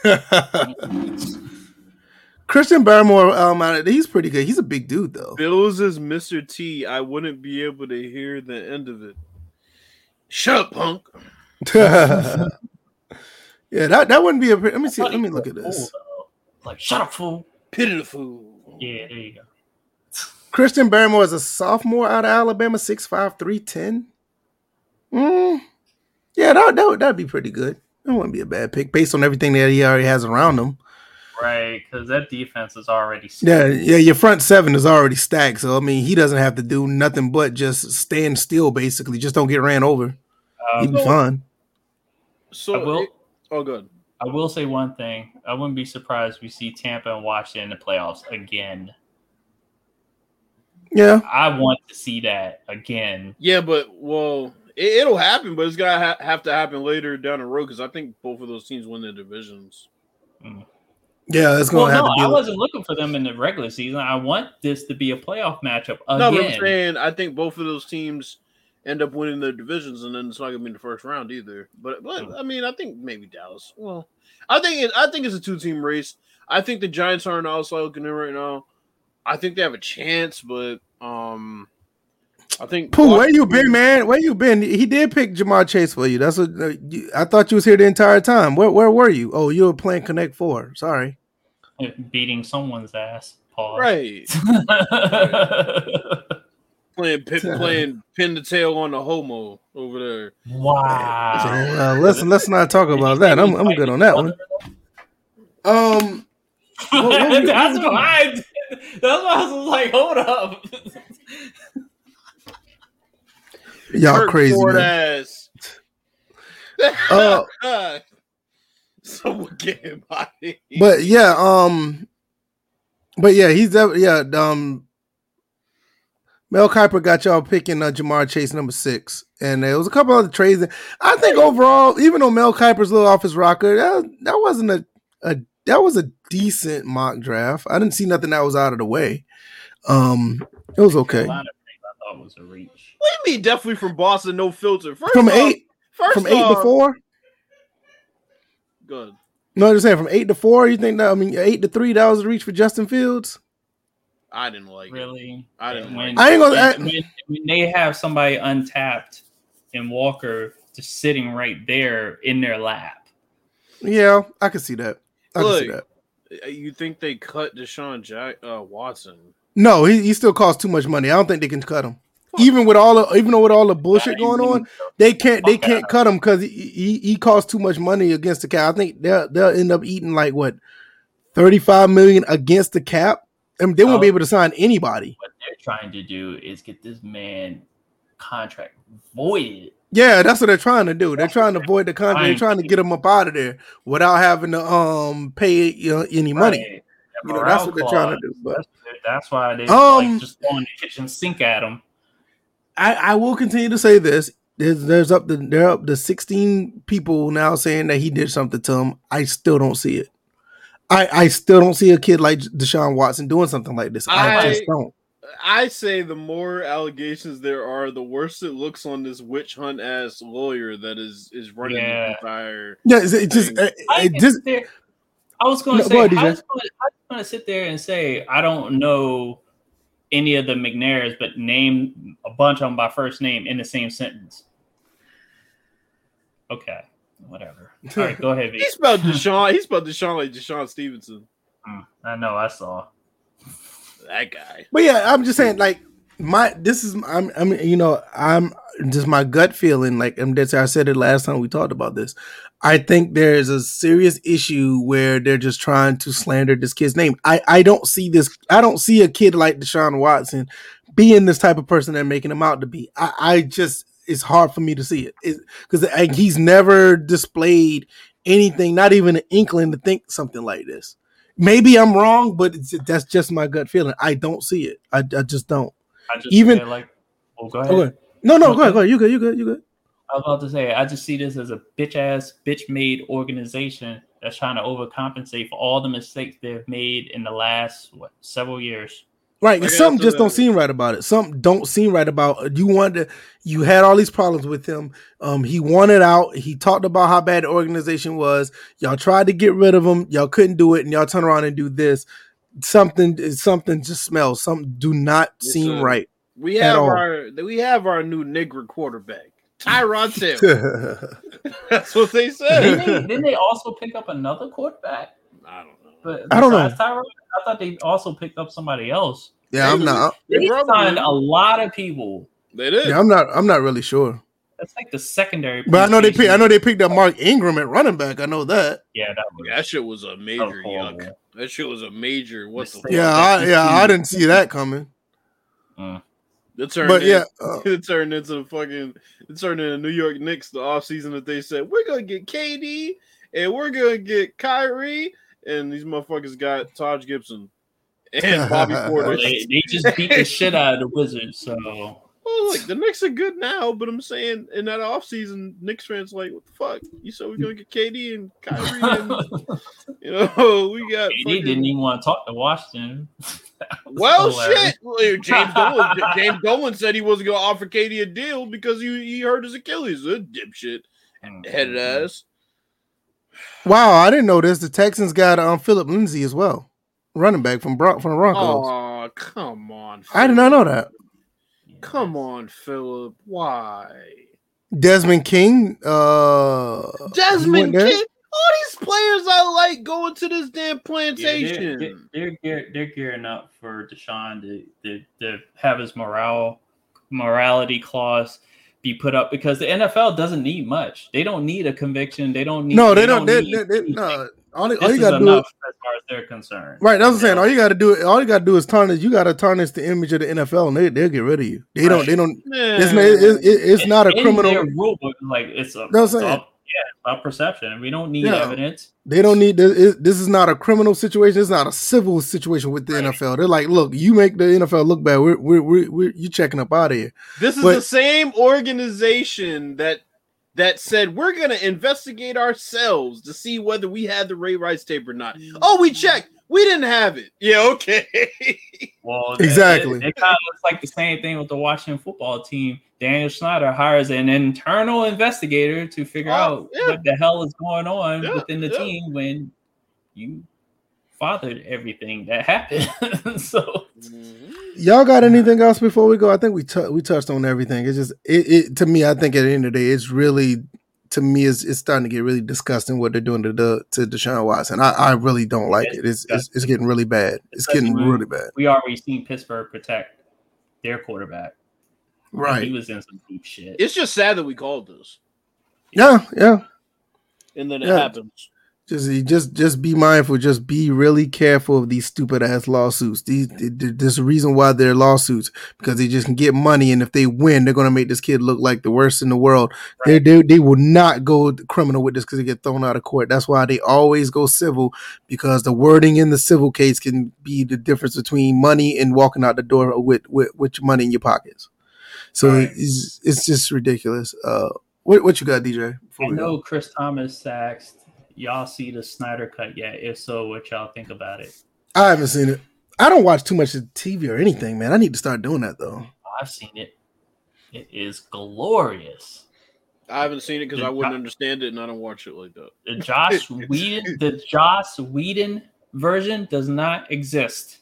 (laughs) Christian Barmore, um, he's pretty good. He's a big dude though. Bills is Mr. T. I wouldn't be able to hear the end of it. Shut up, punk. (laughs) yeah, that, that wouldn't be a. Let me see. Let me look at this. though. Like, shut up, fool. Pity the fool. Yeah, there you go. Christian Barmore is a sophomore out of Alabama, 6'5", 310. Mm, yeah, that that would that'd be pretty good. That wouldn't be a bad pick based on everything that he already has around him. Right, because that defense is already Yeah, yeah, your front seven is already stacked. So I mean, he doesn't have to do nothing but just stand still. Basically, just don't get ran over. He'd Um, be fine. So, I will- it- oh, good. I will say one thing. I wouldn't be surprised if we see Tampa and Washington in the playoffs again. Yeah, I want to see that again. Yeah, but well, it, will happen, but it's gotta ha- have to happen later down the road because I think both of those teams win their divisions. Mm. Yeah, it's Well, gonna have no, to be. I wasn't looking for them in the regular season. I want this to be a playoff matchup again. No, but I'm saying I think both of those teams end up winning their divisions, and then it's not gonna be in the first round either. But, but Hmm. I mean, I think maybe Dallas. Well, I think it, I think it's a two team race. I think the Giants are an outside looking in right now. I think they have a chance, but um, I think Pooh, where you been, man? Where you been? He did pick Ja'Marr Chase for you. That's what uh, you, I thought you was here the entire time. Where where were you? Oh, you were playing Connect Four. Sorry. beating someone's ass. Pause. Right, (laughs) playing pin, playing pin the tail on the homo over there. wow. Uh, let's let's not talk about that. I'm I'm good on that one. Um, (laughs) what- what that's what I. did. That's why I was like, hold up. y'all Kurt crazy, Ford man. ass. Uh, (laughs) Someone get him out but yeah, um, but yeah, he's def- yeah. Um, Mel Kiper got y'all picking uh, Ja'Marr Chase number six, and there was a couple other trades. that- I think overall, even though Mel Kiper's a little off his rocker, that, that wasn't a, a that was a decent mock draft. I didn't see nothing that was out of the way. Um, it was okay Carolina trade I thought was a reach. What do you mean definitely from Boston, no filter? First from off, eight first from eight to four. Good. No, I'm just saying from eight to four. You think that? I mean, eight to three. That was a reach for Justin Fields. I didn't like it. Really? I didn't When, I ain't gonna- I- when, when- when they have somebody untapped and Walker just sitting right there in their lap. Yeah, I can see that. I can see that. Uh, You think they cut Deshaun Jack uh, Watson? No, he, he still costs too much money. I don't think they can cut him. Even with all the even though with all the bullshit going on, they can't they can't cut him because he, he he costs too much money against the cap. I think they'll they'll end up eating like what thirty five million against the cap. I mean, they won't be able to sign anybody. What they're trying to do is get this man contract voided. Yeah, that's what they're trying to do. They're trying to void the contract. They're trying to get him up out of there without having to um pay you know, any money. Right. You know, that's what they're trying to do. But That's, that's why they Um, like just throwing the kitchen sink at him. I, I will continue to say this. There's, there's up to there up to 16 people now saying that he did something to him. I still don't see it. I, I still don't see a kid like Deshaun Watson doing something like this. I, I- just don't. I say the more allegations there are, the worse it looks on this witch hunt ass lawyer that is is running Yeah. the entire. Yeah, it's, it just it, uh, I, it just there- I was going to go say, ahead, I DJ. was going to sit there and say, I don't know any of the McNairs, but name a bunch of them by first name in the same sentence. Okay, whatever. (laughs) All right, go ahead, He spelled Deshaun. He spelled Deshaun like Deshaun Stevenson. Mm, I know, I saw. That guy. But yeah, I'm just saying, like my this is I'm I mean, you know, I'm just my gut feeling, like and that's I said it last time we talked about this. I think there's a serious issue where they're just trying to slander this kid's name. I I don't see this. I don't see a kid like Deshaun Watson being this type of person they're making him out to be. I, I just it's hard for me to see it because he's never displayed anything, not even an inkling to think something like this. Maybe I'm wrong, but it's, that's just my gut feeling. I don't see it. I, I just don't. I just Even- like, well, go ahead. Okay. No, no, go ahead, go ahead. You good? You good? You good? I was about to say, I just see this as a bitch ass, bitch made organization that's trying to overcompensate for all the mistakes they've made in the last what several years. Right. Like, something after just don't seem right about it. Something don't seem right about you wanted to, you had all these problems with him. Um, he wanted out. He talked about how bad the organization was. Y'all tried to get rid of him. Y'all couldn't do it, and y'all turn around and do this. Something something just smells. Something do not Yes, seem sir. right. We At have all. our we have our new nigger quarterback, Tyrod (laughs) Taylor. (laughs) That's what they Didn't said. they, didn't they also pick up another quarterback? I don't know. But I don't know. besides Tyrod, I thought they also picked up somebody else. yeah, I'm not. They probably- signed a lot of people. They did. Yeah, I'm not. I'm not really sure. That's like the secondary. But I know they pick, I know they picked up Mark Ingram at running back. I know that. Yeah, that was, that shit was a that was major horrible. yuck. That shit was a major. What the fuck? Yeah, I, yeah, I didn't see that coming. Mm. It turned But in- yeah, uh, (laughs) it turned into the fucking it turned into New York Knicks the offseason that they said we're gonna get KD and we're gonna get Kyrie and these motherfuckers got Taj Gibson (laughs) and Bobby Well, Porter. they, they just beat the shit out of the Wizards. So Who look, the Knicks are good now, but I'm saying in that offseason, Knicks fans like, what the fuck? You said we're gonna get KD and Kyrie, and (laughs) you know (laughs) we got. he fucking- didn't even want to talk to Washington. That was Well, hilarious. shit. James Dolan, James Dolan said he wasn't gonna offer KD a deal because he, he hurt his Achilles. A dipshit, headed Mm-hmm. ass. Wow, I didn't know this. The Texans got um Phillip Lindsay as well, running back from Bron- from the Broncos. Oh, come on. I did not know that. Come on, Phillip. Why? Desmond King, uh, he Desmond? King. All these players I like going to this damn Yeah, they're, plantation. they're, they're, they're gearing up for Deshaun to, to, to have his morale morality clause be put up because the NFL doesn't need much. They don't need a conviction. They don't need. No, they don't. They, need they, they, anything. no, all, they- This all you is got to do. enough as far as they're concerned. Right, that's what I'm saying. All you got to do, all you got to do is tarnish. You got to tarnish the image of the NFL, and they they'll get rid of you. They don't. They don't. It's, Man. it, it, it's not a In criminal. Rule book, like it's a, That's what I'm it's saying. All- yeah, about perception. We don't need Yeah. evidence. They don't need this. This is not a criminal situation. It's not a civil situation with the Right. NFL. They're like, look, you make the NFL look bad. We're we're we're, we're you checking up out of here. This is But- the same organization that that said we're gonna investigate ourselves to see whether we had the Ray Rice tape or not. Mm-hmm. Oh, we checked. We didn't have it. (laughs) Yeah, okay. Well, Exactly. It, it kind of looks like the same thing with the Washington football team. Daniel Snyder hires an internal investigator to figure Oh, out yeah. what the hell is going on Yeah, within the yeah. team when you fathered everything that happened. (laughs) so mm-hmm. Y'all got anything else before we go? I think we tou- we touched on everything. It's just it, it to me. I think at the end of the day, it's really to me it's, it's starting to get really disgusting what they're doing to the to Deshaun Watson. I, I really don't like it. It's, it's it's getting really bad. It's getting really bad. we already seen Pittsburgh protect their quarterback. He was in some deep shit. it's just sad that we called this. Yeah. Yeah. And then it Yeah. happens. Just just just be mindful. Just be really careful of these stupid ass lawsuits. These th- th- there's a reason why they're lawsuits because they just can get money, and if they win, they're gonna make this kid look like the worst in the world. They, they they will not go criminal with this because they get thrown out of court. That's why they always go civil because the wording in the civil case can be the difference between money and walking out the door with with, with your money in your pockets. So Right. it's it's just ridiculous. Uh, what what you got, DJ? I Before we go? know Chris Thomas asked, y'all see the Snyder cut yet? If so, what y'all think about it? I haven't seen it. I don't watch too much of TV or anything, man. I need to start doing that though. I've seen it. It is glorious. I haven't seen it because I wouldn't not- understand it and I don't watch it like that. The Joss (laughs) Whedon, the Joss Whedon version does not exist.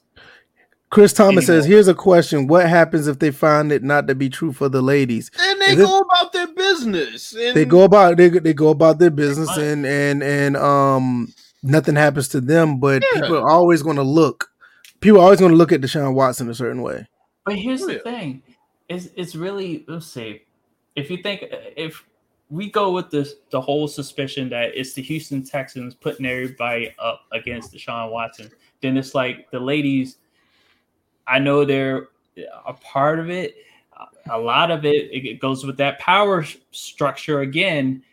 Chris Thomas says, "Here's a question: What happens if they find it not to be true for the ladies? And they Is it- go about their business. And They go about they they go about their business and and and um nothing happens to them, but Yeah. people are always going to look. People are always going to look at Deshaun Watson a certain way. But here's Oh, the thing: is it's really let's see. If you think if we go with this the whole suspicion that it's the Houston Texans putting everybody up against Deshaun Watson, then it's like the ladies. I know they're a part of it. A lot of it it goes with that power structure again.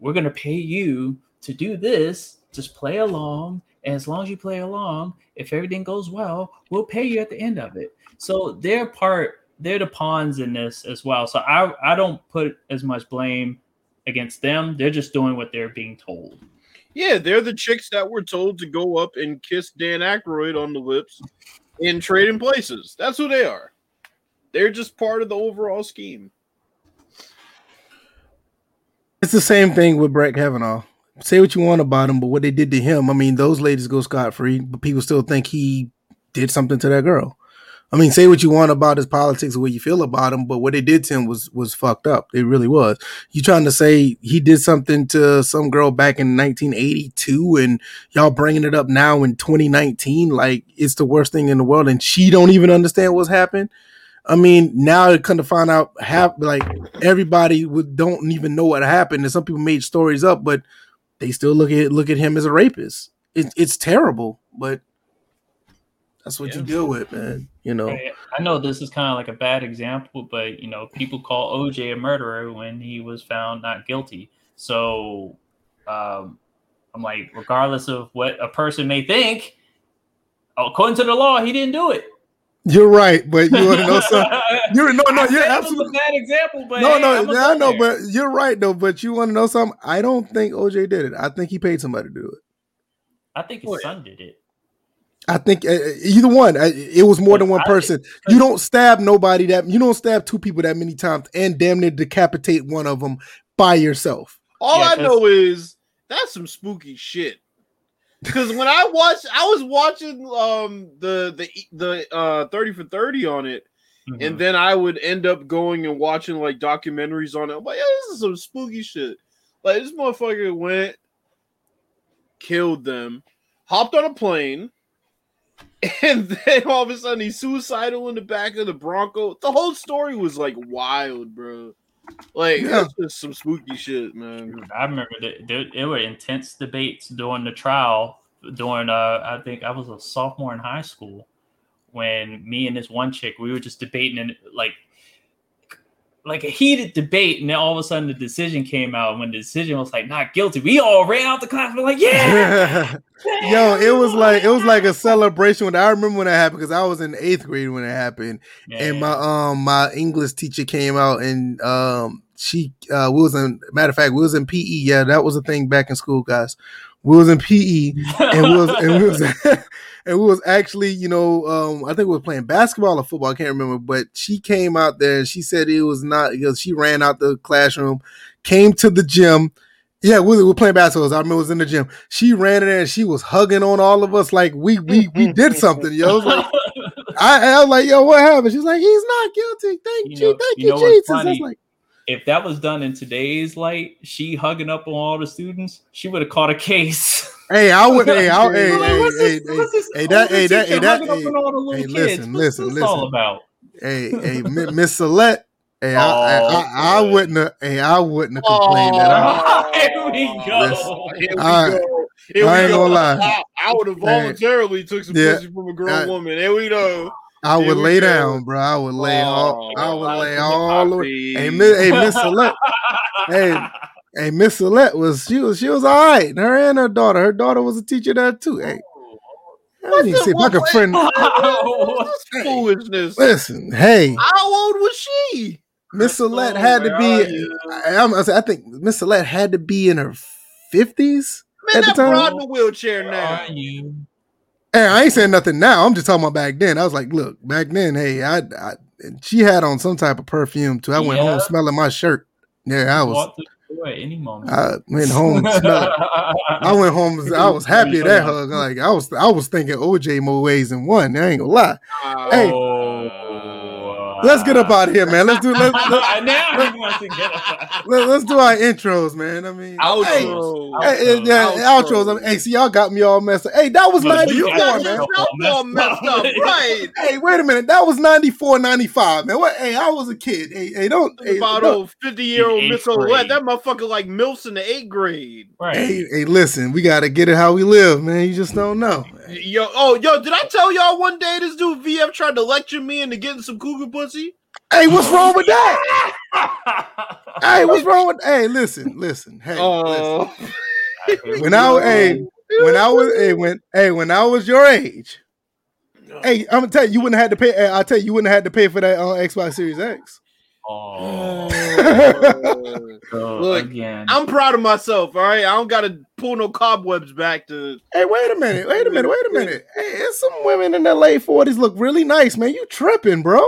We're gonna pay you to do this. Just play along, and as long as you play along, if everything goes well, we'll pay you at the end of it. So they're part, they're the pawns in this as well. So I, I don't put as much blame against them. They're just doing what they're being told. Yeah, they're the chicks that were told to go up and kiss Dan Aykroyd on the lips and trading places. That's who they are. They're just part of the overall scheme. It's the same thing with Brett Kavanaugh. Say what you want about him, but what they did to him, I mean, those ladies go scot free, but people still think he did something to that girl. I mean, say what you want about his politics or what you feel about him, but what they did to him was was fucked up. It really was. You trying to say he did something to some girl back in 1982, and y'all bringing it up now in 2019 like it's the worst thing in the world, and she don't even understand what's happened. I mean, now it come to find out, half like everybody would don't even know what happened, and some people made stories up, but they still look at look at him as a rapist. It, it's terrible, but that's what you deal with, man. You know, I I know this is kind of like a bad example, but you know, people call OJ a murderer when he was found not guilty. So um, I'm like, regardless of what a person may think, according to the law, he didn't do it. You're right, but you want to know something? (laughs) You're no, no, you're said it absolutely a bad example, but no, hey, no. I'ma yeah, I know, there. but you're right though. But you want to know something? I don't think OJ did it. I think he paid somebody to do it. I think his son did it. I think uh, either one. Uh, It was more than one person. You don't stab nobody that you don't stab two people that many times and damn near decapitate one of them by yourself. All Yeah, I 'cause- know is that's some spooky shit. Because when I watched, I was watching um the the the uh thirty for thirty on it, Mhm. and then I would end up going and watching like documentaries on it. I'm like, yeah, this is some spooky shit. Like this motherfucker went, killed them, hopped on a plane, (laughs) and then all of a sudden he's suicidal in the back of the Bronco. The whole story was like wild, bro. Like Yeah. that's just some spooky shit, man. Dude, I remember that there, there were intense debates during the trial. During, uh, I think I was a sophomore in high school when me and this one chick we were just debating and like, like a heated debate, and then all of a sudden the decision came out. When the decision was like not guilty, we all ran out the class. We're like, yeah, (laughs) Yo, it was like it was like a celebration when I remember when that happened because I was in eighth grade when it happened, and my um my English teacher came out and um she uh we was in matter of fact we was in PE yeah that was a thing back in school guys. We was in PE and we was and we was (laughs) (laughs) and we was actually you know um I think we were playing basketball or football I can't remember but she came out there and she said it was not because she ran out the classroom came to the gym. Yeah we, we were playing basketball I remember it was in the gym. She ran in there and she was hugging on all of us like we we we did (laughs) something yo. Like, (laughs) I, I was like yo what happened? She's like he's not guilty. Thank You know- thank you you, know Jesus. I was like if that was done in today's light, she hugging up on all the students, she would have caught a case. (laughs) hey I would hey I, hey Like, hey what's hey this- hey what's this hey, that- hey, that- hey, that- hugging hey, on all the little hey, kids? listen, What's listen, this all listen. about? hey, hey, Miss Salette. Hey, I, I, Oh, I, I wouldn't have. Hey, I wouldn't have complained that. I, oh, (laughs) Here we go. Listen. Here we I- go. Here I we ain't go. gonna lie. I, I would have Hey. voluntarily took some Yeah. pussy from a grown I- woman. Here we go. Oh, I would lay go. down, bro. I would lay oh, all. I would Oh, lay all the way. I- Hey, Miss, hey, Miss Salette. Hey, hey, Miss Salette was she was she was all right. Her and her daughter. Her daughter was a teacher there too. Hey, I need to see if I can friend. (laughs) What's this foolishness? Listen, hey, How old was she? Miss Crystal, Salette oh, had to be. I, I'm- I think Miss Salette had to be in her fifties. Man, At the that time? broad in the wheelchair Where now. Hey, I ain't saying nothing now. I'm just talking about back then. I was like, look, back then, hey, I, I and she had on some type of perfume too. I went home smelling my shirt. Yeah, I was. Walk through the door at any moment. I went home. I went home. (laughs) I was happy at that hug. Like I was, I was thinking OJ more ways than one. I ain't gonna lie. Hey. Oh. Let's get up out of here, man. Let's do let's let, (laughs) now he wants to get up. let, us do our intros, man. I mean, hey, Outro. hey, hey, yeah, Outro. outros. I mean, hey, see, y'all got me all messed up. Hey, that was Look, ninety you got man. yourself Yourself all messed up, (laughs) right? Hey, wait a minute. That was 94, 95, man. What? Hey, I was a kid. Hey, hey, don't. Hey, About old 50 year old In Miss Olette. That motherfucker like MILFs in the eighth grade. Right. hey, hey, listen, we gotta get it how we live, man. You just don't know. Yo, oh, yo, did I tell y'all one day this dude VF tried to lecture me into getting some cougar pussy? Hey, what's wrong with that? (laughs) Hey, what's wrong with? Hey, listen, listen. Hey, Oh, listen. (laughs) when I hey, when I was hey, when hey, when I was your age, hey, I'm gonna tell you, you wouldn't have had to pay. I tell you, you wouldn't have had to pay for that on uh, Xbox Series X. Oh, (laughs) Oh. Look, again. I'm proud of myself. All right, I don't gotta pull no cobwebs back to. Hey, wait a minute, wait a minute, wait a minute. Hey, there's some women in their late forties look really nice, man. You tripping, bro?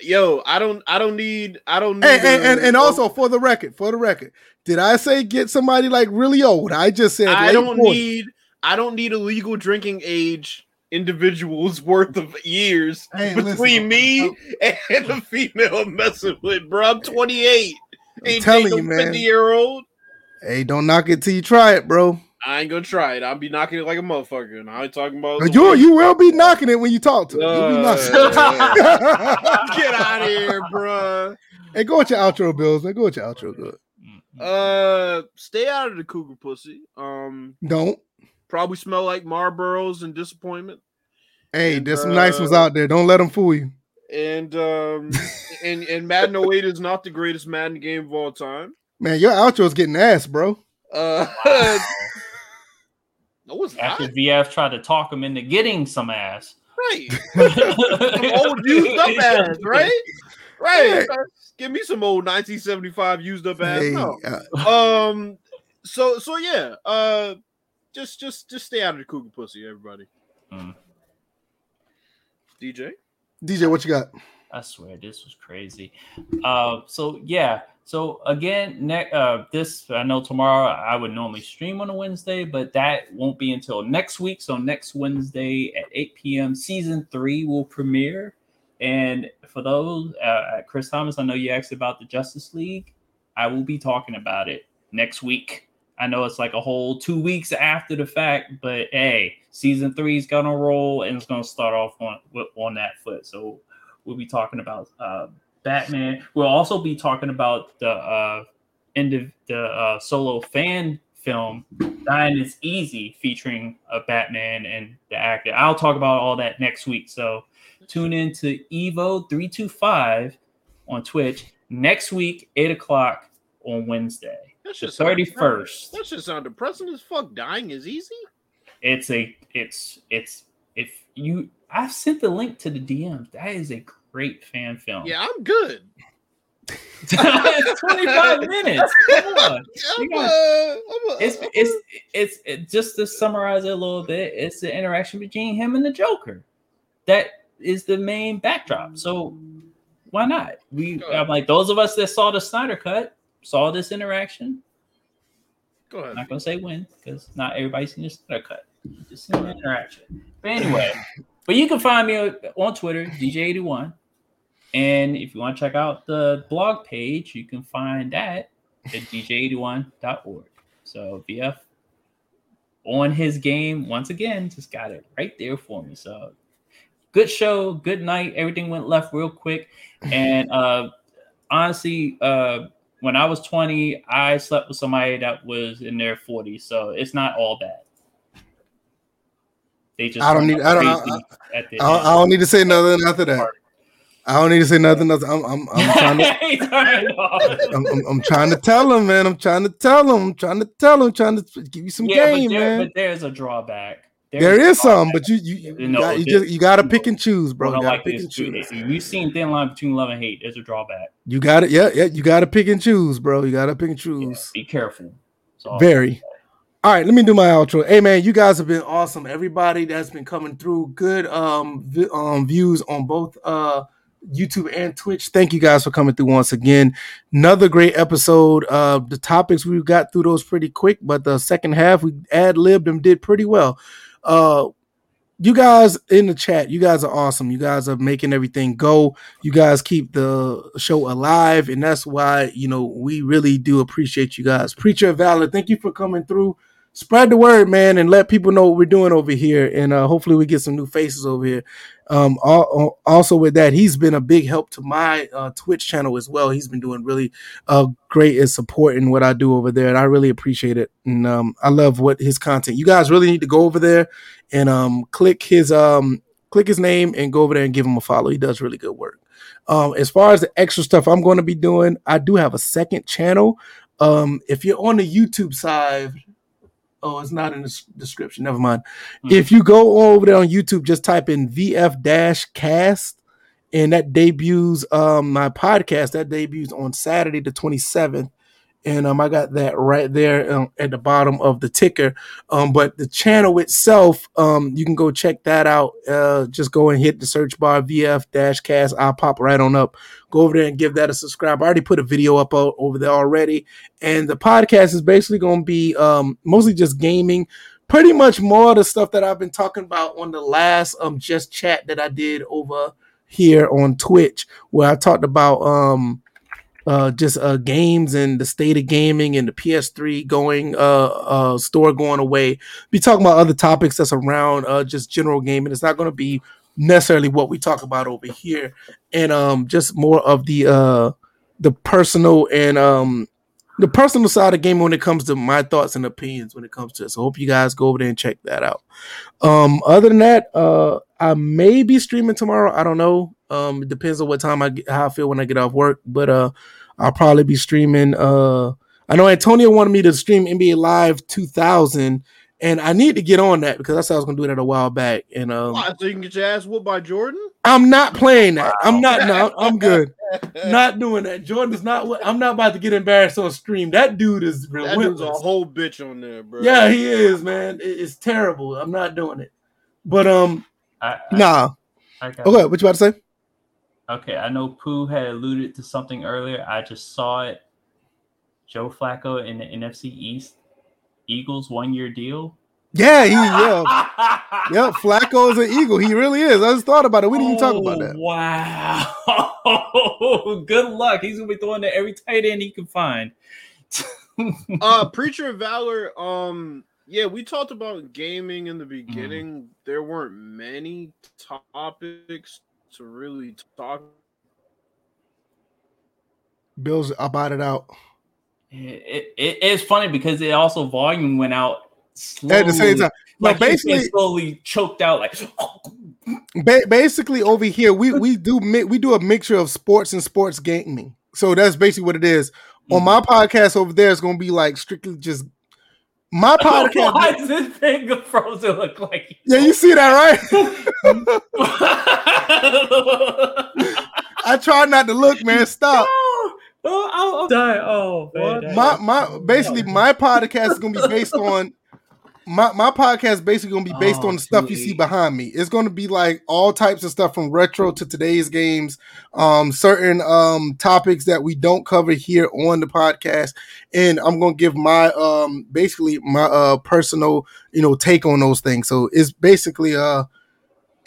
Yo, I don't, I don't need, I don't need. Hey, and, and, and also for the record, for the record, did I say get somebody like really old? I just said I late don't 40s. need, I don't need a legal drinking age individuals worth of years Hey, between listen, me and the female I'm messing with, bro. I'm 28. I'm Ain't telling no you, man. 50 year old. Hey, don't knock it till you try it, bro. I ain't gonna try it. I'll be knocking it like a motherfucker. And I ain't talking about You you will be knocking it when you talk to her. You'll be Uh. (laughs) Get out of here, bro. hey, go with your outro, Bills. Man, go with your outro. Good. Uh, stay out of the cougar pussy. Um, Don't. probably smell like Marlboros and disappointment. Hey, And, there's some nice ones uh, out there. Don't let them fool you. And um, (laughs) and and Madden 08 is not the greatest Madden game of all time. Man, your outro's getting ass, bro. Uh, (laughs) no, it's After not. VF tried to talk him into getting some ass. right. (laughs) some old used up ass, right? Right. Yeah. Give me some old 1975 used up ass. Hey, No. uh, Um. So so yeah. Uh. Just just just stay out of the cougar pussy, everybody. Mm. DJ. DJ, what you got? I swear this was crazy. Uh, so yeah. So again, ne- uh, this I know tomorrow I would normally stream on a Wednesday, but that won't be until next week. So next Wednesday at 8 p.m. season three will premiere. And for those, uh, Chris Thomas, I know you asked about the Justice League. I will be talking about it next week. I know it's like a whole two weeks after the fact, but hey, season three is gonna roll and it's gonna start off on on that foot. So we'll be talking about uh, Batman. We'll also be talking about the uh, end of the uh, solo fan film "Dying Is Easy" featuring a Batman and the actor. I'll talk about all that next week. So tune in to Evo three two five on Twitch next week, eight o'clock on Wednesday, That the should sound thirty first. That should sound depressing as fuck. Dying is easy. It's a it's it's if you I've sent the link to the DMs. That is a great fan film. Yeah, I'm good. it's (laughs) 25 minutes. Come on. (laughs) I'm, got- uh, I'm, uh, It's it's it's it, just to summarize it a little bit. It's the interaction between him and the Joker. That is the main backdrop. So why not? We. I'm like those of us that saw the Snyder cut saw this interaction. Go I'm ahead. not gonna say when because not everybody's seen this cut. Just seen the interaction. But anyway, (laughs) but you can find me on Twitter, DJ81. And if you want to check out the blog page, you can find that at dj81.org. So VF on his game once again, just got it right there for me. So good show, good night. Everything went left real quick. And uh honestly, uh when I was 20, I slept with somebody that was in their 40s. So it's not all bad. They just I don't need- I don't- the I, I don't need to say nothing after that. I don't need to say nothing else. I'm, I'm, I'm trying to. He turned off. I'm, I'm, I'm trying to tell him, man. I'm trying to tell him. I'm trying to tell him. Trying to give you some yeah, game, but, there, man. but there's a drawback. There's there a some, but you, you, you, No, got, you this- just, you got to pick and choose, bro. You on, got to like pick this, and dude. choose. If You've seen thin line between love and hate. There's a drawback. You got it. Yeah, yeah. You got to pick and choose, bro. You got to pick and Yeah, choose. be careful. Very. All right, let me do my outro. Hey man, you guys have been awesome. Everybody that's been coming through, good um, vi- um views on both uh YouTube and Twitch. Thank you guys for coming through once again. Another great episode. Uh the topics we got through those pretty quick, but the second half we ad libbed and did pretty well. Uh you guys in the chat, you guys are awesome. You guys are making everything go. You guys keep the show alive, and that's why you know we really do appreciate you guys. Preacher Valor, thank you for coming through. Spread the word, man, and let people know what we're doing over here. And uh, hopefully, we get some new faces over here. Um, al- also, with that, he's been a big help to my uh, Twitch channel as well. He's been doing really uh, great and supporting what I do over there, and I really appreciate it. And um, I love what his content. You guys really need to go over there and um, click his um, click his name and go over there and give him a follow. He does really good work. Um, as far as the extra stuff I'm going to be doing, I do have a second channel. Um, if you're on the YouTube side, oh, it's not in the description. Never mind. Hmm. If you go over there on YouTube, just type in VF dash cast, and that debuts um my podcast. That debuts on Saturday the 27th. And um, I got that right there um, at the bottom of the ticker. Um, but the channel itself, um, you can go check that out. Uh, just go and hit the search bar VF dash cast. I'll pop right on up. Go over there and give that a subscribe. I already put a video up o- over there already. And the podcast is basically going to be um, mostly just gaming. Pretty much more of the stuff that I've been talking about on the last um just chat that I did over here on Twitch, where I talked about um uh just uh games and the state of gaming and the PS3 going uh uh store going away. Be talking about other topics that's around uh just general gaming. It's not going to be necessarily what we talk about over here and um just more of the uh the personal and um the personal side of gaming when it comes to my thoughts and opinions when it comes to it. So hope you guys go over there and check that out. Um, other than that, uh, I may be streaming tomorrow. I don't know. Um, it depends on what time I get, how I feel when I get off work. But uh, I'll probably be streaming. Uh, I know Antonio wanted me to stream NBA Live 2000, and I need to get on that because I said I was gonna do that a while back. And um, Why, so you can get your ass whooped by Jordan? I'm not playing that. I'm not. No, I'm good. (laughs) not doing that. Jordan is not. what- I'm not about to get embarrassed on stream. That dude is That dude's a whole bitch on there, bro. Yeah, he is, man. It- it's terrible. I'm not doing it. But um, I, I, nah. I got Okay, what you about to say? Okay, I know Pooh had alluded to something earlier. I just saw it. Joe Flacco in the NFC East Eagles one year deal. Yeah, he yeah. (laughs) Yeah, Flacco's an eagle. He really is. I just thought about it. We didn't even talk about that. Wow. (laughs) Good luck. He's gonna be throwing to every tight end he can find. (laughs) uh preacher of valor um yeah we talked about gaming in the beginning there weren't many topics to really talk Bills about it out. It, it, it's funny because it also volume went out slowly. At the same time. No, Like basically basically, slowly choked out like ba- basically over here we we do mi- we do a mixture of sports and sports gaming. So that's basically what it is. On mm. my podcast over there, it's gonna be like strictly just my podcast. Why podcast. does this thing of Frozen look like? You? yeah, you see that, right? (laughs) I try not to look, man. Stop. oh, oh, I'll die. Oh, man, My my basically my podcast is gonna be based on my my podcast is basically gonna be based Oh, on the stuff you see behind me. It's gonna be like all types of stuff from retro to today's games, um, certain um topics that we don't cover here on the podcast, and I'm gonna give my um basically my uh personal you know take on those things. So it's basically uh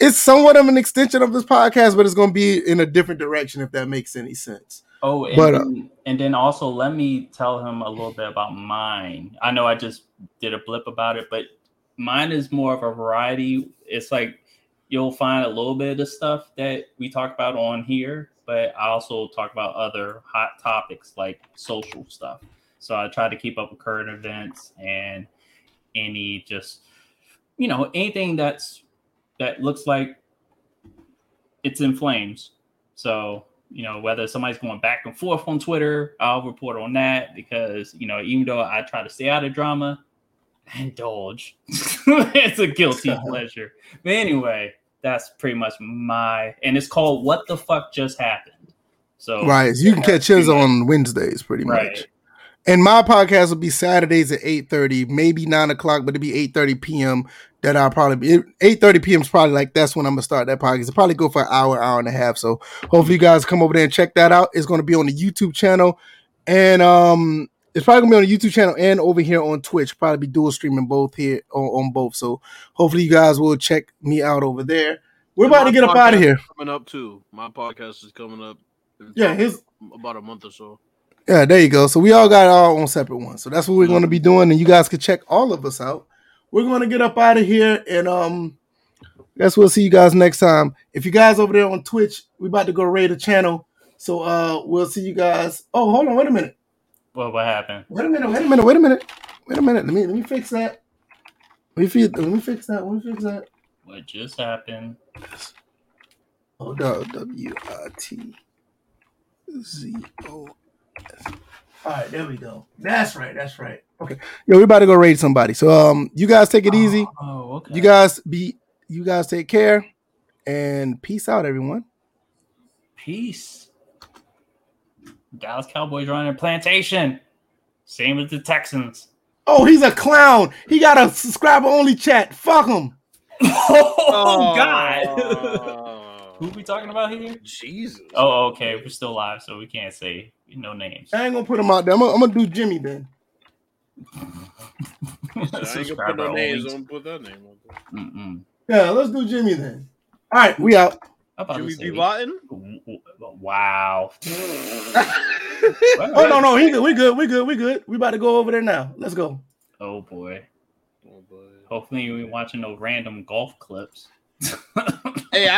it's somewhat of an extension of this podcast, but it's gonna be in a different direction if that makes any sense. Oh, and, But, uh, then, and then also let me tell him a little bit about mine. I know I just did a blip about it, but mine is more of a variety. It's like you'll find a little bit of the stuff that we talk about on here, but I also talk about other hot topics like social stuff. So I try to keep up with current events and any just you know anything that's that looks like it's in flames. So you know whether somebody's going back and forth on Twitter, I'll report on that because you know even though I try to stay out of drama, I (laughs) indulge. (laughs) it's a guilty (laughs) pleasure. But anyway, that's pretty much my and it's called "What the Fuck Just Happened." So Right. So you can catch his on Wednesdays pretty much. And my podcast will be Saturdays at 8:30, maybe 9 o'clock, but it'll be 8:30 p.m. That I'll probably be 8:30 p.m. is probably like that's when I'm gonna start that podcast. It'll probably go for an hour, hour and a half. So hopefully you guys come over there and check that out. It's gonna be on the YouTube channel. And um it's probably gonna be on the YouTube channel and over here on Twitch. Probably be dual streaming both here on, on both. So hopefully you guys will check me out over there. We're about to get up out of here. Coming up too. My podcast is coming up. Yeah, his about a month or so. Yeah, there you go. So we all got our own separate ones. So that's what we're going to be doing, and you guys can check all of us out. We're going to get up out of here, and um, guess we'll see you guys next time. If you guys over there on Twitch, we about to go raid a channel. So uh, we'll see you guys. Oh, hold on, wait a minute, Well, what happened? wait a minute, wait a minute, wait a minute, wait a minute. Let me let me fix that. Let me fix, let me fix that. Let me fix that. What just happened? Oh, W I T Z O. All right, there we go. That's right. That's right. Okay. Yo, we about to go raid somebody. So um, you guys take it easy. Oh, okay. You guys be. You guys take care, and peace out, everyone. Peace. Dallas Cowboys running a plantation. Same as the Texans. Oh, he's a clown. He got a subscriber only chat. Fuck him. (laughs) Oh, God. (laughs) Who we talking about here? Jesus. Oh, okay. We're still live, so we can't say no names. I ain't gonna put them out there. I'm gonna, I'm gonna do Jimmy then. I ain't gonna put no names. only. Don't put that name on there. Yeah, let's do Jimmy then. All right, we out. Jimmy to B. say, Button? w- w- wow. (laughs) Oh no, no, he good. We good. We good. We good. We about to go over there now. Let's go. Oh boy. Oh, boy. Hopefully, we watching no random golf clips. (laughs) Hey, I